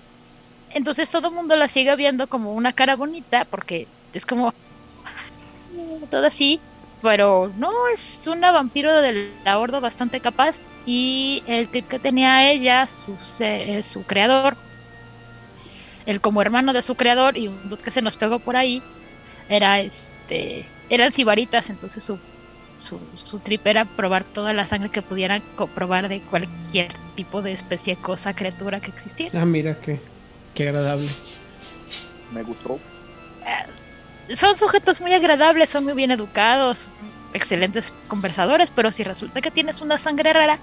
Entonces todo el mundo la sigue viendo como una cara bonita porque es como mm, todo así. Pero no, es una vampiro del la horda bastante capaz. Y el tip que tenía ella, su, se- eh, su creador, el como hermano de su creador y un dude que se nos pegó por ahí, era este, eran sibaritas, entonces su, su, su trip era probar toda la sangre que pudieran probar de cualquier tipo de especie, cosa, criatura que existiera. Ah, mira qué, qué agradable. Me gustó. son sujetos muy agradables, son muy bien educados, excelentes conversadores, pero si resulta que tienes una sangre rara,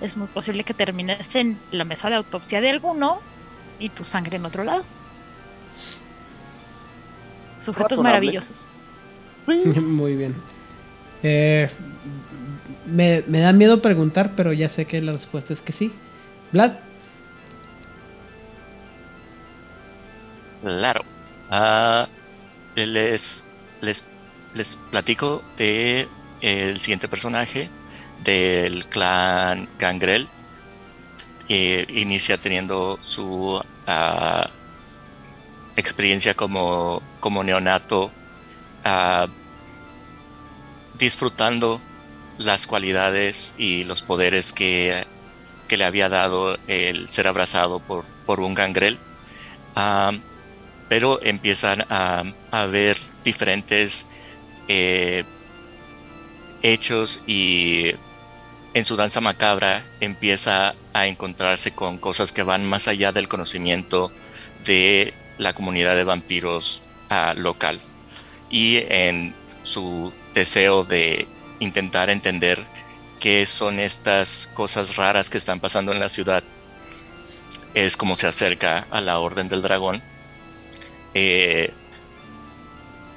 es muy posible que termines en la mesa de autopsia de alguno y tu sangre en otro lado. Sujetos Razonable. maravillosos. Muy bien. Eh, me, me da miedo preguntar, pero ya sé que la respuesta es que sí. Vlad, Claro. Ah, les, les, les platico de el siguiente personaje del clan Gangrel. Eh, inicia teniendo su ah, experiencia como, como neonato, ah, disfrutando las cualidades y los poderes que, que le había dado el ser abrazado por, por un gangrel. Ah, pero empiezan a, a ver diferentes eh, hechos y en su danza macabra empieza a encontrarse con cosas que van más allá del conocimiento de la comunidad de vampiros ah, local. Y en su deseo de intentar entender qué son estas cosas raras que están pasando en la ciudad es como se acerca a la Orden del Dragón eh,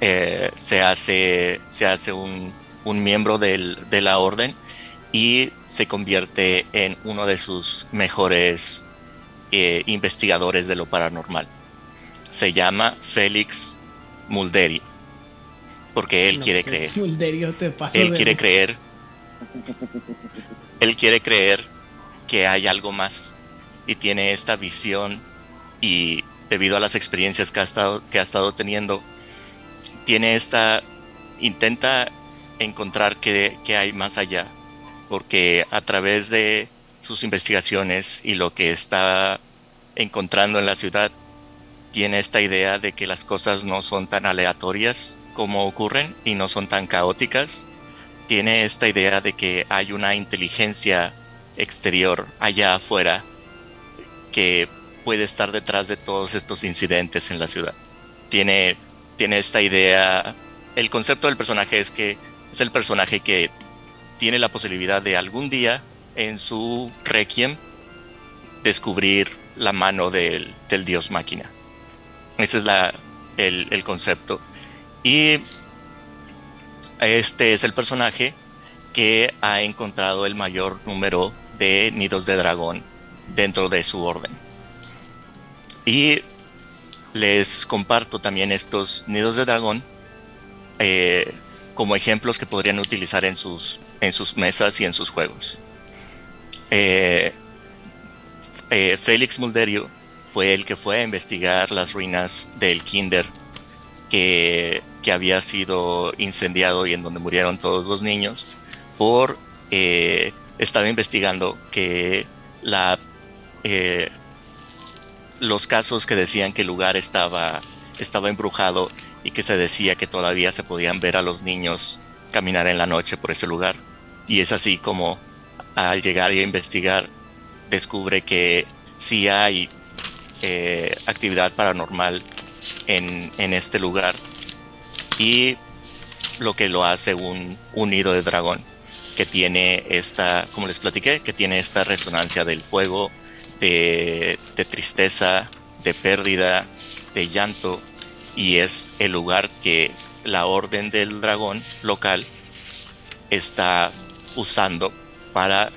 eh, se hace, se hace un, un miembro del- de la orden y se convierte en uno de sus mejores eh, investigadores de lo paranormal. Se llama Félix Mulderio, porque él No, quiere creer. Mulderio te Él quiere creer. Él quiere creer que hay algo más y tiene esta visión y debido a las experiencias que ha estado, que ha estado teniendo, tiene esta, intenta encontrar qué, qué hay más allá, porque a través de sus investigaciones y lo que está encontrando en la ciudad, tiene esta idea de que las cosas no son tan aleatorias como ocurren y no son tan caóticas. Tiene esta idea de que hay una inteligencia exterior allá afuera que puede estar detrás de todos estos incidentes en la ciudad. Tiene, tiene esta idea, el concepto del personaje es que es el personaje que tiene la posibilidad de algún día en su requiem descubrir la mano del, dios máquina. Ese es el, el concepto. Y este es el personaje que ha encontrado el mayor número de nidos de dragón dentro de su orden. Y les comparto también estos nidos de dragón eh, como ejemplos que podrían utilizar en sus, en sus mesas y en sus juegos. Eh, eh, Félix Mulderio fue el que fue a investigar las ruinas del Kinder que, que había sido incendiado y en donde murieron todos los niños por estaba investigando que la los casos que decían que el lugar estaba estaba embrujado y que se decía que todavía se podían ver a los niños caminar en la noche por ese lugar. Y es así como al llegar y a investigar descubre que sí hay eh, actividad paranormal en, en, este lugar y lo que lo hace un, un nido de dragón que tiene esta, como les platiqué, que tiene esta resonancia del fuego, de, tristeza, de pérdida, de llanto, y es el lugar que la orden del dragón local está usando para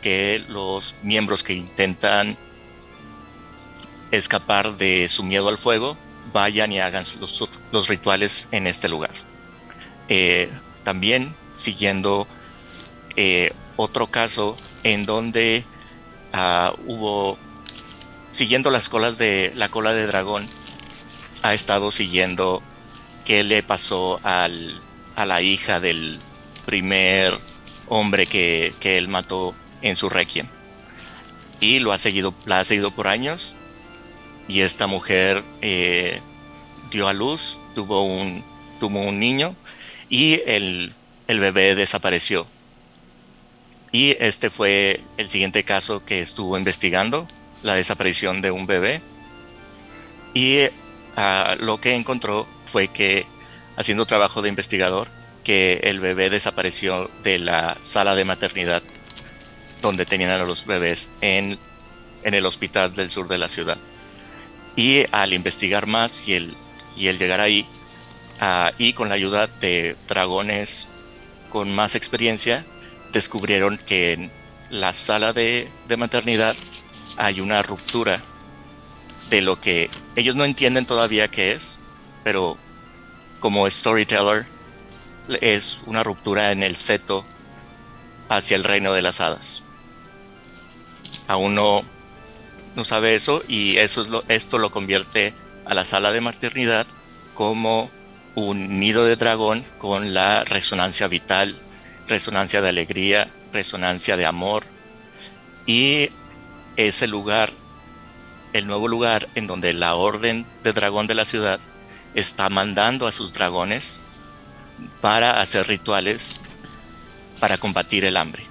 que los miembros que intentan escapar de su miedo al fuego vayan y hagan los, los rituales en este lugar. Eh, también siguiendo eh, otro caso en donde uh, hubo, siguiendo las colas de la cola de dragón, ha estado siguiendo qué le pasó al, a la hija del primer hombre que, que él mató en su requiem. Y lo ha seguido, la ha seguido por años. Y esta mujer eh, dio a luz, tuvo un, tuvo un niño y el, el bebé desapareció. Y este fue el siguiente caso que estuvo investigando, la desaparición de un bebé. Y uh, lo que encontró fue que, haciendo trabajo de investigador, que el bebé desapareció de la sala de maternidad donde tenían a los bebés en, en el hospital del sur de la ciudad. Y al investigar más y el, y el llegar ahí, uh, y con la ayuda de dragones con más experiencia, descubrieron que en la sala de, maternidad hay una ruptura de lo que ellos no entienden todavía qué es, pero como storyteller es una ruptura en el seto hacia el reino de las hadas. Aún no, no sabe eso y eso es lo, esto lo convierte a la sala de maternidad como un nido de dragón con la resonancia vital, resonancia de alegría, resonancia de amor y ese lugar, el nuevo lugar en donde la orden de dragón de la ciudad está mandando a sus dragones para hacer rituales para combatir el hambre.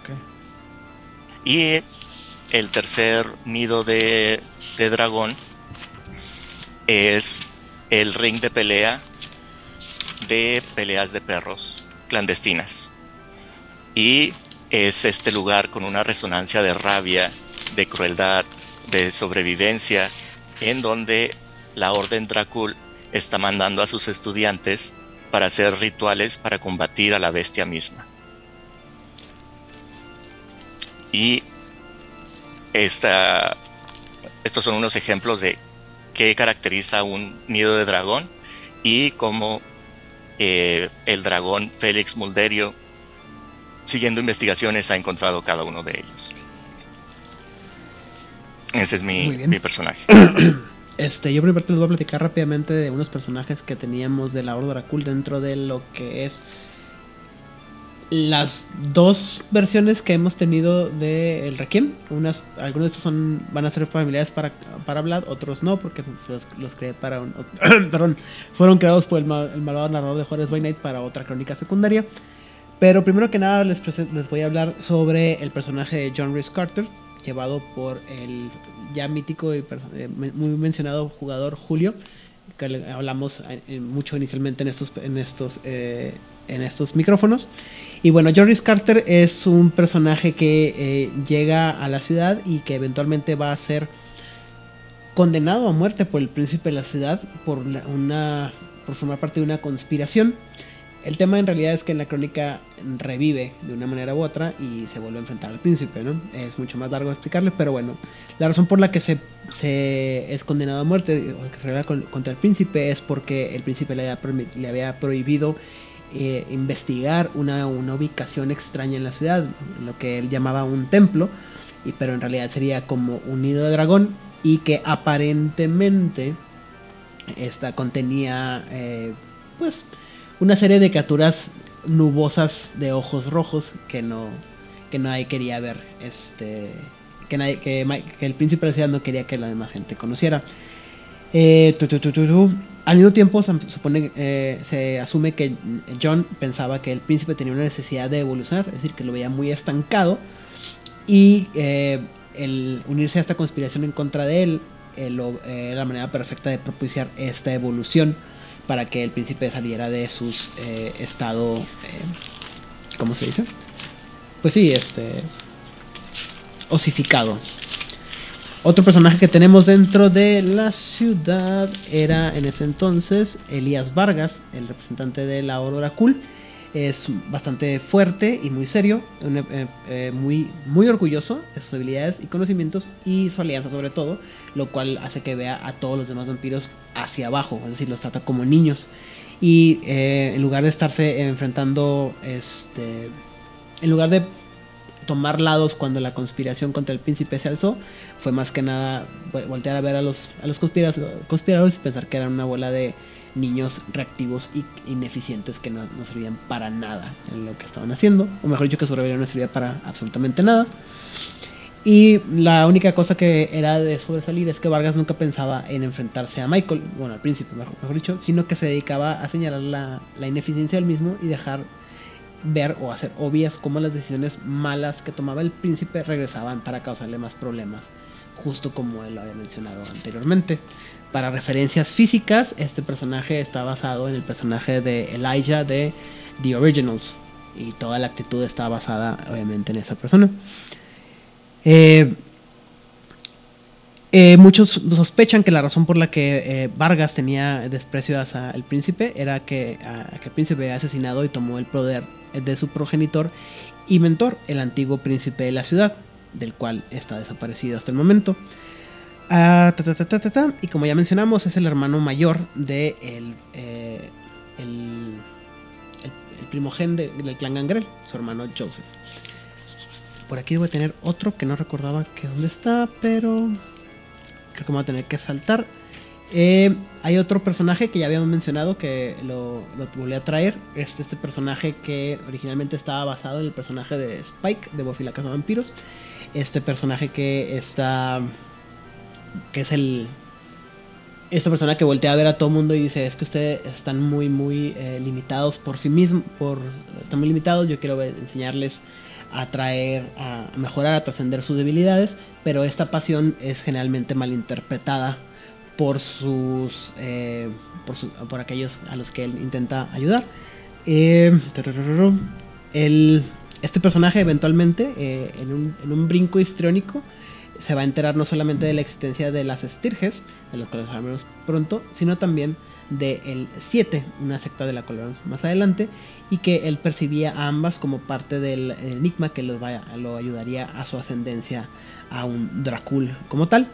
Okay. Y el tercer nido de, de dragón es el ring de pelea de peleas de perros clandestinas. Y es este lugar con una resonancia de rabia, de crueldad, de sobrevivencia, en donde la Orden Dracul está mandando a sus estudiantes para hacer rituales para combatir a la bestia misma. Y esta, estos son unos ejemplos de qué caracteriza un nido de dragón y cómo eh, el dragón Félix Mulderio, siguiendo investigaciones, ha encontrado cada uno de ellos. Ese es mi, mi personaje. Este, yo primero les voy a platicar rápidamente de unos personajes que teníamos de la Horda Dracul dentro de lo que es las dos versiones que hemos tenido de El Requiem. Unas, algunos de estos son, van a ser familiares para, para Vlad, otros no, porque los, los creé para un. perdón, fueron creados por el, el, malvado narrador de Juárez by Night para otra crónica secundaria. Pero primero que nada les, les voy a hablar sobre el personaje de John Rhys Carter, llevado por el ya mítico y eh, muy mencionado jugador Julio, que hablamos eh, mucho inicialmente en estos, en estos eh, en estos micrófonos. Y bueno, Joris Carter es un personaje que eh, llega a la ciudad y que eventualmente va a ser condenado a muerte por el príncipe de la ciudad por, una, por formar parte de una conspiración. El tema en realidad es que en la crónica revive de una manera u otra y se vuelve a enfrentar al príncipe, ¿no? Es mucho más largo explicarle, pero bueno, la razón por la que se, se es condenado a muerte o que se revela contra el príncipe es porque el príncipe le había, le había prohibido eh, investigar una, una, ubicación extraña en la ciudad, lo que él llamaba un templo, y, pero en realidad sería como un nido de dragón y que aparentemente esta contenía eh, pues una serie de criaturas nubosas de ojos rojos que no que nadie quería ver este que, nadie, que, el príncipe de la ciudad no quería que la demás gente conociera Eh, tu, tu, tu. Al mismo tiempo, se, supone, eh, se asume que John pensaba que el príncipe tenía una necesidad de evolucionar, es decir, que lo veía muy estancado. Y eh, el unirse a esta conspiración en contra de él eh, eh, era la manera perfecta de propiciar esta evolución para que el príncipe saliera de su estado. ¿Cómo se dice? Pues sí, este. osificado. Otro personaje que tenemos dentro de la ciudad era en ese entonces Elías Vargas, el representante de la Aurora Cool. Es bastante fuerte y muy serio, eh, eh, muy, muy orgulloso de sus habilidades y conocimientos y su alianza sobre todo, lo cual hace que vea a todos los demás vampiros hacia abajo, es decir, los trata como niños. Y eh, en lugar de estarse enfrentando, este, en lugar de tomar lados cuando la conspiración contra el príncipe se alzó, fue más que nada vol- voltear a ver a los, a los conspiradores y pensar que eran una bola de niños reactivos y ineficientes que no, no servían para nada en lo que estaban haciendo, o mejor dicho que su rebelión no servía para absolutamente nada. Y la única cosa que era de sobresalir es que Vargas nunca pensaba en enfrentarse a Michael, bueno, al príncipe, mejor, mejor dicho, sino que se dedicaba a señalar la, la ineficiencia del mismo y dejar ver o hacer obvias cómo las decisiones malas que tomaba el príncipe regresaban para causarle más problemas, justo como él lo había mencionado anteriormente. Para referencias físicas, este personaje está basado en el personaje de Elijah de The Originals y toda la actitud está basada obviamente en esa persona. Eh, eh, muchos sospechan que la razón por la que eh, Vargas tenía desprecio hacia el príncipe era que, a- que el príncipe había asesinado y tomó el poder de su progenitor y mentor, el antiguo príncipe de la ciudad, del cual está desaparecido hasta el momento. Ah. Y como ya mencionamos, es el hermano mayor de el, eh, el, el- primogen de- del clan Gangrel, su hermano Joseph. Por aquí a tener otro que no recordaba que dónde está, pero creo que me voy a tener que saltar. Eh, hay otro personaje que ya habíamos mencionado que lo, volví a traer. Es este personaje que originalmente estaba basado en el personaje de Spike de Buffy la Casa de Vampiros. Este personaje que está. que es el. Esta persona que voltea a ver a todo el mundo y dice: Es que ustedes están muy, muy eh, limitados por sí mismos. Por, están muy limitados. Yo quiero enseñarles a traer, a mejorar, a trascender sus debilidades. Pero esta pasión es generalmente malinterpretada por sus eh, por, por aquellos a los que él intenta ayudar. Eh, el- este personaje eventualmente eh, en, un, en un brinco histriónico se va a enterar no solamente de la existencia de las estirges de las cuales hablaremos pronto sino también de el 7 una secta de la cual hablaremos más adelante y que él percibía a ambas como parte del enigma que los lo ayudaría a su ascendencia a un Dracul como tal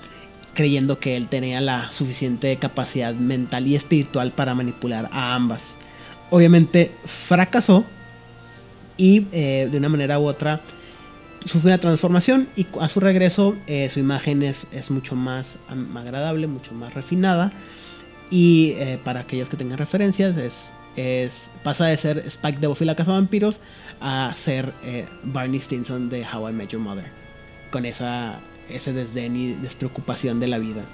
creyendo que él tenía la suficiente capacidad mental y espiritual para manipular a ambas. Obviamente fracasó y eh, de una manera u otra sufrió una transformación y a su regreso eh, su imagen es, es mucho más agradable, mucho más refinada y eh, para aquellos que tengan referencias es, es pasa de ser Spike de Buffy la Casa Vampiros a ser Barney Stinson de How I Met Your Mother con esa, ese desdén y despreocupación de la vida.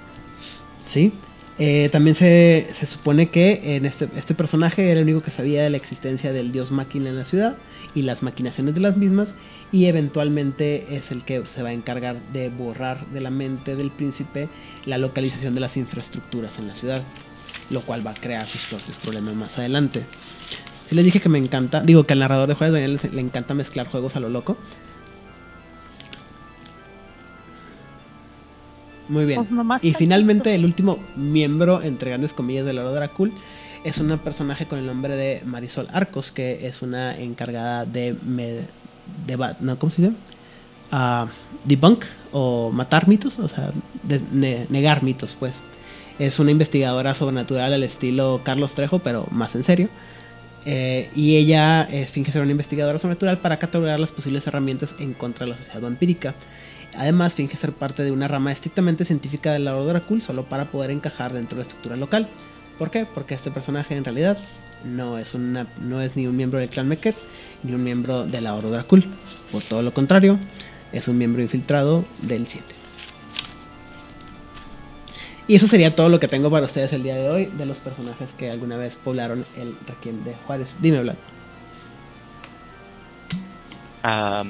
¿Sí? Eh, también se, se supone que en este, este personaje era el único que sabía de la existencia del dios máquina en la ciudad y las maquinaciones de las mismas y eventualmente es el que se va a encargar de borrar de la mente del príncipe la localización de las infraestructuras en la ciudad, lo cual va a crear sus propios problemas más adelante. Si les dije que me encanta, digo que al narrador de juegos Daniel le encanta mezclar juegos a lo loco. Muy bien. Pues nomás Y finalmente el último miembro, entre grandes comillas, de la Hora Dracul es una personaje con el nombre de Marisol Arcos, que es una encargada de... de no, ¿Cómo se dice? Ah, debunk o matar mitos, o sea, de- ne- negar mitos, pues. Es una investigadora sobrenatural al estilo Carlos Trejo, pero más en serio. Eh, y ella eh, finge ser una investigadora sobrenatural para catalogar las posibles herramientas en contra de la sociedad vampírica. Además, finge ser parte de una rama estrictamente científica de la Oro Dracul solo para poder encajar dentro de la estructura local. ¿Por qué? Porque este personaje en realidad no es, no es ni un miembro del clan Meket ni un miembro de la Dracul. Por todo lo contrario, es un miembro infiltrado del 7. Y eso sería todo lo que tengo para ustedes el día de hoy de los personajes que alguna vez poblaron el Requiem de Juárez. Dime, Vlad. Ah,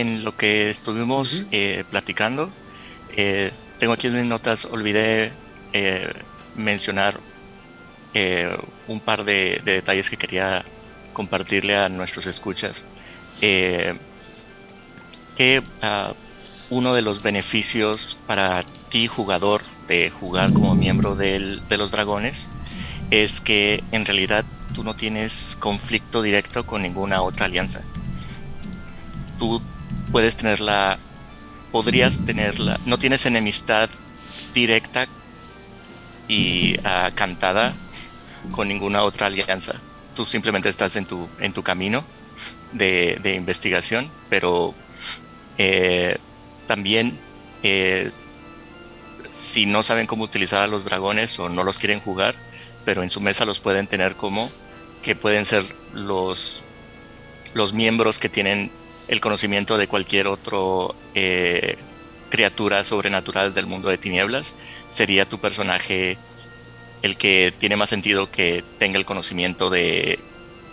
en lo que estuvimos eh, platicando, eh, tengo aquí en mis notas, olvidé eh, mencionar un par de, de, detalles que quería compartirle a nuestros escuchas. que uh, uno de los beneficios para ti, jugador, de jugar como miembro del, de los dragones, es que en realidad tú no tienes conflicto directo con ninguna otra alianza. Tú puedes tenerla, podrías tenerla, no tienes enemistad directa y uh, cantada con ninguna otra alianza. Tú simplemente estás en tu, en tu camino de, de investigación, pero eh, también eh, si no saben cómo utilizar a los dragones o no los quieren jugar, pero en su mesa los pueden tener como que pueden ser los, los miembros que tienen el conocimiento de cualquier otro eh, criatura sobrenatural del mundo de tinieblas, sería tu personaje el que tiene más sentido que tenga el conocimiento de,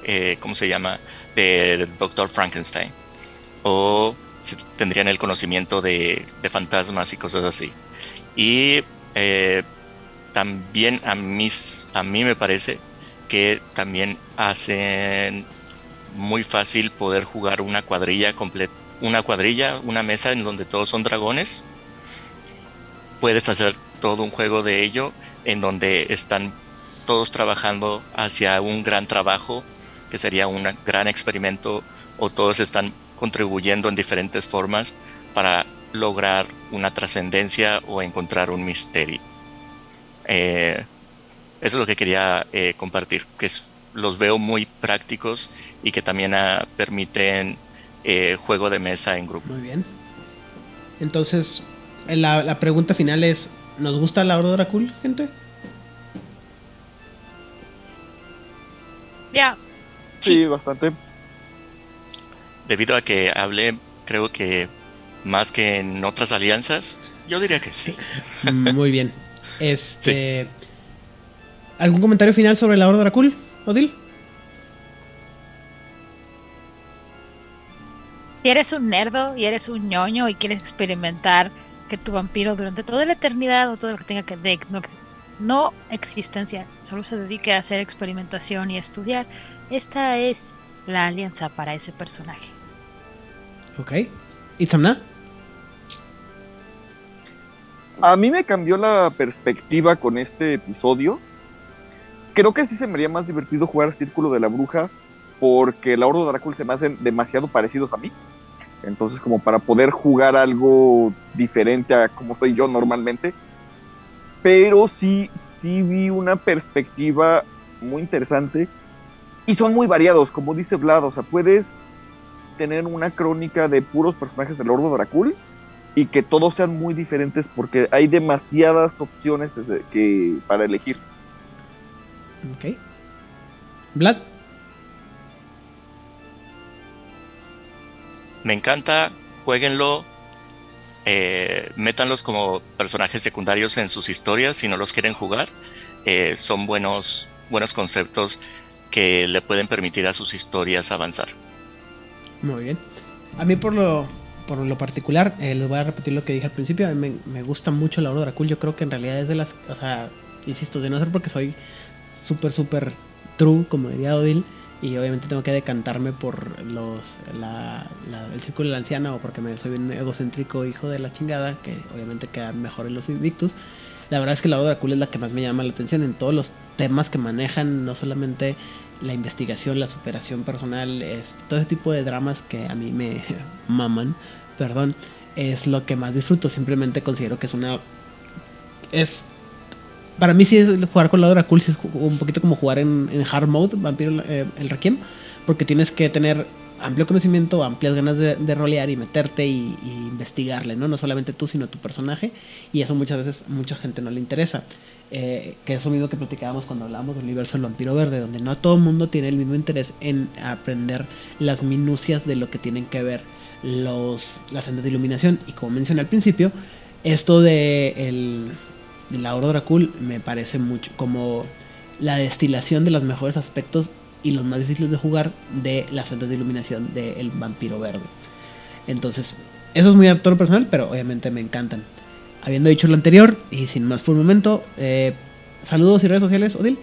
eh, ¿cómo se llama?, de Dr. Frankenstein. O tendrían el conocimiento de, fantasmas y cosas así. Y eh, también a mí, a mí me parece que también hacen muy fácil poder jugar una cuadrilla completa, una cuadrilla, una mesa en donde todos son dragones. Puedes hacer todo un juego de ello en donde están todos trabajando hacia un gran trabajo que sería un gran experimento o todos están contribuyendo en diferentes formas para lograr una trascendencia o encontrar un misterio. Eh, eso es lo que quería eh, compartir, que los veo muy prácticos y que también ah, permiten eh, juego de mesa en grupo. Muy bien. Entonces, la, pregunta final es, ¿nos gusta la Hora Dracul, gente? Ya. sí, bastante debido a que hablé, creo que más que en otras alianzas, yo diría que sí. Muy bien. Este. ¿Algún comentario final sobre la Horda Dracul, Odil? Si eres un nerdo y eres un ñoño y quieres experimentar que tu vampiro durante toda la eternidad o todo lo que tenga que de, no, no existencia, solo se dedique a hacer experimentación y estudiar, esta es la alianza para ese personaje. Ok. ¿Y Samna? A mí me cambió la perspectiva con este episodio. Creo que sí se me haría más divertido jugar Círculo de la Bruja porque Horda de Drácula se me hacen demasiado parecidos a mí. Entonces, como para poder jugar algo diferente a como soy yo normalmente. Pero sí, sí vi una perspectiva muy interesante. Y son muy variados, como dice Vlad. O sea, puedes tener una crónica de puros personajes del Lord Dracul y que todos sean muy diferentes porque hay demasiadas opciones que, para elegir. Ok. Vlad. Me encanta, jueguenlo, eh, métanlos como personajes secundarios en sus historias si no los quieren jugar. Eh, son buenos, buenos conceptos que le pueden permitir a sus historias avanzar. Muy bien. A mí por lo, por lo particular, eh, les voy a repetir lo que dije al principio, a mí me, gusta mucho la obra de Dracul, yo creo que en realidad es de las, o sea, insisto, de no ser porque soy súper, súper true, como diría Odil, y obviamente tengo que decantarme por los la, el círculo de la anciana o porque me soy un egocéntrico hijo de la chingada, que obviamente queda mejor en los Invictus. La verdad es que la obra de Dracul es la que más me llama la atención en todos los temas que manejan, no solamente la investigación, la superación personal, es, todo ese tipo de dramas que a mí me maman, perdón, es lo que más disfruto. Simplemente considero que es una. Es. Para mí sí es jugar con la hora cool, es un poquito como jugar en, hard mode, Vampiro eh, el Requiem, porque tienes que tener amplio conocimiento, amplias ganas de, rolear y meterte y, y, investigarle, ¿no? No solamente tú, sino tu personaje, y eso muchas veces mucha gente no le interesa. Eh, que es lo mismo que platicábamos cuando hablábamos del universo del vampiro verde, donde no todo el mundo tiene el mismo interés en aprender las minucias de lo que tienen que ver los, las sendas de iluminación. Y como mencioné al principio, esto de el, de la Oro Dracul me parece mucho como la destilación de los mejores aspectos y los más difíciles de jugar de las celdas de iluminación del vampiro verde. Entonces, eso es muy a personal, pero obviamente me encantan. Habiendo dicho lo anterior, y sin más por el momento, eh, saludos y redes sociales, Odil.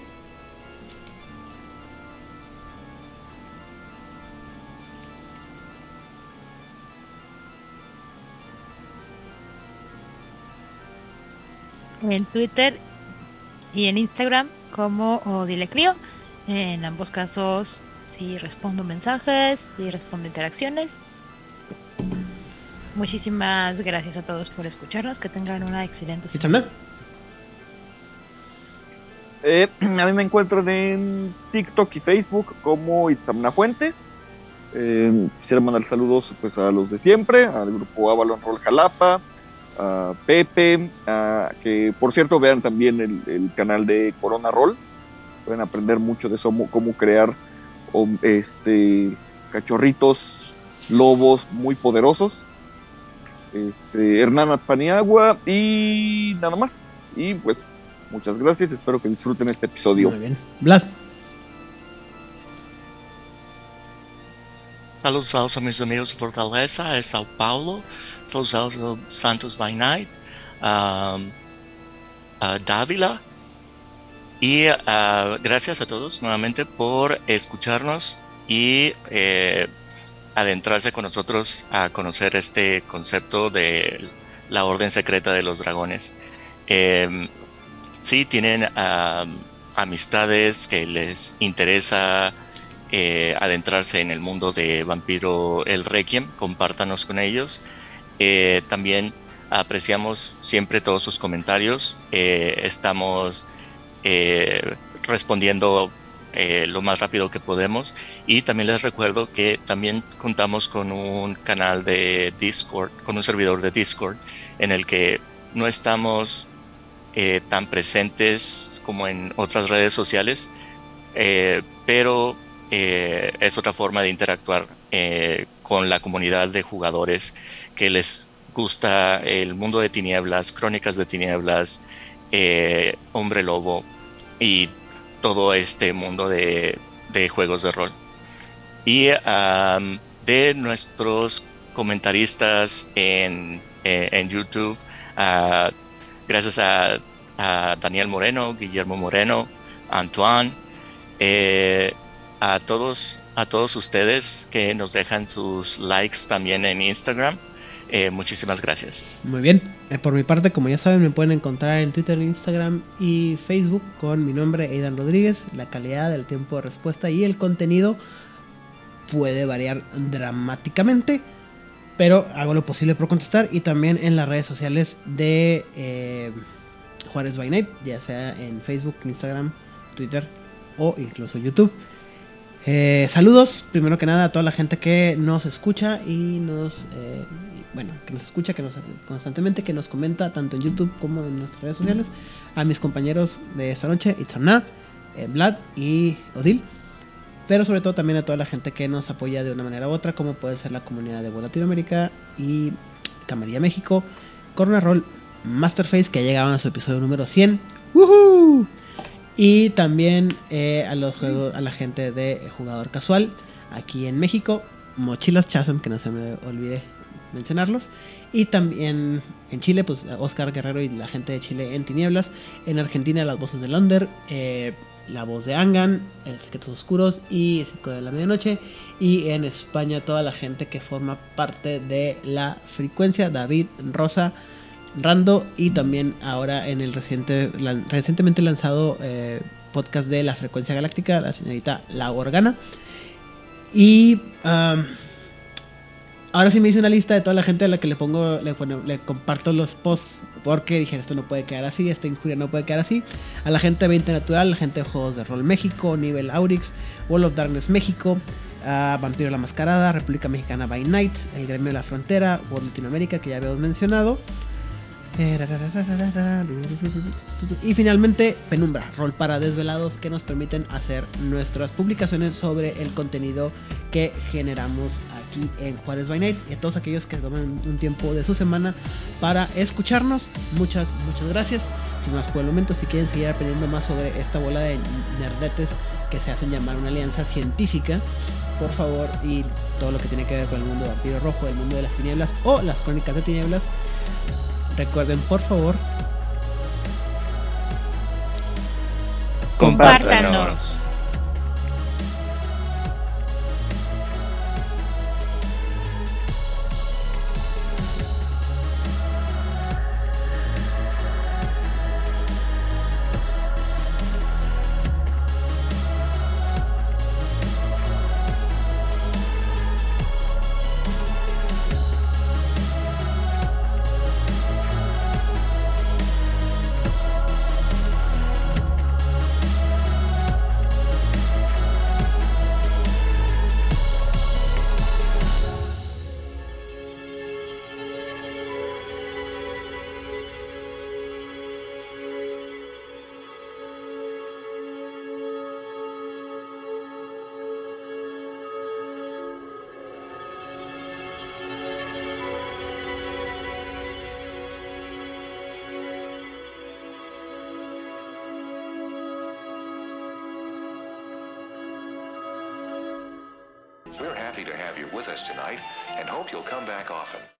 En Twitter y en Instagram como Odileclio. En ambos casos sí respondo mensajes, sí respondo interacciones. Muchísimas gracias a todos por escucharnos. Que tengan una excelente semana. Eh, a mí me encuentran en TikTok y Facebook como Itzamna Fuentes. Eh, quisiera mandar saludos pues, a los de siempre, al grupo Avalon Roll Jalapa, a Pepe, a, que por cierto vean también el, canal de Corona Roll. Pueden aprender mucho de eso, cómo crear este, cachorritos lobos muy poderosos. Este, Hernán Paniagua y nada más. Y pues muchas gracias, espero que disfruten este episodio. Muy bien. Vlad. Saludos a mis amigos de Fortaleza, de Sao Paulo. Saludos a Santos by Night, a Dávila. Y gracias a todos nuevamente por escucharnos y eh, adentrarse con nosotros a conocer este concepto de la orden secreta de los dragones. Eh, sí, tienen amistades que les interesa eh, adentrarse en el mundo de Vampiro el Requiem, compártanos con ellos. Eh, también apreciamos siempre todos sus comentarios. Eh, estamos respondiendo lo más rápido que podemos. Y también les recuerdo que también contamos con un canal de Discord, con un servidor de Discord, en el que no estamos tan presentes como en otras redes sociales, eh, es otra forma de interactuar con la comunidad de jugadores que les gusta el mundo de tinieblas, crónicas de tinieblas, hombre lobo y todo este mundo de, juegos de rol. Y de nuestros comentaristas en, eh, YouTube, gracias a, Daniel Moreno, Guillermo Moreno, Antoine, eh, a todos, a todos ustedes que nos dejan sus likes también en Instagram. Eh, muchísimas gracias. Muy bien. Eh, por mi parte, como ya saben, me pueden encontrar en Twitter, Instagram y Facebook con mi nombre, Aidan Rodríguez. La calidad del tiempo de respuesta y el contenido puede variar dramáticamente, pero hago lo posible por contestar. Y también en las redes sociales de eh, Juárez by Night, ya sea en Facebook, Instagram, Twitter o incluso YouTube. Saludos, primero que nada, a toda la gente que nos escucha y nos bueno, que nos escucha, que nos constantemente, que nos comenta tanto en YouTube como en nuestras redes sociales, a mis compañeros de esta noche, Itzamna, eh, Vlad y Odil, pero sobre todo también a toda la gente que nos apoya de una manera u otra, como puede ser la comunidad de Latinoamérica y Camarilla México, Corner Roll, Masterface, que ha llegado a su episodio número 100. ¡Woohoo! Y también eh, a los juegos, a la gente de jugador casual aquí en México, Mochilas Chasm, que no se me olvide mencionarlos. Y también en Chile, pues Oscar Guerrero y la gente de Chile en Tinieblas. En Argentina, las voces de Londer, eh, la voz de Angan, el Secretos Oscuros y el Circo de la Medianoche. Y en España, toda la gente que forma parte de la frecuencia: David, Rosa, Rando y también ahora en el reciente, recientemente lanzado eh, podcast de la frecuencia galáctica, la señorita La Organa. Y. Ahora sí me hice una lista de toda la gente a la que le pongo, le, comparto los posts. Porque dije, esto no puede quedar así, esta injuria no puede quedar así. A la gente de 20 Natural, la gente de Juegos de Rol México, Nivel Aurix, World of Darkness México, Vampiro la Mascarada, República Mexicana by Night, El Gremio de la Frontera, World Latinoamérica, que ya habíamos mencionado. Y finalmente, Penumbra, rol para desvelados que nos permiten hacer nuestras publicaciones sobre el contenido que generamos aquí en Juárez by Night. Y a todos aquellos que toman un tiempo de su semana para escucharnos, muchas, muchas gracias. sin más por el momento, si quieren seguir aprendiendo más sobre esta bola de nerdetes que se hacen llamar una alianza científica, por favor, y todo lo que tiene que ver con el mundo vampiro rojo, el mundo de las tinieblas o las crónicas de tinieblas, recuerden por favor Compártanos.